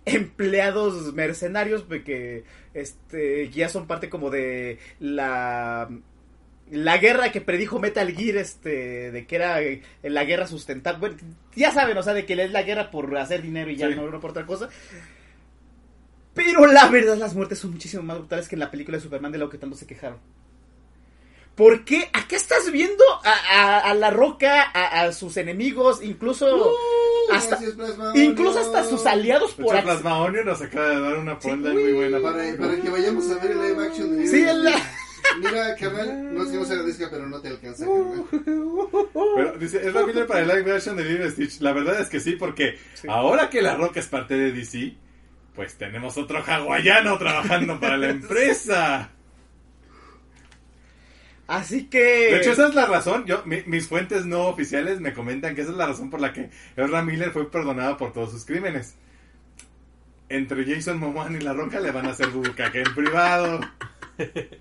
empleados mercenarios que este ya son parte como de la la guerra que predijo Metal Gear, este, de que era eh, la guerra sustentable. Bueno, ya saben, o sea, de que es la guerra por hacer dinero y ya Sí. no, no por otra cosa. Pero la verdad, las muertes son muchísimo más brutales que en la película de Superman de lo que tanto se quejaron. ¿Por qué? Acá estás viendo a, a- a la roca, a, a sus enemigos, incluso, hasta, Gracias, Plasma incluso hasta sus aliados por hecho, ac- Plasma Onion nos acaba de dar una ponda Sí, muy buena. Para, para que vayamos a ver el live action de Sí, el- Mira, carnal, no sé si no se agradezca, pero no te alcanza, carnal. Pero dice, es la Miller para el live action de Lilo Stitch. La verdad es que sí, porque ahora que La Roca es parte de DC, pues tenemos otro hawaiano trabajando para la empresa. Así que... De hecho, esa es la razón. Yo, mi- mis fuentes no oficiales me comentan que esa es la razón por la que Ezra Miller fue perdonado por todos sus crímenes. Entre Jason Momoa y La Roca le van a hacer bucaque en privado.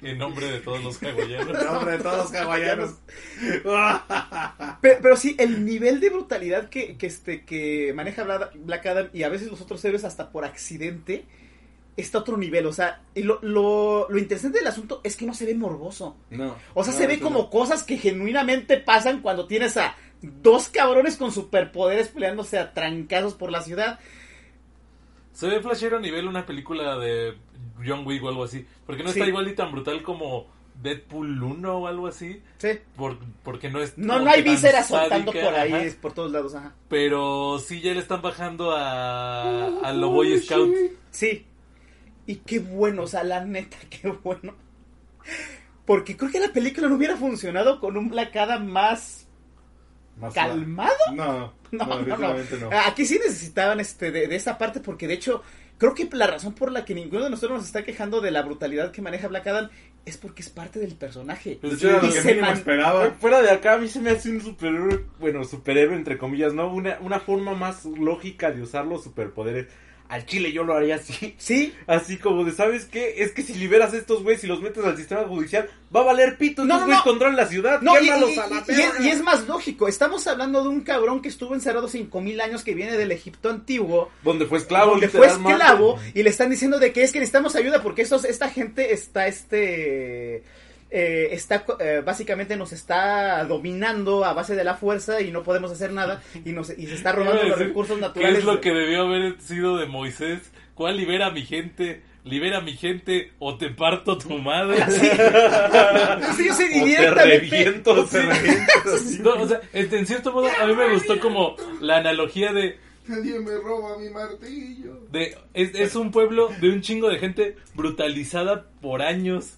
En nombre de todos los hawaianos. En nombre de todos los hawaianos. Pero, pero sí, el nivel de brutalidad que, que, este, que maneja Bla- Black Adam y a veces los otros héroes hasta por accidente está a otro nivel. O sea, y lo, lo, lo interesante del asunto es que no se ve morboso. No. O sea, No, se ve como no. cosas que genuinamente pasan cuando tienes a dos cabrones con superpoderes peleándose a trancazos por la ciudad. Se ve flashero a nivel una película de John Wick o algo así. Porque no Sí. está igual y tan brutal como Deadpool 1 o algo así. Sí. Por- porque no es. No, no hay vísceras soltando sádica, por ahí, ajá. es por todos lados, ajá. Pero sí ya le están bajando a, a los Boy Scouts. Sí. Y qué bueno, o sea, la neta, qué bueno. Porque creo que la película no hubiera funcionado con un Black Adam más Más calmado. No, No, no, no, no. definitivamente no. Aquí sí necesitaban este de, de esa parte porque de hecho creo que la razón por la que ninguno de nosotros nos está quejando de la brutalidad que maneja Black Adam es porque es parte del personaje. Era lo que se mínimo man- esperaba. Fuera de acá, a mí se me hace un superhéroe, bueno, superhéroe entre comillas, ¿no? Una, una forma más lógica de usar los superpoderes. Al chile yo lo haría así. Sí, Así como de, ¿sabes qué? Es que si liberas a estos güeyes y los metes al sistema judicial, va a valer pito. No, Estos no, no. controlan la ciudad. No, y, y- a la y- y es, verga. y es más lógico. Estamos hablando de un cabrón que estuvo encerrado 5000 años que viene del Egipto antiguo. Donde fue esclavo, donde fue esclavo y le están diciendo de que es que necesitamos ayuda porque estos, esta gente está este eh, está eh, básicamente nos está dominando a base de la fuerza y no podemos hacer nada y nos y se está robando los recursos ¿Qué naturales es lo que debió haber sido de Moisés? ¿Cuál libera a mi gente? ¿Libera a mi gente o te parto tu madre? Sí, sí, sí, y O te reviento, te reviento. No, o sea, este, en cierto modo, a mí me gustó como la analogía de, Nadie me roba mi martillo. de es, es un pueblo de un chingo de gente brutalizada por años.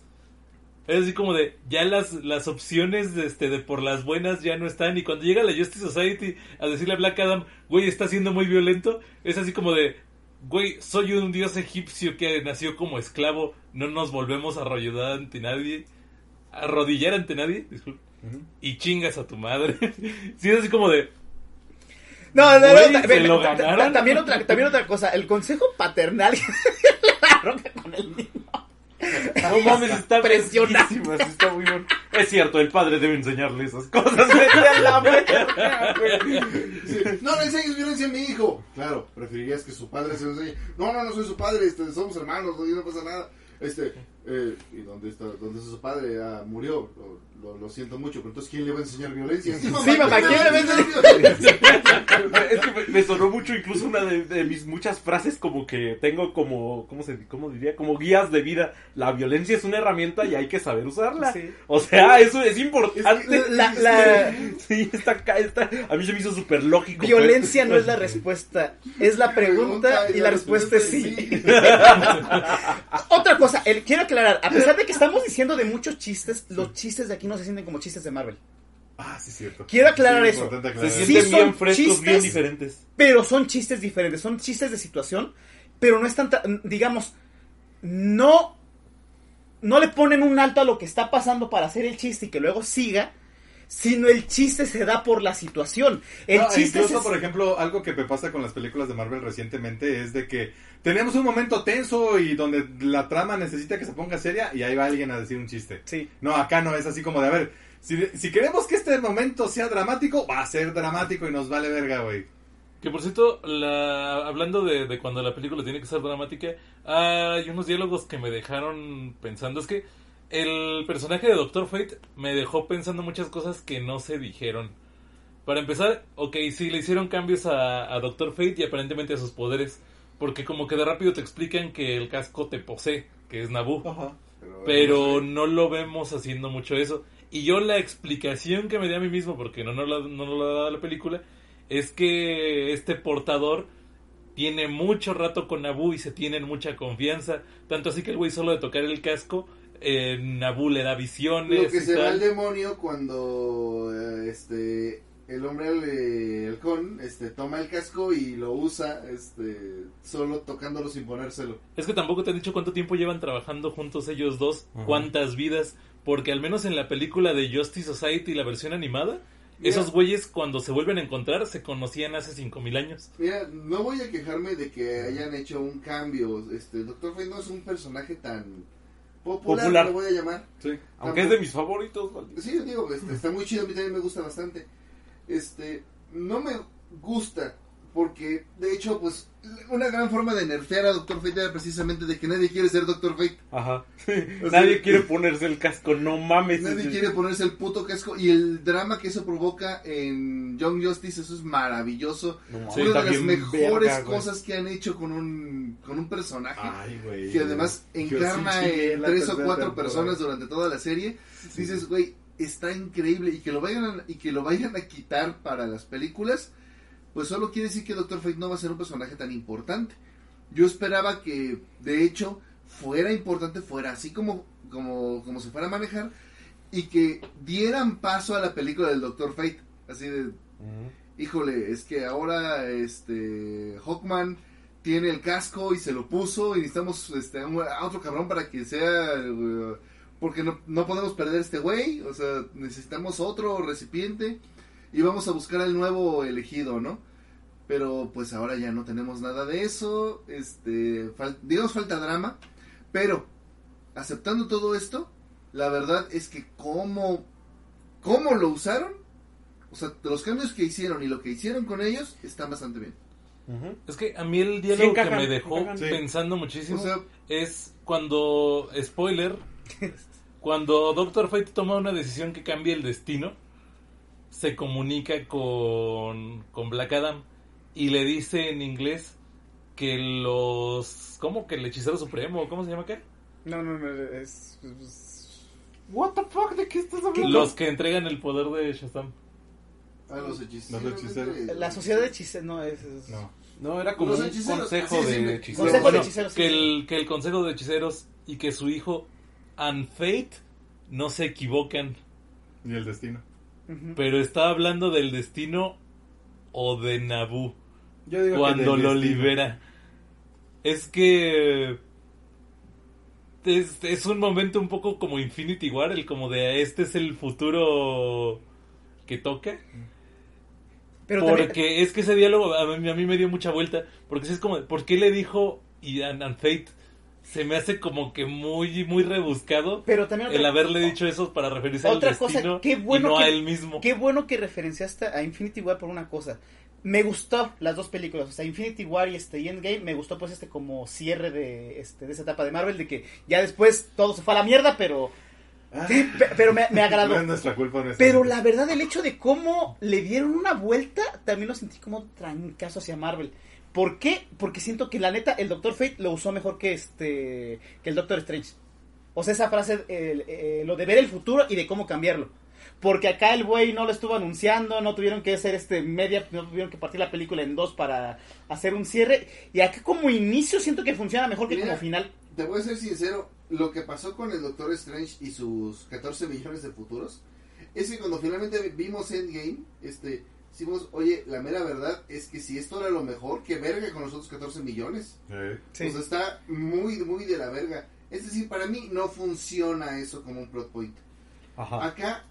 Es así como de, ya las, las opciones de, este, de por las buenas ya no están. Y cuando llega la Justice Society a decirle a Black Adam, güey, está siendo muy violento, es así como de, güey, soy un dios egipcio que nació como esclavo, no nos volvemos a arrodillar ante nadie. Arrodillar ante nadie, disculpe. Y chingas a tu madre. sí, es así como de, No, no, no, Güey, se lo ganaron. también otra también otra cosa, el consejo paternal la roca con el niño. No mames, está está muy bueno. Es cierto, el padre debe enseñarle esas cosas. La verga, no le enseñes violencia a mi hijo. Claro, preferirías que su padre se lo enseñe. No, no, no soy su padre, este, somos hermanos, no pasa nada. Este, eh, ¿y dónde está, dónde está su padre? Ah, murió. Lo, lo- lo siento mucho, pero entonces ¿quién le va a enseñar violencia? Sí, mamá, ¿quién le va a violencia? Es que me, me sonó mucho incluso una de, de mis muchas frases como que tengo como, ¿cómo se cómo diría? Como guías de vida. La violencia es una herramienta y hay que saber usarla. Sí. O sea, eso es importante. La- la- Sí, está, acá, está, a mí se me hizo súper lógico. pues. Violencia no es la respuesta, es la pregunta y la respuesta es sí. Otra cosa, el- quiero aclarar, a pesar de que estamos diciendo de muchos chistes, los chistes de aquí no se sienten como chistes de Marvel. Ah, sí, cierto. Quiero aclarar eso. Se aclarar Sí, bien frescos, bien chistes. diferentes. Pero son chistes diferentes, son chistes de situación, pero no están, digamos, no, no le ponen un alto a lo que está pasando para hacer el chiste y que luego siga, sino el chiste se da por la situación. El No, chiste incluso, es- por ejemplo, algo que me pasa con las películas de Marvel recientemente es de que tenemos un momento tenso y donde la trama necesita que se ponga seria y ahí va alguien a decir un chiste. Sí. No, acá no es así como de, a ver, si, si queremos que este momento sea dramático, va a ser dramático y nos vale verga, güey. Que por cierto, la, hablando de, de cuando la película tiene que ser dramática, hay unos diálogos que me dejaron pensando. Es que el personaje de Doctor Fate me dejó pensando muchas cosas que no se dijeron. Para empezar, ok, sí, le hicieron cambios a, a Doctor Fate y aparentemente a sus poderes. Porque como que de rápido te explican que el casco te posee, que es Naboo. Ajá. Pero no lo vemos haciendo mucho eso. Y yo la explicación que me di a mí mismo, porque no la, no nos la ha dado la película, es que este portador tiene mucho rato con Naboo y se tienen mucha confianza. Tanto así que el güey solo de tocar el casco, eh, Naboo le da visiones. Lo que y se va tal. al demonio cuando eh, este el hombre eh, halcón este toma el casco y lo usa este solo tocándolo sin ponérselo. Es que tampoco te han dicho cuánto tiempo llevan trabajando juntos ellos dos, Ajá. cuántas vidas, porque al menos en la película de Justice Society, la versión animada, Mira. esos güeyes cuando se vuelven a encontrar se conocían hace 5000 años. Mira, no voy a quejarme de que hayan hecho un cambio. Este Doctor Fate no es un personaje tan popular, Popular. lo voy a llamar. Sí. Aunque es de mis favoritos. maldito. Sí, yo digo, este, está muy chido, a mí también me gusta bastante. Este, no me gusta porque, de hecho, pues, una gran forma de nerfear a Doctor Fate era precisamente de que nadie quiere ser Doctor Fate. Ajá. O sea, Nadie quiere ponerse el casco, no mames. Nadie quiere ponerse el puto casco y el drama que eso provoca en Young Justice, eso es maravilloso. No Sí, una de las mejores verga, cosas que han hecho con un, con un personaje. Ay, güey. que además encarna sí en tres o cuatro temporada. personas durante toda la serie. Dices, güey, está increíble y que lo vayan a, y que lo vayan a quitar para las películas, pues solo quiere decir que Doctor Fate no va a ser un personaje tan importante. Yo esperaba que, de hecho, fuera importante, fuera así como, como, como se fuera a manejar y que dieran paso a la película del Doctor Fate. Así de, híjole, es que ahora este Hawkman tiene el casco y se lo puso y necesitamos este, un- a otro cabrón para que sea eh, porque no, no podemos perder este güey, o sea, necesitamos otro recipiente y vamos a buscar al nuevo elegido, ¿no? Pero pues ahora ya no tenemos nada de eso, este, fal- digamos falta drama, pero aceptando todo esto, la verdad es que cómo, cómo lo usaron, o sea, los cambios que hicieron y lo que hicieron con ellos están bastante bien. Es que a mí el diálogo encajan, que me dejó encajan. Sí. pensando O muchísimo sea, es cuando, spoiler, cuando Doctor Fate toma una decisión que cambia el destino, se comunica con, con Black Adam y le dice en inglés que los... ¿Cómo? Que el hechicero supremo, ¿cómo se llama acá? No, no, no, es... es- What the fuck, ¿de qué estás hablando? Los que entregan el poder de Shazam. a los hechiceros. Los hechiceros. este, La sociedad de hechiceros, no, es... es- No. No, era como Los un hechiceros, consejo sí, sí, de hechiceros. Consejo de Bueno, hechiceros, sí, que, el, que el consejo de hechiceros y que su hijo and Fate no se equivocan, Y el destino. Pero está hablando del destino o de Naboo. Yo digo que cuando lo destino. libera. Es que es, es un momento un poco como Infinity War, el como de este es el futuro que toca. Pero porque también- es que ese diálogo a mí, a mí me dio mucha vuelta. Porque es como, ¿por qué le dijo y and, and Fate? Se me hace como que muy, muy rebuscado pero también el haberle dicho eso para referirse Otra al cosa, qué bueno y no que- a él mismo. Qué bueno que referenciaste a Infinity War por una cosa. Me gustó las dos películas, o sea, Infinity War y este y Endgame, me gustó pues este como cierre de este de esa etapa de Marvel de que ya después todo se fue a la mierda, pero Ah, sí, pe- pero me, me no agradó. es nuestra culpa, honestamente. Pero la verdad el hecho de cómo le dieron una vuelta, también lo sentí como trancazo hacia Marvel. ¿Por qué? Porque siento que la neta el Doctor Fate lo usó mejor que este que el Doctor Strange. O sea, esa frase, el- eh, lo de ver el futuro y de cómo cambiarlo. Porque acá el güey no lo estuvo anunciando, no tuvieron que hacer este media, no tuvieron que partir la película en dos para hacer un cierre. Y acá como inicio siento que funciona mejor que como final. Te voy a ser sincero, lo que pasó con el Doctor Strange y sus 14 millones de futuros es que cuando finalmente vimos Endgame, este, decimos, oye, la mera verdad es que si esto era lo mejor, que verga con los otros 14 millones. Eh, Sí. O sea, está muy, muy de la verga. Es decir, para mí no funciona eso como un plot point. Ajá. Acá,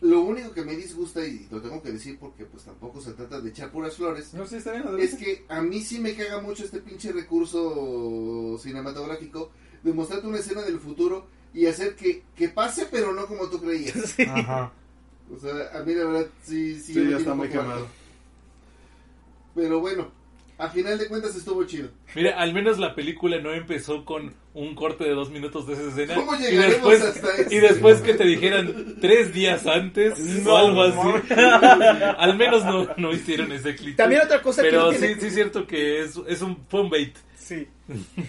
lo único que me disgusta, y lo tengo que decir porque pues tampoco se trata de echar puras flores, No, sí, está bien. es que a mí sí me caga mucho este pinche recurso cinematográfico de mostrarte una escena del futuro y hacer que, que pase, pero no como tú creías. Sí. Ajá. O sea, a mí la verdad sí, sí. Sí, ya está muy quemado. Pero bueno, a final de cuentas estuvo chido. Mira, al menos la película no empezó con un corte de dos minutos de esa escena. ¿Cómo y después, hasta eso? y después que te dijeran tres días antes o algo así. al menos no, no hicieron ese clip. También otra cosa que Pero no sí, tiene- sí es cierto que es, es un, fue un bait. Sí.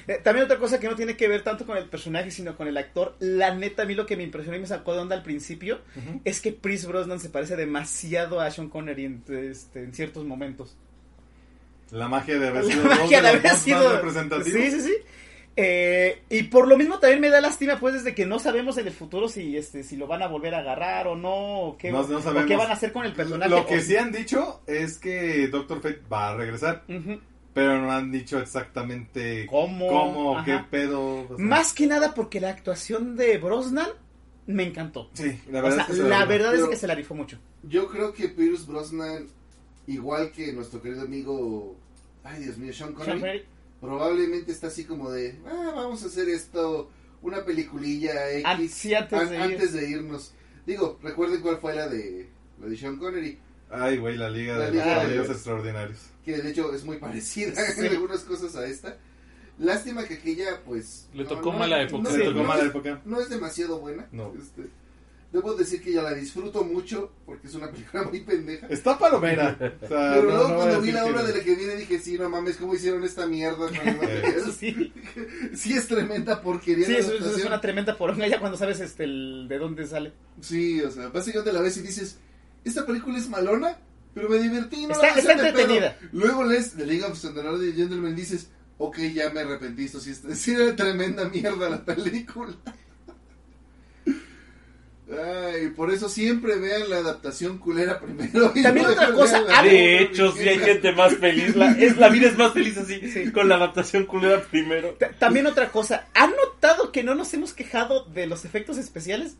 Eh, también otra cosa que no tiene que ver tanto con el personaje, sino con el actor. La neta, a mí lo que me impresionó y me sacó de onda al principio es que Chris Brosnan se parece demasiado a Sean Connery en, este, en ciertos momentos. La magia de haber La sido dos magia de haber sido. más representativos. Sí, sí, sí. Eh, y por lo mismo también me da lástima, pues, desde que no sabemos en el futuro si este si lo van a volver a agarrar o no, o qué, No- no o qué van a hacer con el personaje. Lo que o- sí han dicho es que Doctor Fate va a regresar, pero no han dicho exactamente ¿Cómo? cómo Ajá. qué pedo. o sea. Más que nada porque la actuación de Brosnan me encantó. Sí, la O verdad sea, es que se la rifó. verdad es que se la rifó mucho. Yo creo que Pierce Brosnan, igual que nuestro querido amigo, ay Dios mío, Sean Connery, Sean Connery. probablemente está así como de, ah, vamos a hacer esto, una peliculilla X, An- sí, antes an- de ir. antes de irnos. Digo, recuerden cuál fue la de, la de Sean Connery, Ay, güey, la Liga La de Liga los Caballeros Extraordinarios. que de hecho es muy parecida Sí. en algunas cosas a esta. Lástima que aquella, pues... Le tocó mala época. No, Sí, tocó no mala es- época. no es demasiado buena. No. Este, debo decir que ya la disfruto mucho porque es una película muy pendeja. Está palomera. O sea, Pero no- luego no cuando vi la obra de la que viene dije, sí, no mames, ¿cómo hicieron esta mierda? Sí, sí es tremenda porquería sí eso, eso es una tremenda poronga ya cuando sabes este el, de dónde sale. Sí, o sea, básicamente la ves y dices, esta película es malona, pero me divertí, no Está- está entretenida. pedo". Luego lees The League of Extraordinary Gentlemen y dices, ok, ya me arrepentí, esto sí, es- sí era tremenda mierda la película. Ay, por eso siempre vean la adaptación culera primero. y También otra cosa, la De hecho, si hay gente más feliz. La, es, la vida es más feliz así, Sí. con la adaptación culera primero. Ta- También otra cosa, ¿han notado que no nos hemos quejado de los efectos especiales?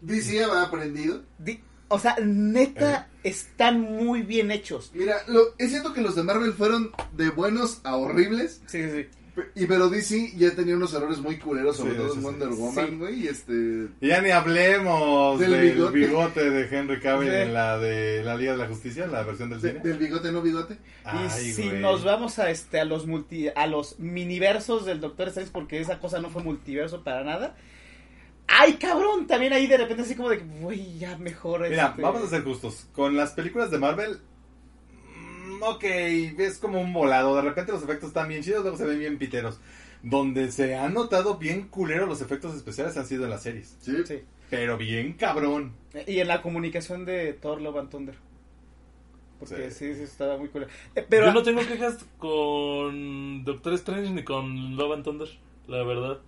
DC ha aprendido. Di- o sea, neta, están muy bien hechos. Mira, lo, es cierto que los de Marvel fueron de buenos a horribles. Sí, sí, sí. Y pero DC ya tenía unos errores muy culeros, sobre Sí, todo sí, en. Wonder Sí. Woman, güey. y Este, Y ya ni hablemos Del del, bigote. bigote. de Henry Cavill Sí. en la de la Liga de la Justicia, la versión del de- cine. del bigote no bigote. Ay, y si güey. nos vamos a este a los multi a los miniversos del Doctor Strange porque esa cosa no fue multiverso para nada. Ay, cabrón, también ahí de repente así como de, güey, ya mejor Mira, este- vamos a ser justos. Con las películas de Marvel, ok, es como un volado. De repente los efectos están bien chidos, luego se ven bien piteros. Donde se han notado bien culeros los efectos especiales han sido en las series. Sí. Sí. Pero bien cabrón. Y en la comunicación de Thor Love and Thunder. Porque Sí. sí, sí, estaba muy cool. Eh, pero Yo no tengo quejas con Doctor Strange ni con Love and Thunder, la verdad.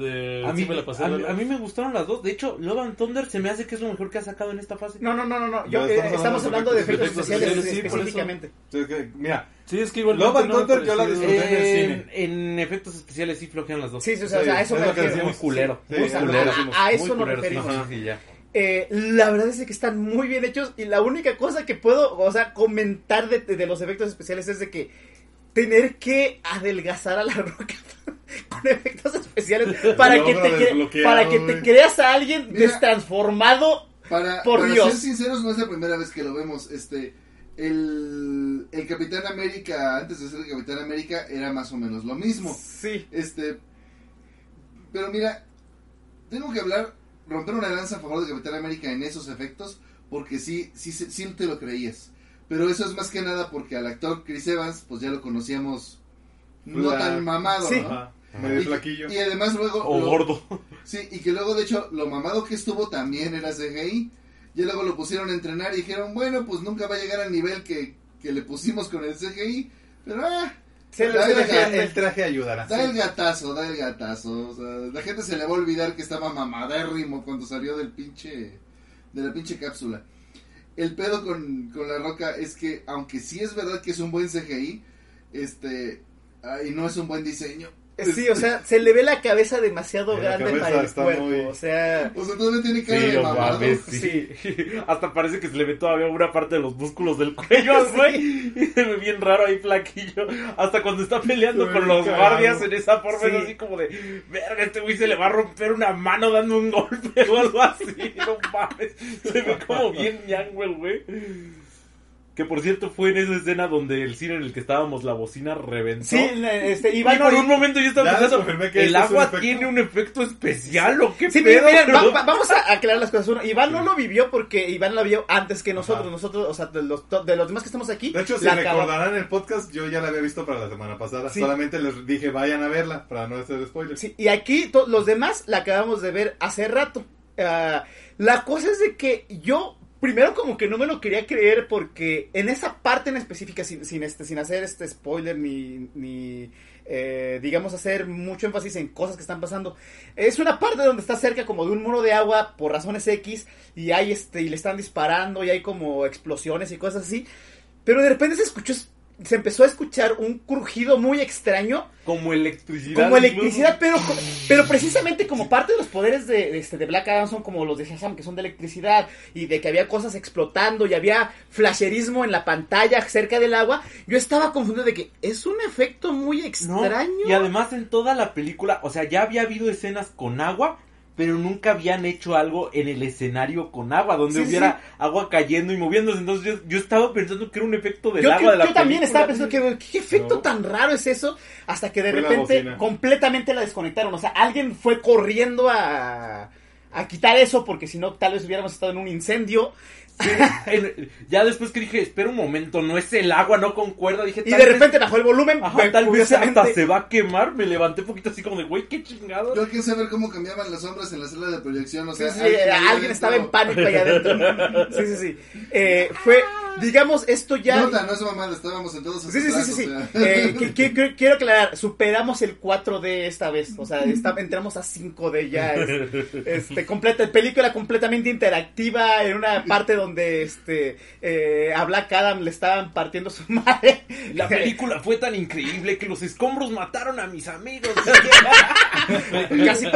De, A sí mí, me la pasé a, mí, ¿verdad? a mí me gustaron las dos. De hecho, Love and Thunder se me hace que es lo mejor que ha sacado en esta fase. no, no, no, no, no. Yo, No, eh, estamos hablando de efectos efectos especiales especiales, sí, específicamente. Es que, mira, Sí, es que igual Love and Thunder yo la disfruté. en el En, cine. en efectos especiales sí flojean las dos. Sí, sí, o sea, Sí, a eso es me lo que refiero. decimos. Muy culero. Sí, muy sí, culero. a- a eso nos referimos. Eh, la verdad es que están muy bien hechos y la única cosa que puedo, o sea, comentar de, de los efectos especiales es de que tener que adelgazar a la roca con efectos especiales para que te, para que te creas a alguien Mira. destransformado. Para, Por para Dios. ser sinceros, no es la primera vez que lo vemos. Este, el, el Capitán América, antes de ser el Capitán América, era más o menos lo mismo. Sí. Este, pero mira, tengo que hablar, romper una lanza a favor de Capitán América en esos efectos, porque sí, sí, sí, sí te lo creías. Pero eso es más que nada porque al actor Chris Evans, pues ya lo conocíamos no La- tan mamado, Sí. ¿no? Medio Y- flaquillo. Y además luego... O lo- gordo. Sí, y que luego de hecho lo mamado que estuvo también era CGI. Y luego lo pusieron a entrenar y dijeron, bueno, pues nunca va a llegar al nivel que, que le pusimos con el CGI. Pero ah, se el, ga- el traje ayudará. da el gatazo, da el gatazo. O sea, la gente se le va a olvidar que estaba mamadérrimo cuando salió del pinche de la pinche cápsula. El pedo con, con la roca es que, aunque sí es verdad que es un buen CGI, este, y no es un buen diseño. Sí, o sea, se le ve la cabeza demasiado La grande cabeza para el está cuerpo. muy- O sea, O sea, todavía tiene cara Sí, de mamado. mames, sí. Hasta parece que se le ve todavía una parte de los músculos del cuello, al güey. Y se ve bien raro ahí, flaquillo. Hasta cuando está peleando con los guardias en esa forma, es Sí. así como de, verga, este güey se le va a romper una mano dando un golpe o algo así. No mames. Se ve como bien ñango el güey. Que por cierto fue en esa escena donde el cine en el que estábamos, la bocina reventó. sí, este, Y Iván por no- un momento yo estaba pensando, que ¿el un agua tiene un efecto especial o qué Sí, pedo? miren, va- vamos a aclarar las cosas. Uno, Iván no lo vivió porque Iván la vio antes que nosotros. Ajá. Nosotros, o sea, de los, de los demás que estamos aquí. De hecho, si recordarán el podcast, yo ya la había visto para la semana pasada. Sí. Solamente les dije, vayan a verla, para no hacer spoilers. Sí, y aquí los demás la acabamos de ver hace rato. Ah, la cosa es de que yo primero como que no me lo quería creer porque en esa parte en específica, sin, sin, este, sin hacer este spoiler ni, ni eh, digamos hacer mucho énfasis en cosas que están pasando, es una parte donde está cerca como de un muro de agua por razones X y hay este y le están disparando y hay como explosiones y cosas así, pero de repente se escuchó se empezó a escuchar un crujido muy extraño Como electricidad. como electricidad, pero, pero precisamente como parte de los poderes de, de este, de Black Adam son como los de Shazam, que son de electricidad, y de que había cosas explotando, y había flasherismo en la pantalla cerca del agua, yo estaba confundido de que es un efecto muy No, extraño. Y además en toda la película, o sea, ya había habido escenas con agua, pero nunca habían hecho algo en el escenario con agua, donde Sí, sí, hubiera agua cayendo y moviéndose. Entonces yo, yo estaba pensando que era un efecto del yo, agua yo- de la yo también estaba pensando que qué efecto No. tan raro es eso, hasta que de Fue repente completamente la desconectaron. O sea, alguien fue corriendo a, a quitar eso, porque si no, tal vez hubiéramos estado en un incendio. En- ya después que dije, espera un momento, no es el agua, no concuerda, dije, Y de vez- repente bajó el volumen. Ajá, tal vez hasta se va a quemar, me levanté un poquito así como de, güey, qué chingado. Yo a ver cómo cambiaban las sombras en la sala de proyección. O sea, sí, alguien, estaba en pánico allá adentro. Sí, sí, sí. Eh, fue, digamos, esto ya... Nota, no es mamada, estábamos en todos Sí, sí, sí, sí, sí. Eh, que- que- que- quiero aclarar, superamos el 4D esta vez, o sea, está- entramos a 5D ya, es- este, completa, película completamente interactiva, en una parte donde, este, eh, a Black Adam le estaban partiendo su madre. La película fue tan increíble que los escombros mataron a mis amigos. Casi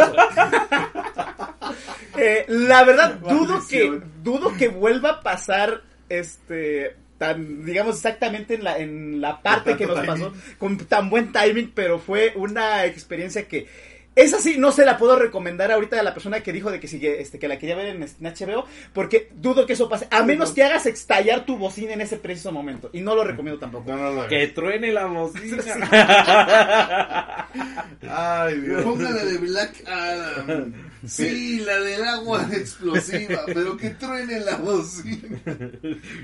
Eh, la verdad, dudo que, dudo que vuelva a pasar este tan digamos exactamente en la en la parte que nos pasó con tan buen timing pero fue una experiencia que esa sí no se la puedo recomendar ahorita a la persona que dijo de que sigue este que la quería ver en, en HBO porque dudo que eso pase a menos que hagas estallar tu bocina en ese preciso momento y no lo recomiendo tampoco No, no, no. que truene la bocina. Ay, Dios. Póngale de Black Adam. Sí, la del agua explosiva, pero que truene la bocina.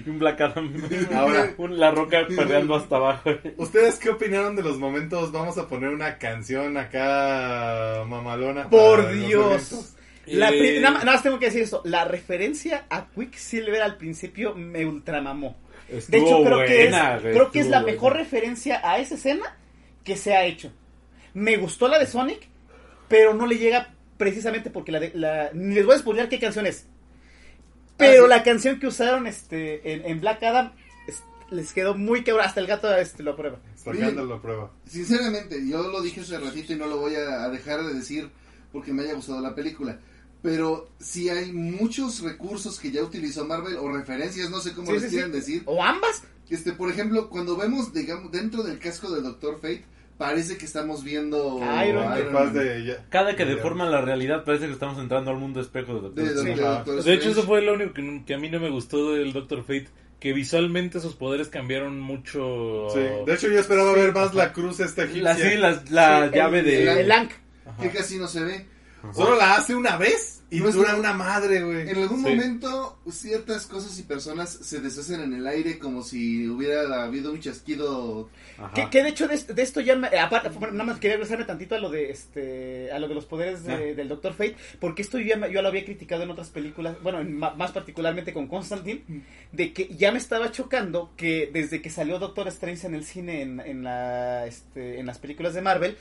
un Black Adam. Ahora. Un- la roca perreando hasta abajo. ¿Ustedes qué opinaron de los momentos? Vamos a poner una canción acá mamalona. por Dios. La Eh, nada, más- tengo que decir esto la referencia a Quicksilver al principio me ultramamó De hecho, creo que es, buena, creo que es la buena. mejor referencia a esa escena que se ha hecho. Me gustó la de Sonic, pero no le llega precisamente porque la de... La, ni les voy a spoiler qué canción es. Pero Ah, sí. la canción que usaron este en, en Black Adam es- les quedó muy quebrada. Hasta el gato este, lo prueba. Sacándolo a prueba. Sinceramente, yo lo dije hace ratito y no lo voy a, a dejar de decir porque me haya gustado la película. Pero si hay muchos recursos que ya utilizó Marvel o referencias, no sé cómo Sí, les sí, quieran sí. decir. O ambas. Este, por ejemplo, cuando vemos, digamos, dentro del casco de Doctor Fate, parece que estamos viendo Iron Man. De ya- Cada que de- deforman la realidad parece que estamos entrando al mundo espejo de Doctor de, de- de. Doctor De hecho, eso fue lo único que, que a mí no me gustó del Doctor Fate. Que visualmente sus poderes cambiaron mucho. Sí. De hecho, yo esperaba ver más la cruz esta egipcia. La, sí, la, la Sí, llave el- de... El Ankh. que casi no se ve. Solo la hace una vez y dura una madre, güey. En algún Sí. momento, ciertas cosas y personas se deshacen en el aire como si hubiera habido un chasquido. Que, que de hecho de, de esto ya me- aparte nada más quería regresarme tantito a lo de este a lo de los poderes de- Ah. del Doctor Fate porque esto yo, ya me- yo lo había criticado en otras películas bueno en ma- más particularmente con Constantine de que ya me estaba chocando que desde que salió Doctor Strange en el cine en, en la este, en las películas de Marvel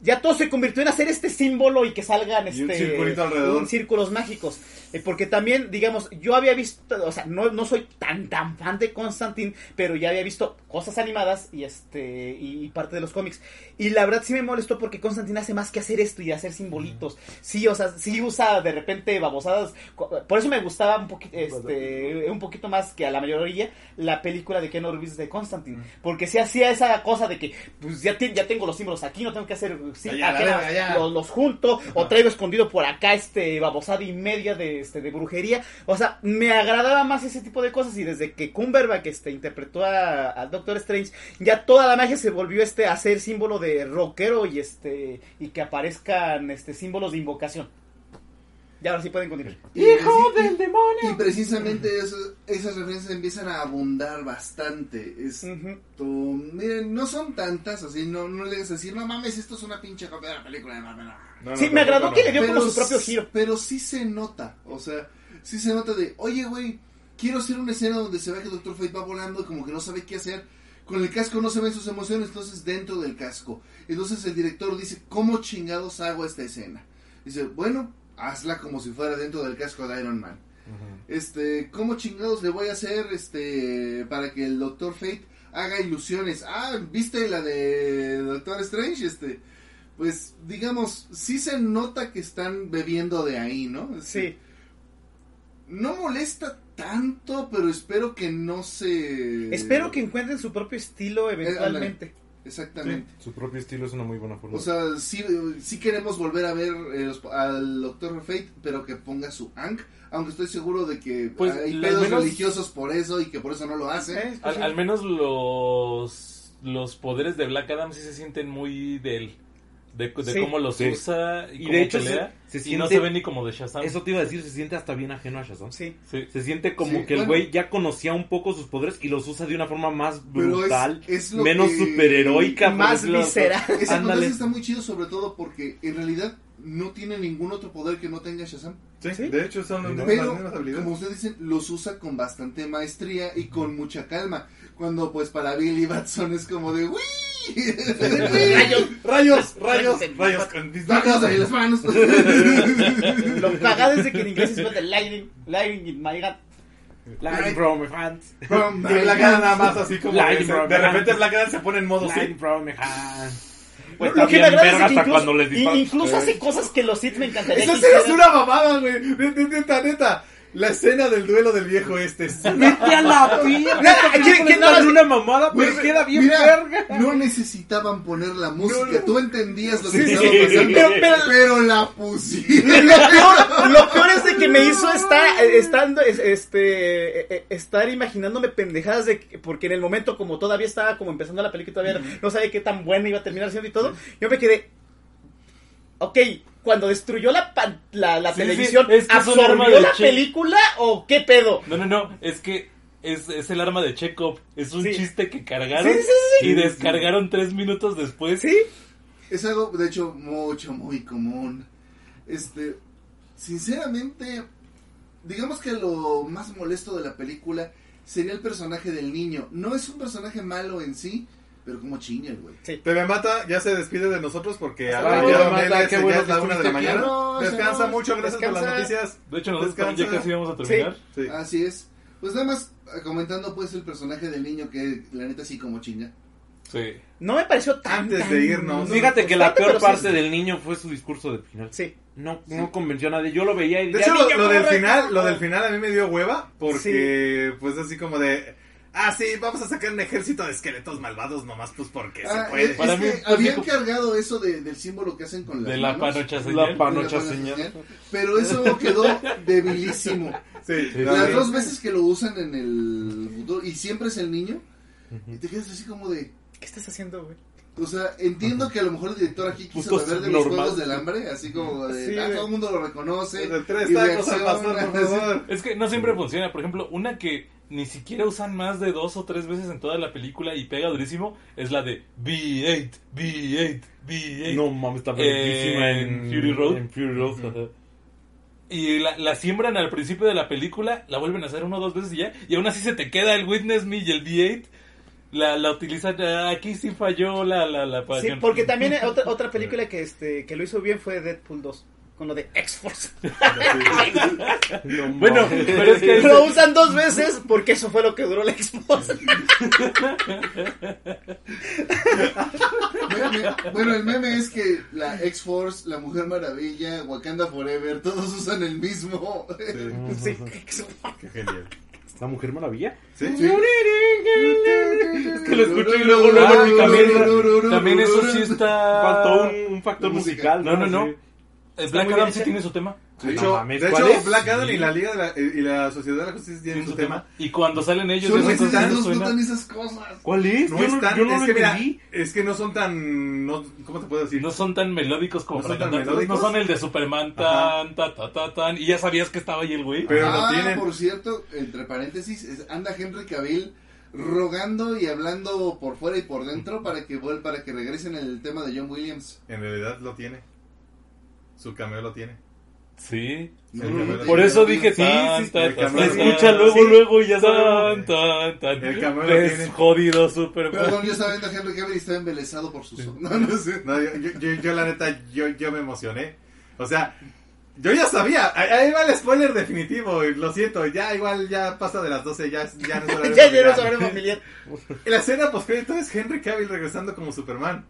ya todo se convirtió en hacer este símbolo y que salgan Y un este circulito alrededor. un círculos mágicos Eh, porque también, digamos, yo había visto, o sea, no, no soy tan tan fan de Constantine, pero ya había visto cosas animadas y este y, y parte de los cómics. Y la verdad sí me molestó porque Constantine hace más que hacer esto y hacer simbolitos. Sí, o sea, sí usa de repente babosadas. Por eso me gustaba un poquito este un poquito más que a la mayoría la película de Ken Reeves de Constantine, porque sí hacía esa cosa de que pues ya te- ya tengo los símbolos aquí, no tengo que hacer sí, Allá, allá. los, los junto o traigo escondido por acá este babosada y media de este de brujería o sea me agradaba más ese tipo de cosas y desde que Cumberbatch este interpretó a- Doctor Strange ya toda la magia se volvió este a ser símbolo de rockero y este y que aparezcan este símbolos de invocación ya ahora sí pueden continuar Y preci- Y precisamente eso- esas referencias empiezan a abundar bastante. Es, Ujú. tú- miren, no son tantas, así, no, no le vas a decir, no mames, esto es una pinche copia de la película de Marvel. No". No, no, sí me agradó que le dio como su propio giro Pero sí se nota, o sea, sí se nota de, oye, güey, quiero hacer una escena donde se ve que Doctor Fate va volando y como que no sabe qué hacer. Con el casco no se ven sus emociones, entonces dentro del casco. Entonces el director dice, ¿cómo chingados hago esta escena? Dice, bueno, hazla como si fuera dentro del casco de Iron Man. Este, ¿cómo chingados le voy a hacer este para que el Doctor Fate haga ilusiones? Ah, ¿viste la de Doctor Strange? Este, pues digamos, sí se nota que están bebiendo de ahí, ¿no? Sí No molesta tanto, pero espero que no se espero que encuentren su propio estilo eventualmente exactamente. Su propio estilo es una muy buena forma. O sea, sí, sí queremos volver a ver eh, al Doctor Fate, pero que ponga su Ankh, aunque estoy seguro de que Pues, hay pedos menos- religiosos por eso y que por eso no lo hacen. Eh, pues Al, al menos los, los poderes de Black Adam sí se sienten muy de él. De, de Sí. cómo los Sí. usa y, Y cómo de hecho pelea. se- se y no siente- se ve ni como de Shazam. Eso te iba a decir, se siente hasta bien ajeno a Shazam. sí Sí. Se siente como Sí, que el bueno. güey ya conocía un poco sus poderes y los usa de una forma más es- brutal, es menos que- superheroica. Más visceral. Ese Ándale. está muy chido, sobre todo porque en realidad no tiene ningún otro poder que no tenga Shazam. Sí, Sí. de hecho son las Pero, mismas habilidades. como ustedes dicen, los usa con bastante maestría y con mucha calma. Cuando, pues, para Billy Batson es como de ¡Uy! Rayos. Rayos, rayos, Rayos. con mis ¡Sácalos manos. las manos! Lo cagado es que en inglés se llama lightning, lightning in my hand. Lightning from my hands. From Y Black nada más así como de, repente hands. Black se pone en modo Lightning from my hands. Lo Pues está que me agrada verga es que hasta incluso, cuando les disparan. incluso hace cosas que los Sith me encantaría Esa es una mamada, güey. Neta, neta. La escena del duelo del viejo este Vete a la mierda. Esta una mamada, pero Mira, queda bien mira, verga. No necesitaban poner la música, No, no. tú entendías lo que Sí, estaba pasando, pero- pero- pero la pusieron. Lo peor, lo peor es de que me hizo estar, estando, es- este, eh, eh, estar imaginándome pendejadas de que- porque en el momento como todavía estaba como empezando la película y todavía no sabía qué tan buena iba a terminar siendo y todo, yo me quedé, ok, cuando destruyó la, pan- la, la Sí, sí, televisión, es que ¿absorbió la che- película o qué pedo? No, no, no. Es que es, es el arma de Chekhov. Es un Sí. chiste que cargaron Sí, sí, y descargaron tres minutos después. ¿Sí? Es algo, de hecho, mucho, muy común. Este, sinceramente, digamos que lo más molesto de la película sería el personaje del niño. No es un personaje malo en sí, pero como chinga el güey. TV Mata ya se despide de nosotros porque Hasta ahora luego, ya, Mata, Mele, qué ya bueno es la una de la estuviste aquí. mañana. No, Descansa señor. mucho, gracias por las Descansa. noticias. De hecho, nosotros también ya Descansa. casi íbamos a terminar. Sí. Así es. Pues nada más eh, comentando pues el personaje del niño que la neta sí como chinga. Sí. No me pareció tan... Antes tan- de irnos. no, Fíjate que la peor pero sí. parte del niño fue su discurso del final. Sí. No, no convenció a nadie. Yo lo veía y De decía, hecho, lo, "Niño, lo del corre, final, corre". lo del final a mí me dio hueva porque, pues así como de, ah, sí, vamos a sacar un ejército de esqueletos malvados nomás, pues porque Ah, se puede. es, Para es mí, que pues, habían dijo- cargado eso de- del símbolo que hacen con las De la manos. panocha La señal. panocha De la señal. señal. Pero eso quedó debilísimo. Sí, Sí, no, Las sí. dos veces que lo usan en el futuro y siempre es el niño y te quedas así como de ¿Qué estás haciendo, güey? o sea entiendo que a lo mejor el director aquí quiso beber de los normal. juegos del hambre así como de Sí, ah, todo el mundo lo reconoce tres tacos al pastor, por favor. Es que no siempre funciona. Por ejemplo, una que ni siquiera usan más de dos o tres veces en toda la película y pega durísimo es la de B8, B8, B8. No mames, está Eh, verguísima en Fury Road. En Fury Road, ajá. Y la, la siembran al principio de la película, la vuelven a hacer una o dos veces y ya. Y aún así se te queda el Witness Me y el B8. La, la utilizan. ah, Aquí sí falló la, la, la Sí, pasión. porque también otra, otra película que este que lo hizo bien fue Deadpool 2 con lo de X-Force. No Bueno, pero es que Lo usan dos veces porque eso fue lo que duró la X-Force. Bueno, el meme es que la X-Force, la Mujer Maravilla, Wakanda Forever, todos usan el mismo. Sí, X-Force. Qué genial. ¿La Mujer Maravilla? ¿Sí? Es que lo escucho y luego, luego en mi cabeza. También eso sí está. Faltó un, un factor musical. No, no, no. Sí. El Black Adam sí tiene su tema. De No hecho, mames, de ¿cuál hecho es? Black Adam Sí. y la Liga de la, y la Sociedad de la Justicia tienen Tiene su tema. Y cuando salen ellos, Solo ya esos se dos suena. esas cosas. ¿Cuál es? No yo, es no, tan, yo no es lo que mira, es que no son tan, no, ¿cómo te puedo decir? No son tan melódicos como No para son cantar. No son el de Superman tan, ta, ta, ta, tan. Y ya sabías que estaba ahí el güey. Pero lo ah, tienen. por cierto, entre paréntesis, es- anda Henry Cavill rogando y hablando por fuera y por dentro para que vuel- para que regresen el tema de John Williams. En realidad lo tiene. Su cameo lo tiene. Sí. No, no, no Por tiene eso dije, Sí, tan, sí, tan, luego, Sí. luego y ya tan, tan, tan. El cameo lo Es tiene. jodido Superman. Perdón, yo estaba viendo a Henry Cavill y estaba embelesado por sus ojos. No, no sé. No, yo, yo, yo- yo, la neta, yo, yo me emocioné. O sea, yo ya sabía. Ahí ahí va el spoiler definitivo. Lo siento, ya igual ya pasa de las 12. Ya, ya no es horario Ya familiar. llegó sobre familiar. La escena post es Henry Cavill regresando como Superman.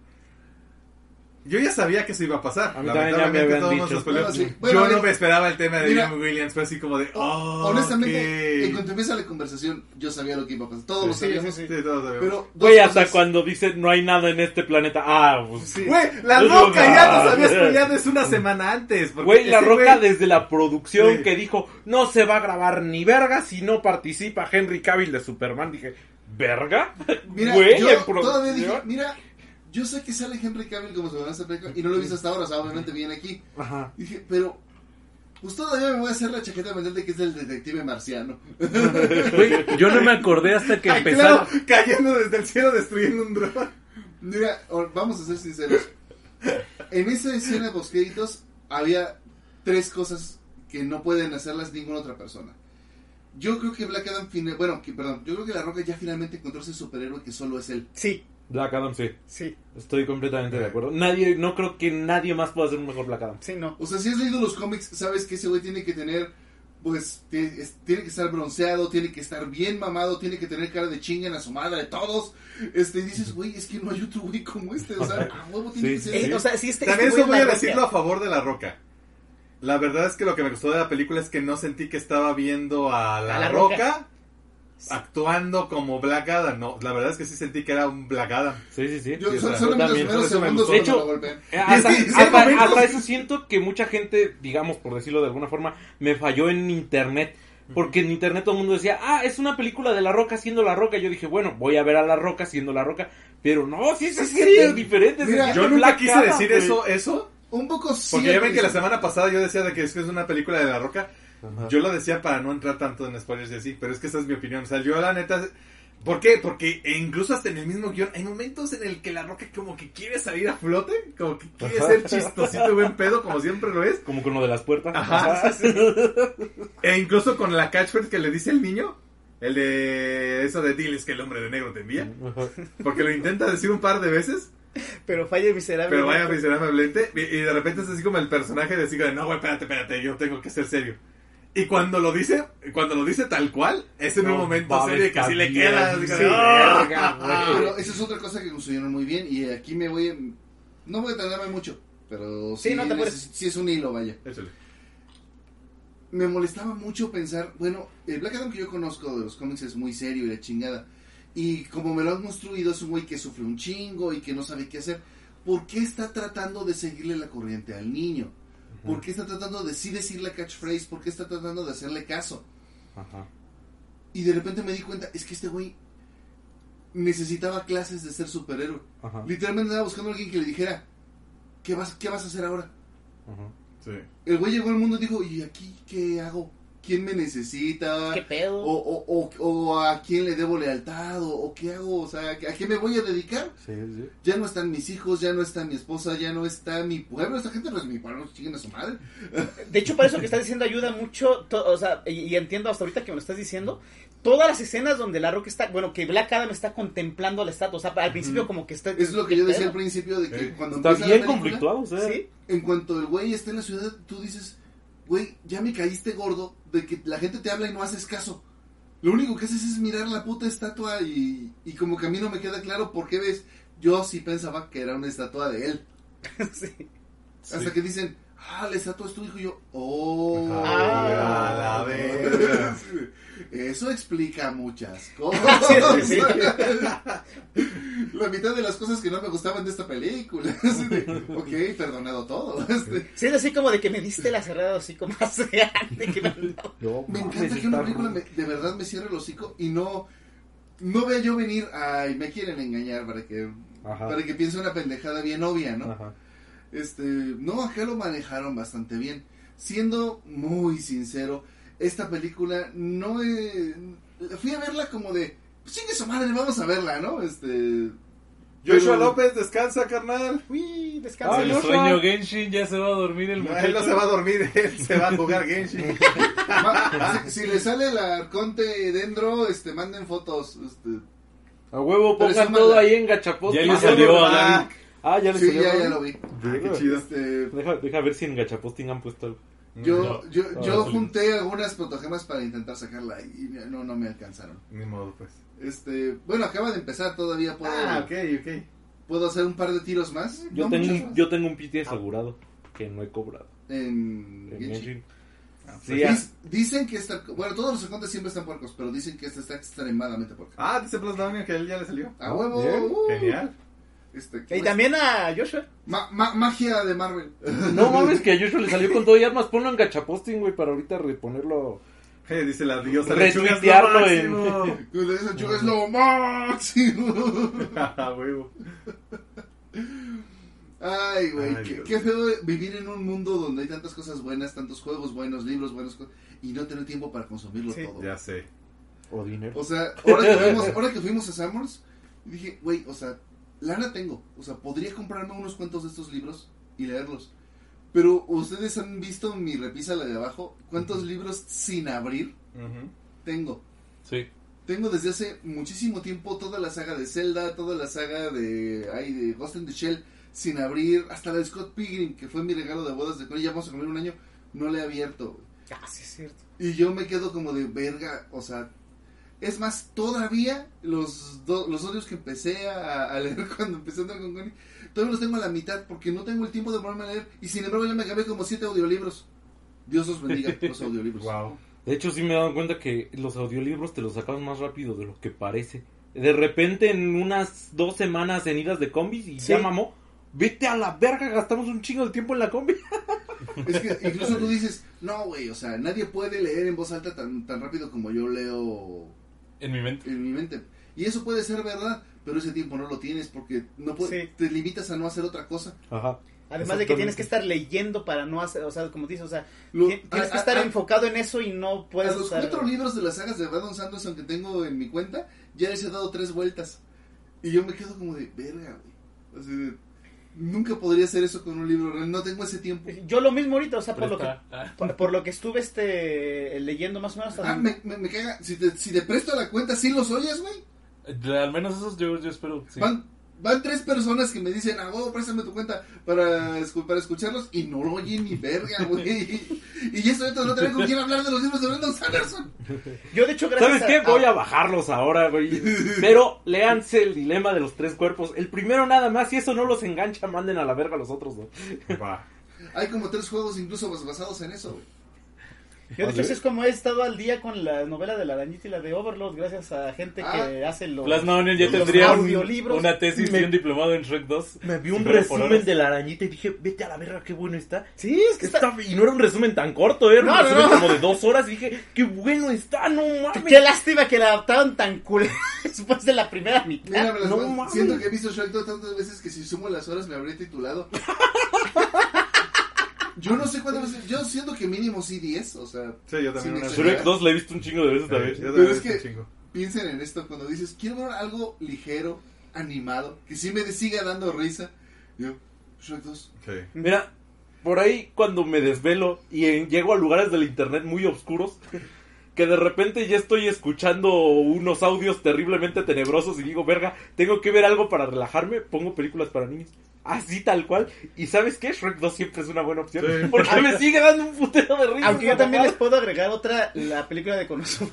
Yo ya sabía que eso iba a pasar. A mí también ya me Lamentablemente, habían todo el mundo dicho. spoileó. Bueno, sí. Bueno, Yo no me esperaba el tema de mira. John Williams. Fue así como de. Oh, Honestamente, en ok. cuanto empieza la conversación, yo sabía lo que iba a pasar. Todos lo Sí, sabíamos. Sí, todos sabemos. Pero, Güey, hasta cosas. cuando dice no hay nada en este planeta. Ah, pues sí. Güey, la roca ya "Ah". nos había spoileado es una semana antes. Güey, la roca güey- desde la producción Sí. que dijo no se va a grabar ni verga si no participa Henry Cavill de Superman. Dije, ¿verga? Mira, Güey, yo en todavía dije, mira, yo sé que sale Henry Cavill como Superman esta película y no lo he visto hasta ahora, o sea, obviamente viene aquí. Ajá. Dije, pero, pues todavía me voy a hacer la chaqueta mental de que es el detective marciano. Güey, yo no me acordé hasta que empezaron. claro, cayendo desde el cielo destruyendo un dron. Mira, vamos a ser sinceros. En esa escena post créditos había tres cosas que no pueden hacerlas ninguna otra persona. Yo creo que Black Adam, bueno, que, perdón, yo creo que La Roca ya finalmente encontró ese superhéroe que solo es él. Sí, Black Adam, sí. sí, Estoy completamente de acuerdo. Nadie, no creo que nadie más pueda hacer un mejor Black Adam. sí, no. O sea, si has leído los cómics, sabes que ese güey tiene que tener, pues, tie- es- tiene que estar bronceado, tiene que estar bien mamado, tiene que tener cara de chinga a su madre, todos. Este, y dices, güey, es que no hay otro güey como este, o sea, a huevo tiene Sí, que ser Eh, él. o sea, sí, este, También este eso voy a la decirlo roca. a favor de la roca. La verdad es que lo que me gustó de la película es que no sentí que estaba viendo a la, A la roca, Roca. Actuando como Black Adam. No, la verdad es que sí sentí que era un Black Adam. Sí, sí, sí. Yo, sí, o son, sea, son yo los también, segundos. De hecho. Eh, Hasta, sí hasta- momentos- hasta eso siento que mucha gente, digamos, por decirlo de alguna forma, me falló en internet. Porque en internet todo el mundo decía, ah, es una película de La Roca siendo La Roca. Yo dije, bueno, voy a ver a La Roca siendo La Roca. Pero no, sí se Sí. siente diferente. se Mira, siente Yo nunca Black quise Adam, decir eso, eso, Un poco sí. porque ya ven que la semana pasada yo decía de que es que es una película de la roca. Ajá. Yo lo decía para no entrar tanto en spoilers y así, pero es que esa es mi opinión. O sea, yo la neta... ¿Por qué? Porque e incluso hasta en el mismo guion hay momentos en el que la roca como que quiere salir a flote, como que quiere Ajá. ser chistosito y buen pedo, como siempre lo es. Como con lo de las puertas. Ajá. Ajá. E incluso con la catchphrase que le dice el niño, el de eso de diles que el hombre de negro te envía, porque lo intenta decir un par de veces, Pero falla miserable. pero vaya miserablemente, y, y de repente es así como el personaje de así como de, no, güey, espérate, espérate, yo tengo que ser serio. Y cuando lo dice, cuando lo dice tal cual, es en un momento serio que así le queda. Sí, pero esa es otra cosa que construyeron muy bien y aquí me voy a... No voy a tardarme mucho, pero sí, Sí, no te apures. sí es un hilo, vaya. Échale. me molestaba mucho pensar, bueno, el Black Adam que yo conozco de los cómics es muy serio y la chingada. Y como me lo han construido, es un güey que sufre un chingo y que no sabe qué hacer. ¿Por qué está tratando de seguirle la corriente al niño? ¿Por qué está tratando de sí decirle catchphrase? ¿Por qué está tratando de hacerle caso? Ajá. Y de repente me di cuenta, es que este güey necesitaba clases de ser superhéroe. Ajá. Literalmente andaba buscando a alguien que le dijera, ¿qué vas, qué vas a hacer ahora? Ajá. Sí. El güey llegó al mundo y dijo, ¿y aquí qué hago? ¿Quién me necesita? ¿Qué pedo? o, o, o, o a quién le debo lealtad, o, o qué hago, o sea, ¿a qué me voy a dedicar? Sí, sí. Ya no están mis hijos, ya no está mi esposa, ya no está mi pueblo, esta gente no es mi pueblo, chinguen a su madre. De hecho, para eso que estás diciendo ayuda mucho, to- o sea, y, y entiendo hasta ahorita que me lo estás diciendo, todas las escenas donde la Roca está, bueno, que Black Adam está contemplando la estatua, o sea, al principio como que está... Es lo que yo decía al ¿Qué principio de que Eh, cuando Está bien conflictuado, o sea. Sí. en cuanto el güey está en la ciudad, tú dices, güey, ya me caíste gordo de que la gente te habla y no haces caso. Lo único que haces es mirar la puta estatua y, y como que a mí no me queda claro por qué ves. Yo sí pensaba que era una estatua de él. Sí. Hasta que dicen, ah, la estatua es tu hijo. Y yo, oh. Ah, la verga. Eso explica muchas Sí, cosas. sí, sí. La mitad de las cosas que no me gustaban de esta película. Así de, ok, perdonado todo. Este, Sí, es así como de que me diste la cerrada así como más grande que me- No, me encanta que una película me- de verdad me cierre el hocico y no, no vea yo venir, ay, me quieren engañar para que, Ajá. para que piense una pendejada bien obvia, ¿no? Ajá. Este, no, acá lo manejaron bastante bien. Siendo muy sincero, esta película no he- fui a verla como de, pues chingue su madre, vamos a verla, ¿no? Este, Joshua pero- López, descansa, carnal. Uy, descansa. Ah, El Joshua. sueño Genshin ya se va a dormir el No, muchacho. él no se va a dormir, él se va a jugar Genshin. ma- si, si le sale el arconte dentro, este, manden fotos, este, A huevo, pongan todo ahí en gachapost. Ya le salió a Ah, ya le sí, ya, ya lo vi. Ah, qué chido. Este, Deja, deja ver si en gachaposting han puesto algo. Yo, No. yo, Ah, yo sí. junté algunas protogemas para intentar sacarla y no, no me alcanzaron. Ni modo, pues. Este, bueno, acaba de empezar, todavía puedo, Ah, ok, ok. puedo hacer un par de tiros más. Yo, No tengo, un, más. yo tengo un PT asegurado que no he cobrado. En En Genshin. Genshin. Ah, Sí, pues, ah. Dic- Dicen que está, bueno, todos los acontes siempre están puercos, pero dicen que este está extremadamente puerco. Ah, dice Plus Downing que a él ya le salió. A huevo. uh, Genial. Este, Y también a Joshua. ma- ma- magia de Marvel. No mames, que a Joshua le salió con todo y armas. Ponlo en gachaposting, güey, para ahorita reponerlo. Eh, dice la diosa Retuitearlo lechuga, en- yo es lo máximo. Huevo. Ay, güey, Ay, qué, qué feo vivir en un mundo donde hay tantas cosas buenas, tantos juegos buenos, libros buenos, y no tener tiempo para consumirlo Sí. todo. Ya sé. O dinero. O sea, ahora que fuimos, ahora que fuimos a Summers, dije, güey, o sea, lana tengo. O sea, podría comprarme unos cuantos de estos libros y leerlos. Pero ustedes han visto mi repisa, la de abajo, cuántos libros sin abrir tengo. Sí. Tengo desde hace muchísimo tiempo toda la saga de Zelda, toda la saga de, ay, de Ghost in the Shell sin abrir, hasta la de Scott Pilgrim, que fue mi regalo de bodas de cuando ya vamos a comer un año, no le he abierto. Ah, sí, es cierto. Y yo me quedo como de verga, o sea, es más, todavía los, do- los odios que empecé a, a leer cuando empecé a andar con Connie, todavía los tengo a la mitad porque no tengo el tiempo de ponerme a leer y sin embargo ya me acabé como siete audiolibros. Dios los bendiga, los audiolibros. Wow. De hecho, sí me he dado cuenta que los audiolibros te los sacas más rápido de lo que parece. De repente, en unas dos semanas en idas de combis y Sí. ya mamó. Vete a la verga, gastamos un chingo de tiempo en la combi. Es que incluso tú dices, no, güey, o sea, nadie puede leer en voz alta tan, tan rápido como yo leo En mi mente. en mi mente. Y eso puede ser verdad, pero ese tiempo no lo tienes porque no puede- Sí. te limitas a no hacer otra cosa. Ajá. Además de que tienes que estar leyendo para no hacer, o sea, como dices, o sea, Lo- ti- tienes a- que estar a- enfocado en eso y no puedes a los estar- cuatro libros de las sagas de Brandon Sanderson que tengo en mi cuenta, ya les he dado tres vueltas. Y yo me quedo como de, verga, güey. Así de, nunca podría hacer eso con un libro real, no tengo ese tiempo. Yo lo mismo ahorita, o sea, por lo que por, por lo que estuve este leyendo más o menos hasta Ah, me, me, me caga, si te, si te presto la cuenta, ¿sí los oyes, güey? Eh, Al menos esos yo, yo espero. Sí. Van, van tres personas que me dicen, ah, huevo, préstame tu cuenta para, para escucharlos y no lo oyen ni verga, güey. Y ya estoy no tengo con quién hablar de los libros de Brandon Sanderson. Yo de hecho gracias ¿Sabes qué? a- Voy a bajarlos ahora, güey. Pero léanse el dilema de los tres cuerpos. El primero nada más, si eso no los engancha, manden a la verga a los otros, ¿no? Va. Hay como tres juegos incluso bas- basados en eso, güey. Yo de hecho ¿Ah, es como he estado al día con la novela de la arañita y la de Overlord gracias a gente que hace los Plasma Onion ya los tendría un- audiolibros. una tesis Me- y un diplomado en Shrek 2. Me vi un resumen de la arañita y dije, vete a la verga, qué bueno está. Sí, es que está Está- Y no era un resumen tan corto, era un No, no, resumen no. como de dos horas. Y dije, qué bueno está, no mames. Qué lástima que la adaptaron tan cool después de la primera mitad. Mira, me las- no mames. siento que he visto Shrek 2 tantas veces que si sumo las horas me habría titulado. Yo no sé cuántas veces, yo siento que mínimo sí 10, o sea, Sí, yo también una. Shrek 2 la he visto un chingo de veces Sí, también. yo Pero también es que- piensen en esto cuando dices, quiero ver algo ligero, animado, que sí me siga dando risa. Yo, Shrek 2. Sí. Mira, por ahí cuando me desvelo y en- llego a lugares del internet muy oscuros, que de repente ya estoy escuchando unos audios terriblemente tenebrosos y digo, verga, tengo que ver algo para relajarme, pongo películas para niños. Así tal cual. ¿Y sabes qué? Shrek 2 siempre es una buena opción. Sí. Porque me sigue dando un putero de risa. Aunque yo también les puedo agregar otra, la película de Konosuba.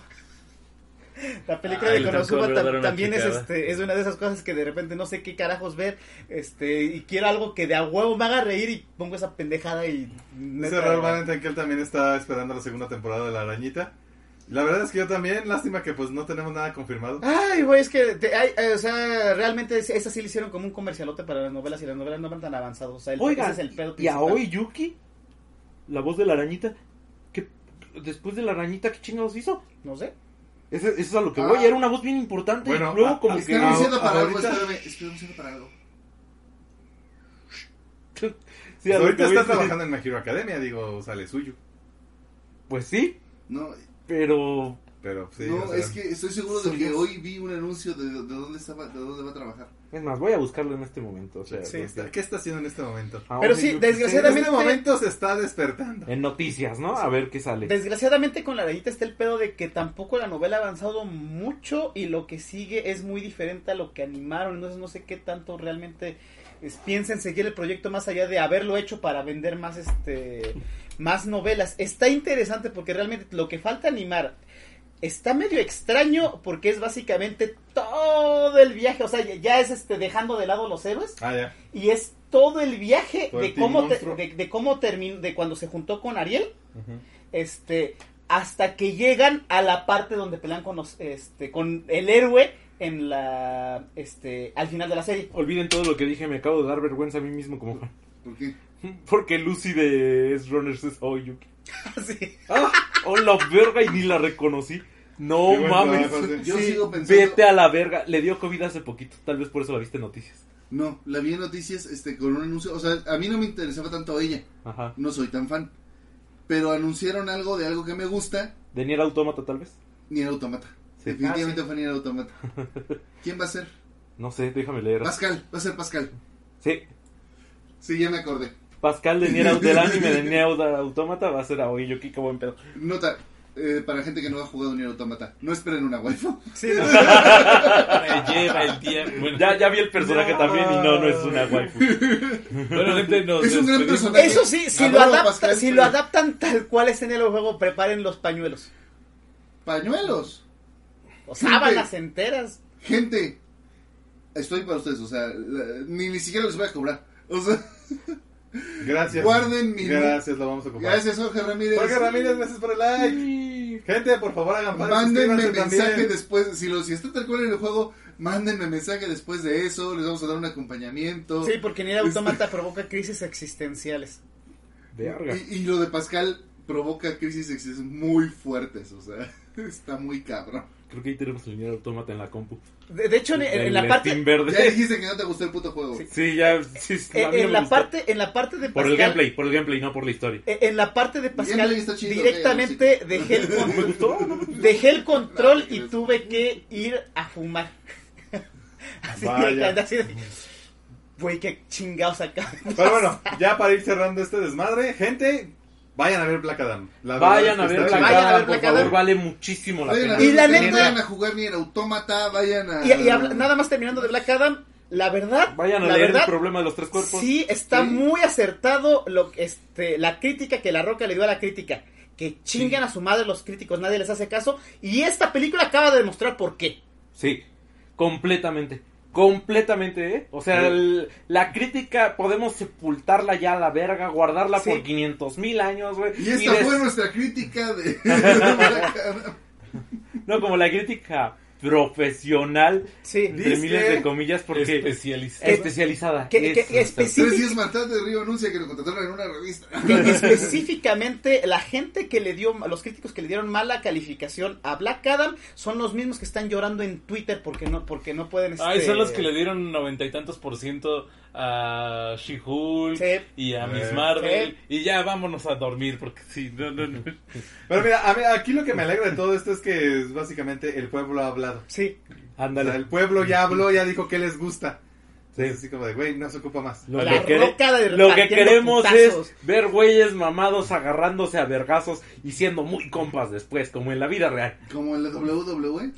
La película Ah, de Konosuba también es, este, es una de esas cosas que de repente no sé qué carajos ver este y quiero algo que de a huevo me haga reír y pongo esa pendejada y... Dice Valentín que él también está esperando la segunda temporada de La Arañita. La verdad es que yo también, lástima que pues no tenemos nada confirmado. Ay, güey, es que, te- ay, eh, o sea, realmente es- esas sí le hicieron como un comercialote para las novelas y las novelas no van tan avanzadas. O sea, el, Oigan, ese es el pedo y principal. Aoi Yuki, la voz de la arañita, ¿qué, después de la arañita, ¿qué chingados hizo? No sé. Eso, eso es a lo que Ah. voy, era una voz bien importante. Bueno, luego a- como a- que... Estoy anunciando para algo, ahorita- espérame, estoy anunciando para algo. Sí, a lo ahorita que voy está es que- trabajando en My Hero Academia, digo, sale suyo. Pues sí, No, pero... Pero sí, no o sea, es que estoy seguro de que yo- hoy vi un anuncio de, de dónde estaba, de dónde va a trabajar. Es más, voy a buscarlo en este momento. O sea, ¿qué, porque- está, qué está haciendo en este momento? Aoi Pero sí, Yuki, En desgraciadamente- este momento se está despertando. En noticias, ¿no? A ver qué sale. Desgraciadamente con la rayita está el pedo de que tampoco la novela ha avanzado mucho y lo que sigue es muy diferente a lo que animaron. Entonces no sé qué tanto realmente piensen seguir el proyecto más allá de haberlo hecho para vender más este más novelas. Está interesante porque realmente lo que falta animar está medio extraño porque es básicamente todo el viaje, o sea, ya- es este dejando de lado los héroes Ah, ya. y es todo el viaje Todo de cómo te- de, de cómo terminó de cuando se juntó con Ariel este hasta que llegan a la parte donde pelean con los este con el héroe en la este al final de la serie Olviden todo lo que dije, me acabo de dar vergüenza a mí mismo como fan. ¿Por qué? Porque Lucy de S Runners es Aoi Yuki. Sí. ¡Ah! ¡Oh, la verga! Y ni la reconocí. No mames. sí. Yo Sí, sigo pensando. Vete a la verga. Le dio COVID hace poquito. Tal vez por eso la viste en noticias. No, la vi en noticias este, con un anuncio. O sea, a mí no me interesaba tanto ella. Ajá. No soy tan fan. Pero anunciaron algo de algo que me gusta. ¿De Nier Automata tal vez? Ni el automata. Sí. Definitivamente Ah, fue ni el automata. ¿Quién va a ser? No sé, déjame leer. Pascal. Va a ser Pascal. Sí. Sí, ya me acordé. Pascal de Nier del anime de Nier Automata va a ser Aoi Yuki. Qué buen pedo. Nota. eh, para gente que no ha jugado ni el automata. No esperen una waifu. Sí, Me lleva el tiempo. Bueno, Ya, ya vi el personaje también y no, no es una waifu. bueno, gente, nos Es un gran personaje. eso sí si lo Adoro adaptan Pascal, si pero- lo adaptan tal cual es en el juego preparen los pañuelos Pañuelos. o Gente. sábanas enteras Gente. Estoy para ustedes. O sea, la- ni, ni siquiera les voy a cobrar. O sea, Gracias. Guarden mi- Gracias, lo vamos a ocupar. gracias, Jorge Ramírez. Jorge Ramírez, gracias por el like. Gente, por favor, hagan paro, Mándenme mensaje también. después, si, lo, si está tal cual en el juego, mándenme mensaje después de eso, les vamos a dar un acompañamiento. sí porque ni el automata provoca crisis existenciales Verga. y, y lo de Pascal provoca crisis existenciales muy fuertes, o sea, está muy cabrón. Creo que ahí tenemos el Nier Automata en la compu. de, de hecho en, en El la parte Steam Ya verde. dijiste que no te gustó el puto juego. Sí. Sí, ya. Sí, en, en la parte en la parte de Por Pascal el gameplay, por el gameplay, no por la historia. eh, en la parte de Pascal chido, directamente ok, dejé el ¿Me con- gustó? No, dejé el control y tuve que ir a fumar. Así Vaya. de, así de, güey, qué chingados acá. Pero bueno, ya para ir cerrando este desmadre, gente, vayan a ver Black Adam. La Vayan a ver Black chido. Vayan a ver Adam, por favor, vale muchísimo la Vayan pena. Y la neta- vayan a jugar ni el autómata, vayan a... Y, y habla- nada más terminando de Black Adam, la verdad, Vayan a la leer verdad, el problema de los tres cuerpos. sí está Sí. muy acertado lo que este la crítica que la Roca le dio a la crítica. Que chingan a su madre los críticos, nadie les hace caso. Y esta película acaba de demostrar por qué. Sí, completamente. Completamente, ¿eh? O sea, Sí. el- la crítica podemos sepultarla ya a la verga, guardarla Sí. por 500 mil años, güey. Y esta des- fue nuestra crítica de... No, como la crítica profesional, Sí. entre Dice- miles de comillas, porque especializada. Que- que- Eso, que está- Tres días más tarde Río anuncia que lo contrataron en una revista. que específicamente la gente que le dio, los críticos que le dieron mala calificación a Black Adam son los mismos que están llorando en Twitter porque no, porque no pueden. Ay, este, son los que le dieron noventa y tantos por ciento a She-Hulk Sí. y a Miss Marvel. sí. Y ya vámonos a dormir porque sí, no, no, no. Pero mira, a mí- aquí lo que me alegra de todo esto es que básicamente el pueblo ha hablado. Sí. O Ándale. sea, el pueblo ya habló, ya dijo que les gusta. Así como de, güey, no se ocupa más. Lo La que, quere- roca de lo que repartiendo queremos putazos. es ver güeyes mamados agarrándose a vergazos y siendo muy compas después, como en la vida real. Como en la WWE.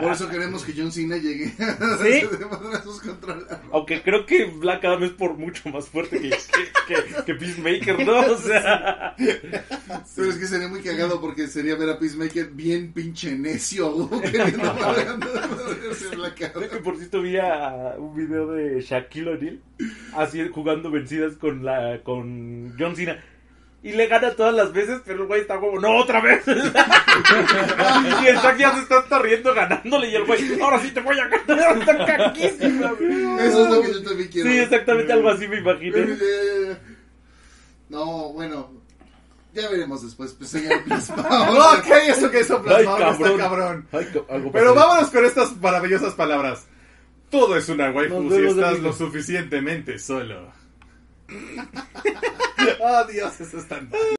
Por eso queremos que John Cena llegue a ¿Sí? de madrazos contra la- Aunque creo que Black Adam es por mucho más fuerte que, que, que- que Peacemaker, ¿no? O sea, Pero es que sería muy cagado porque sería ver a Peacemaker bien pinche necio, queriendo Black Adam. Cierto vi a un video de Shaquille O'Neal así jugando vencidas con la con John Cena. Y le gana todas las veces, pero el güey está como, no, otra vez. y el Shaq ya se está hasta riendo ganándole y el güey, ahora sí te voy a ganar, está caquísima. Eso es lo que yo también quiero. Sí, exactamente algo así me imaginé. Eh, No, bueno, ya veremos después. Pues ya plasmado. No, ok, eso que eso Ay, plasmado está cabrón. Ay, ca- algo Pero vámonos con estas maravillosas palabras. Todo es una waifu si estás lo suficientemente solo. oh, Dios, eso es tan...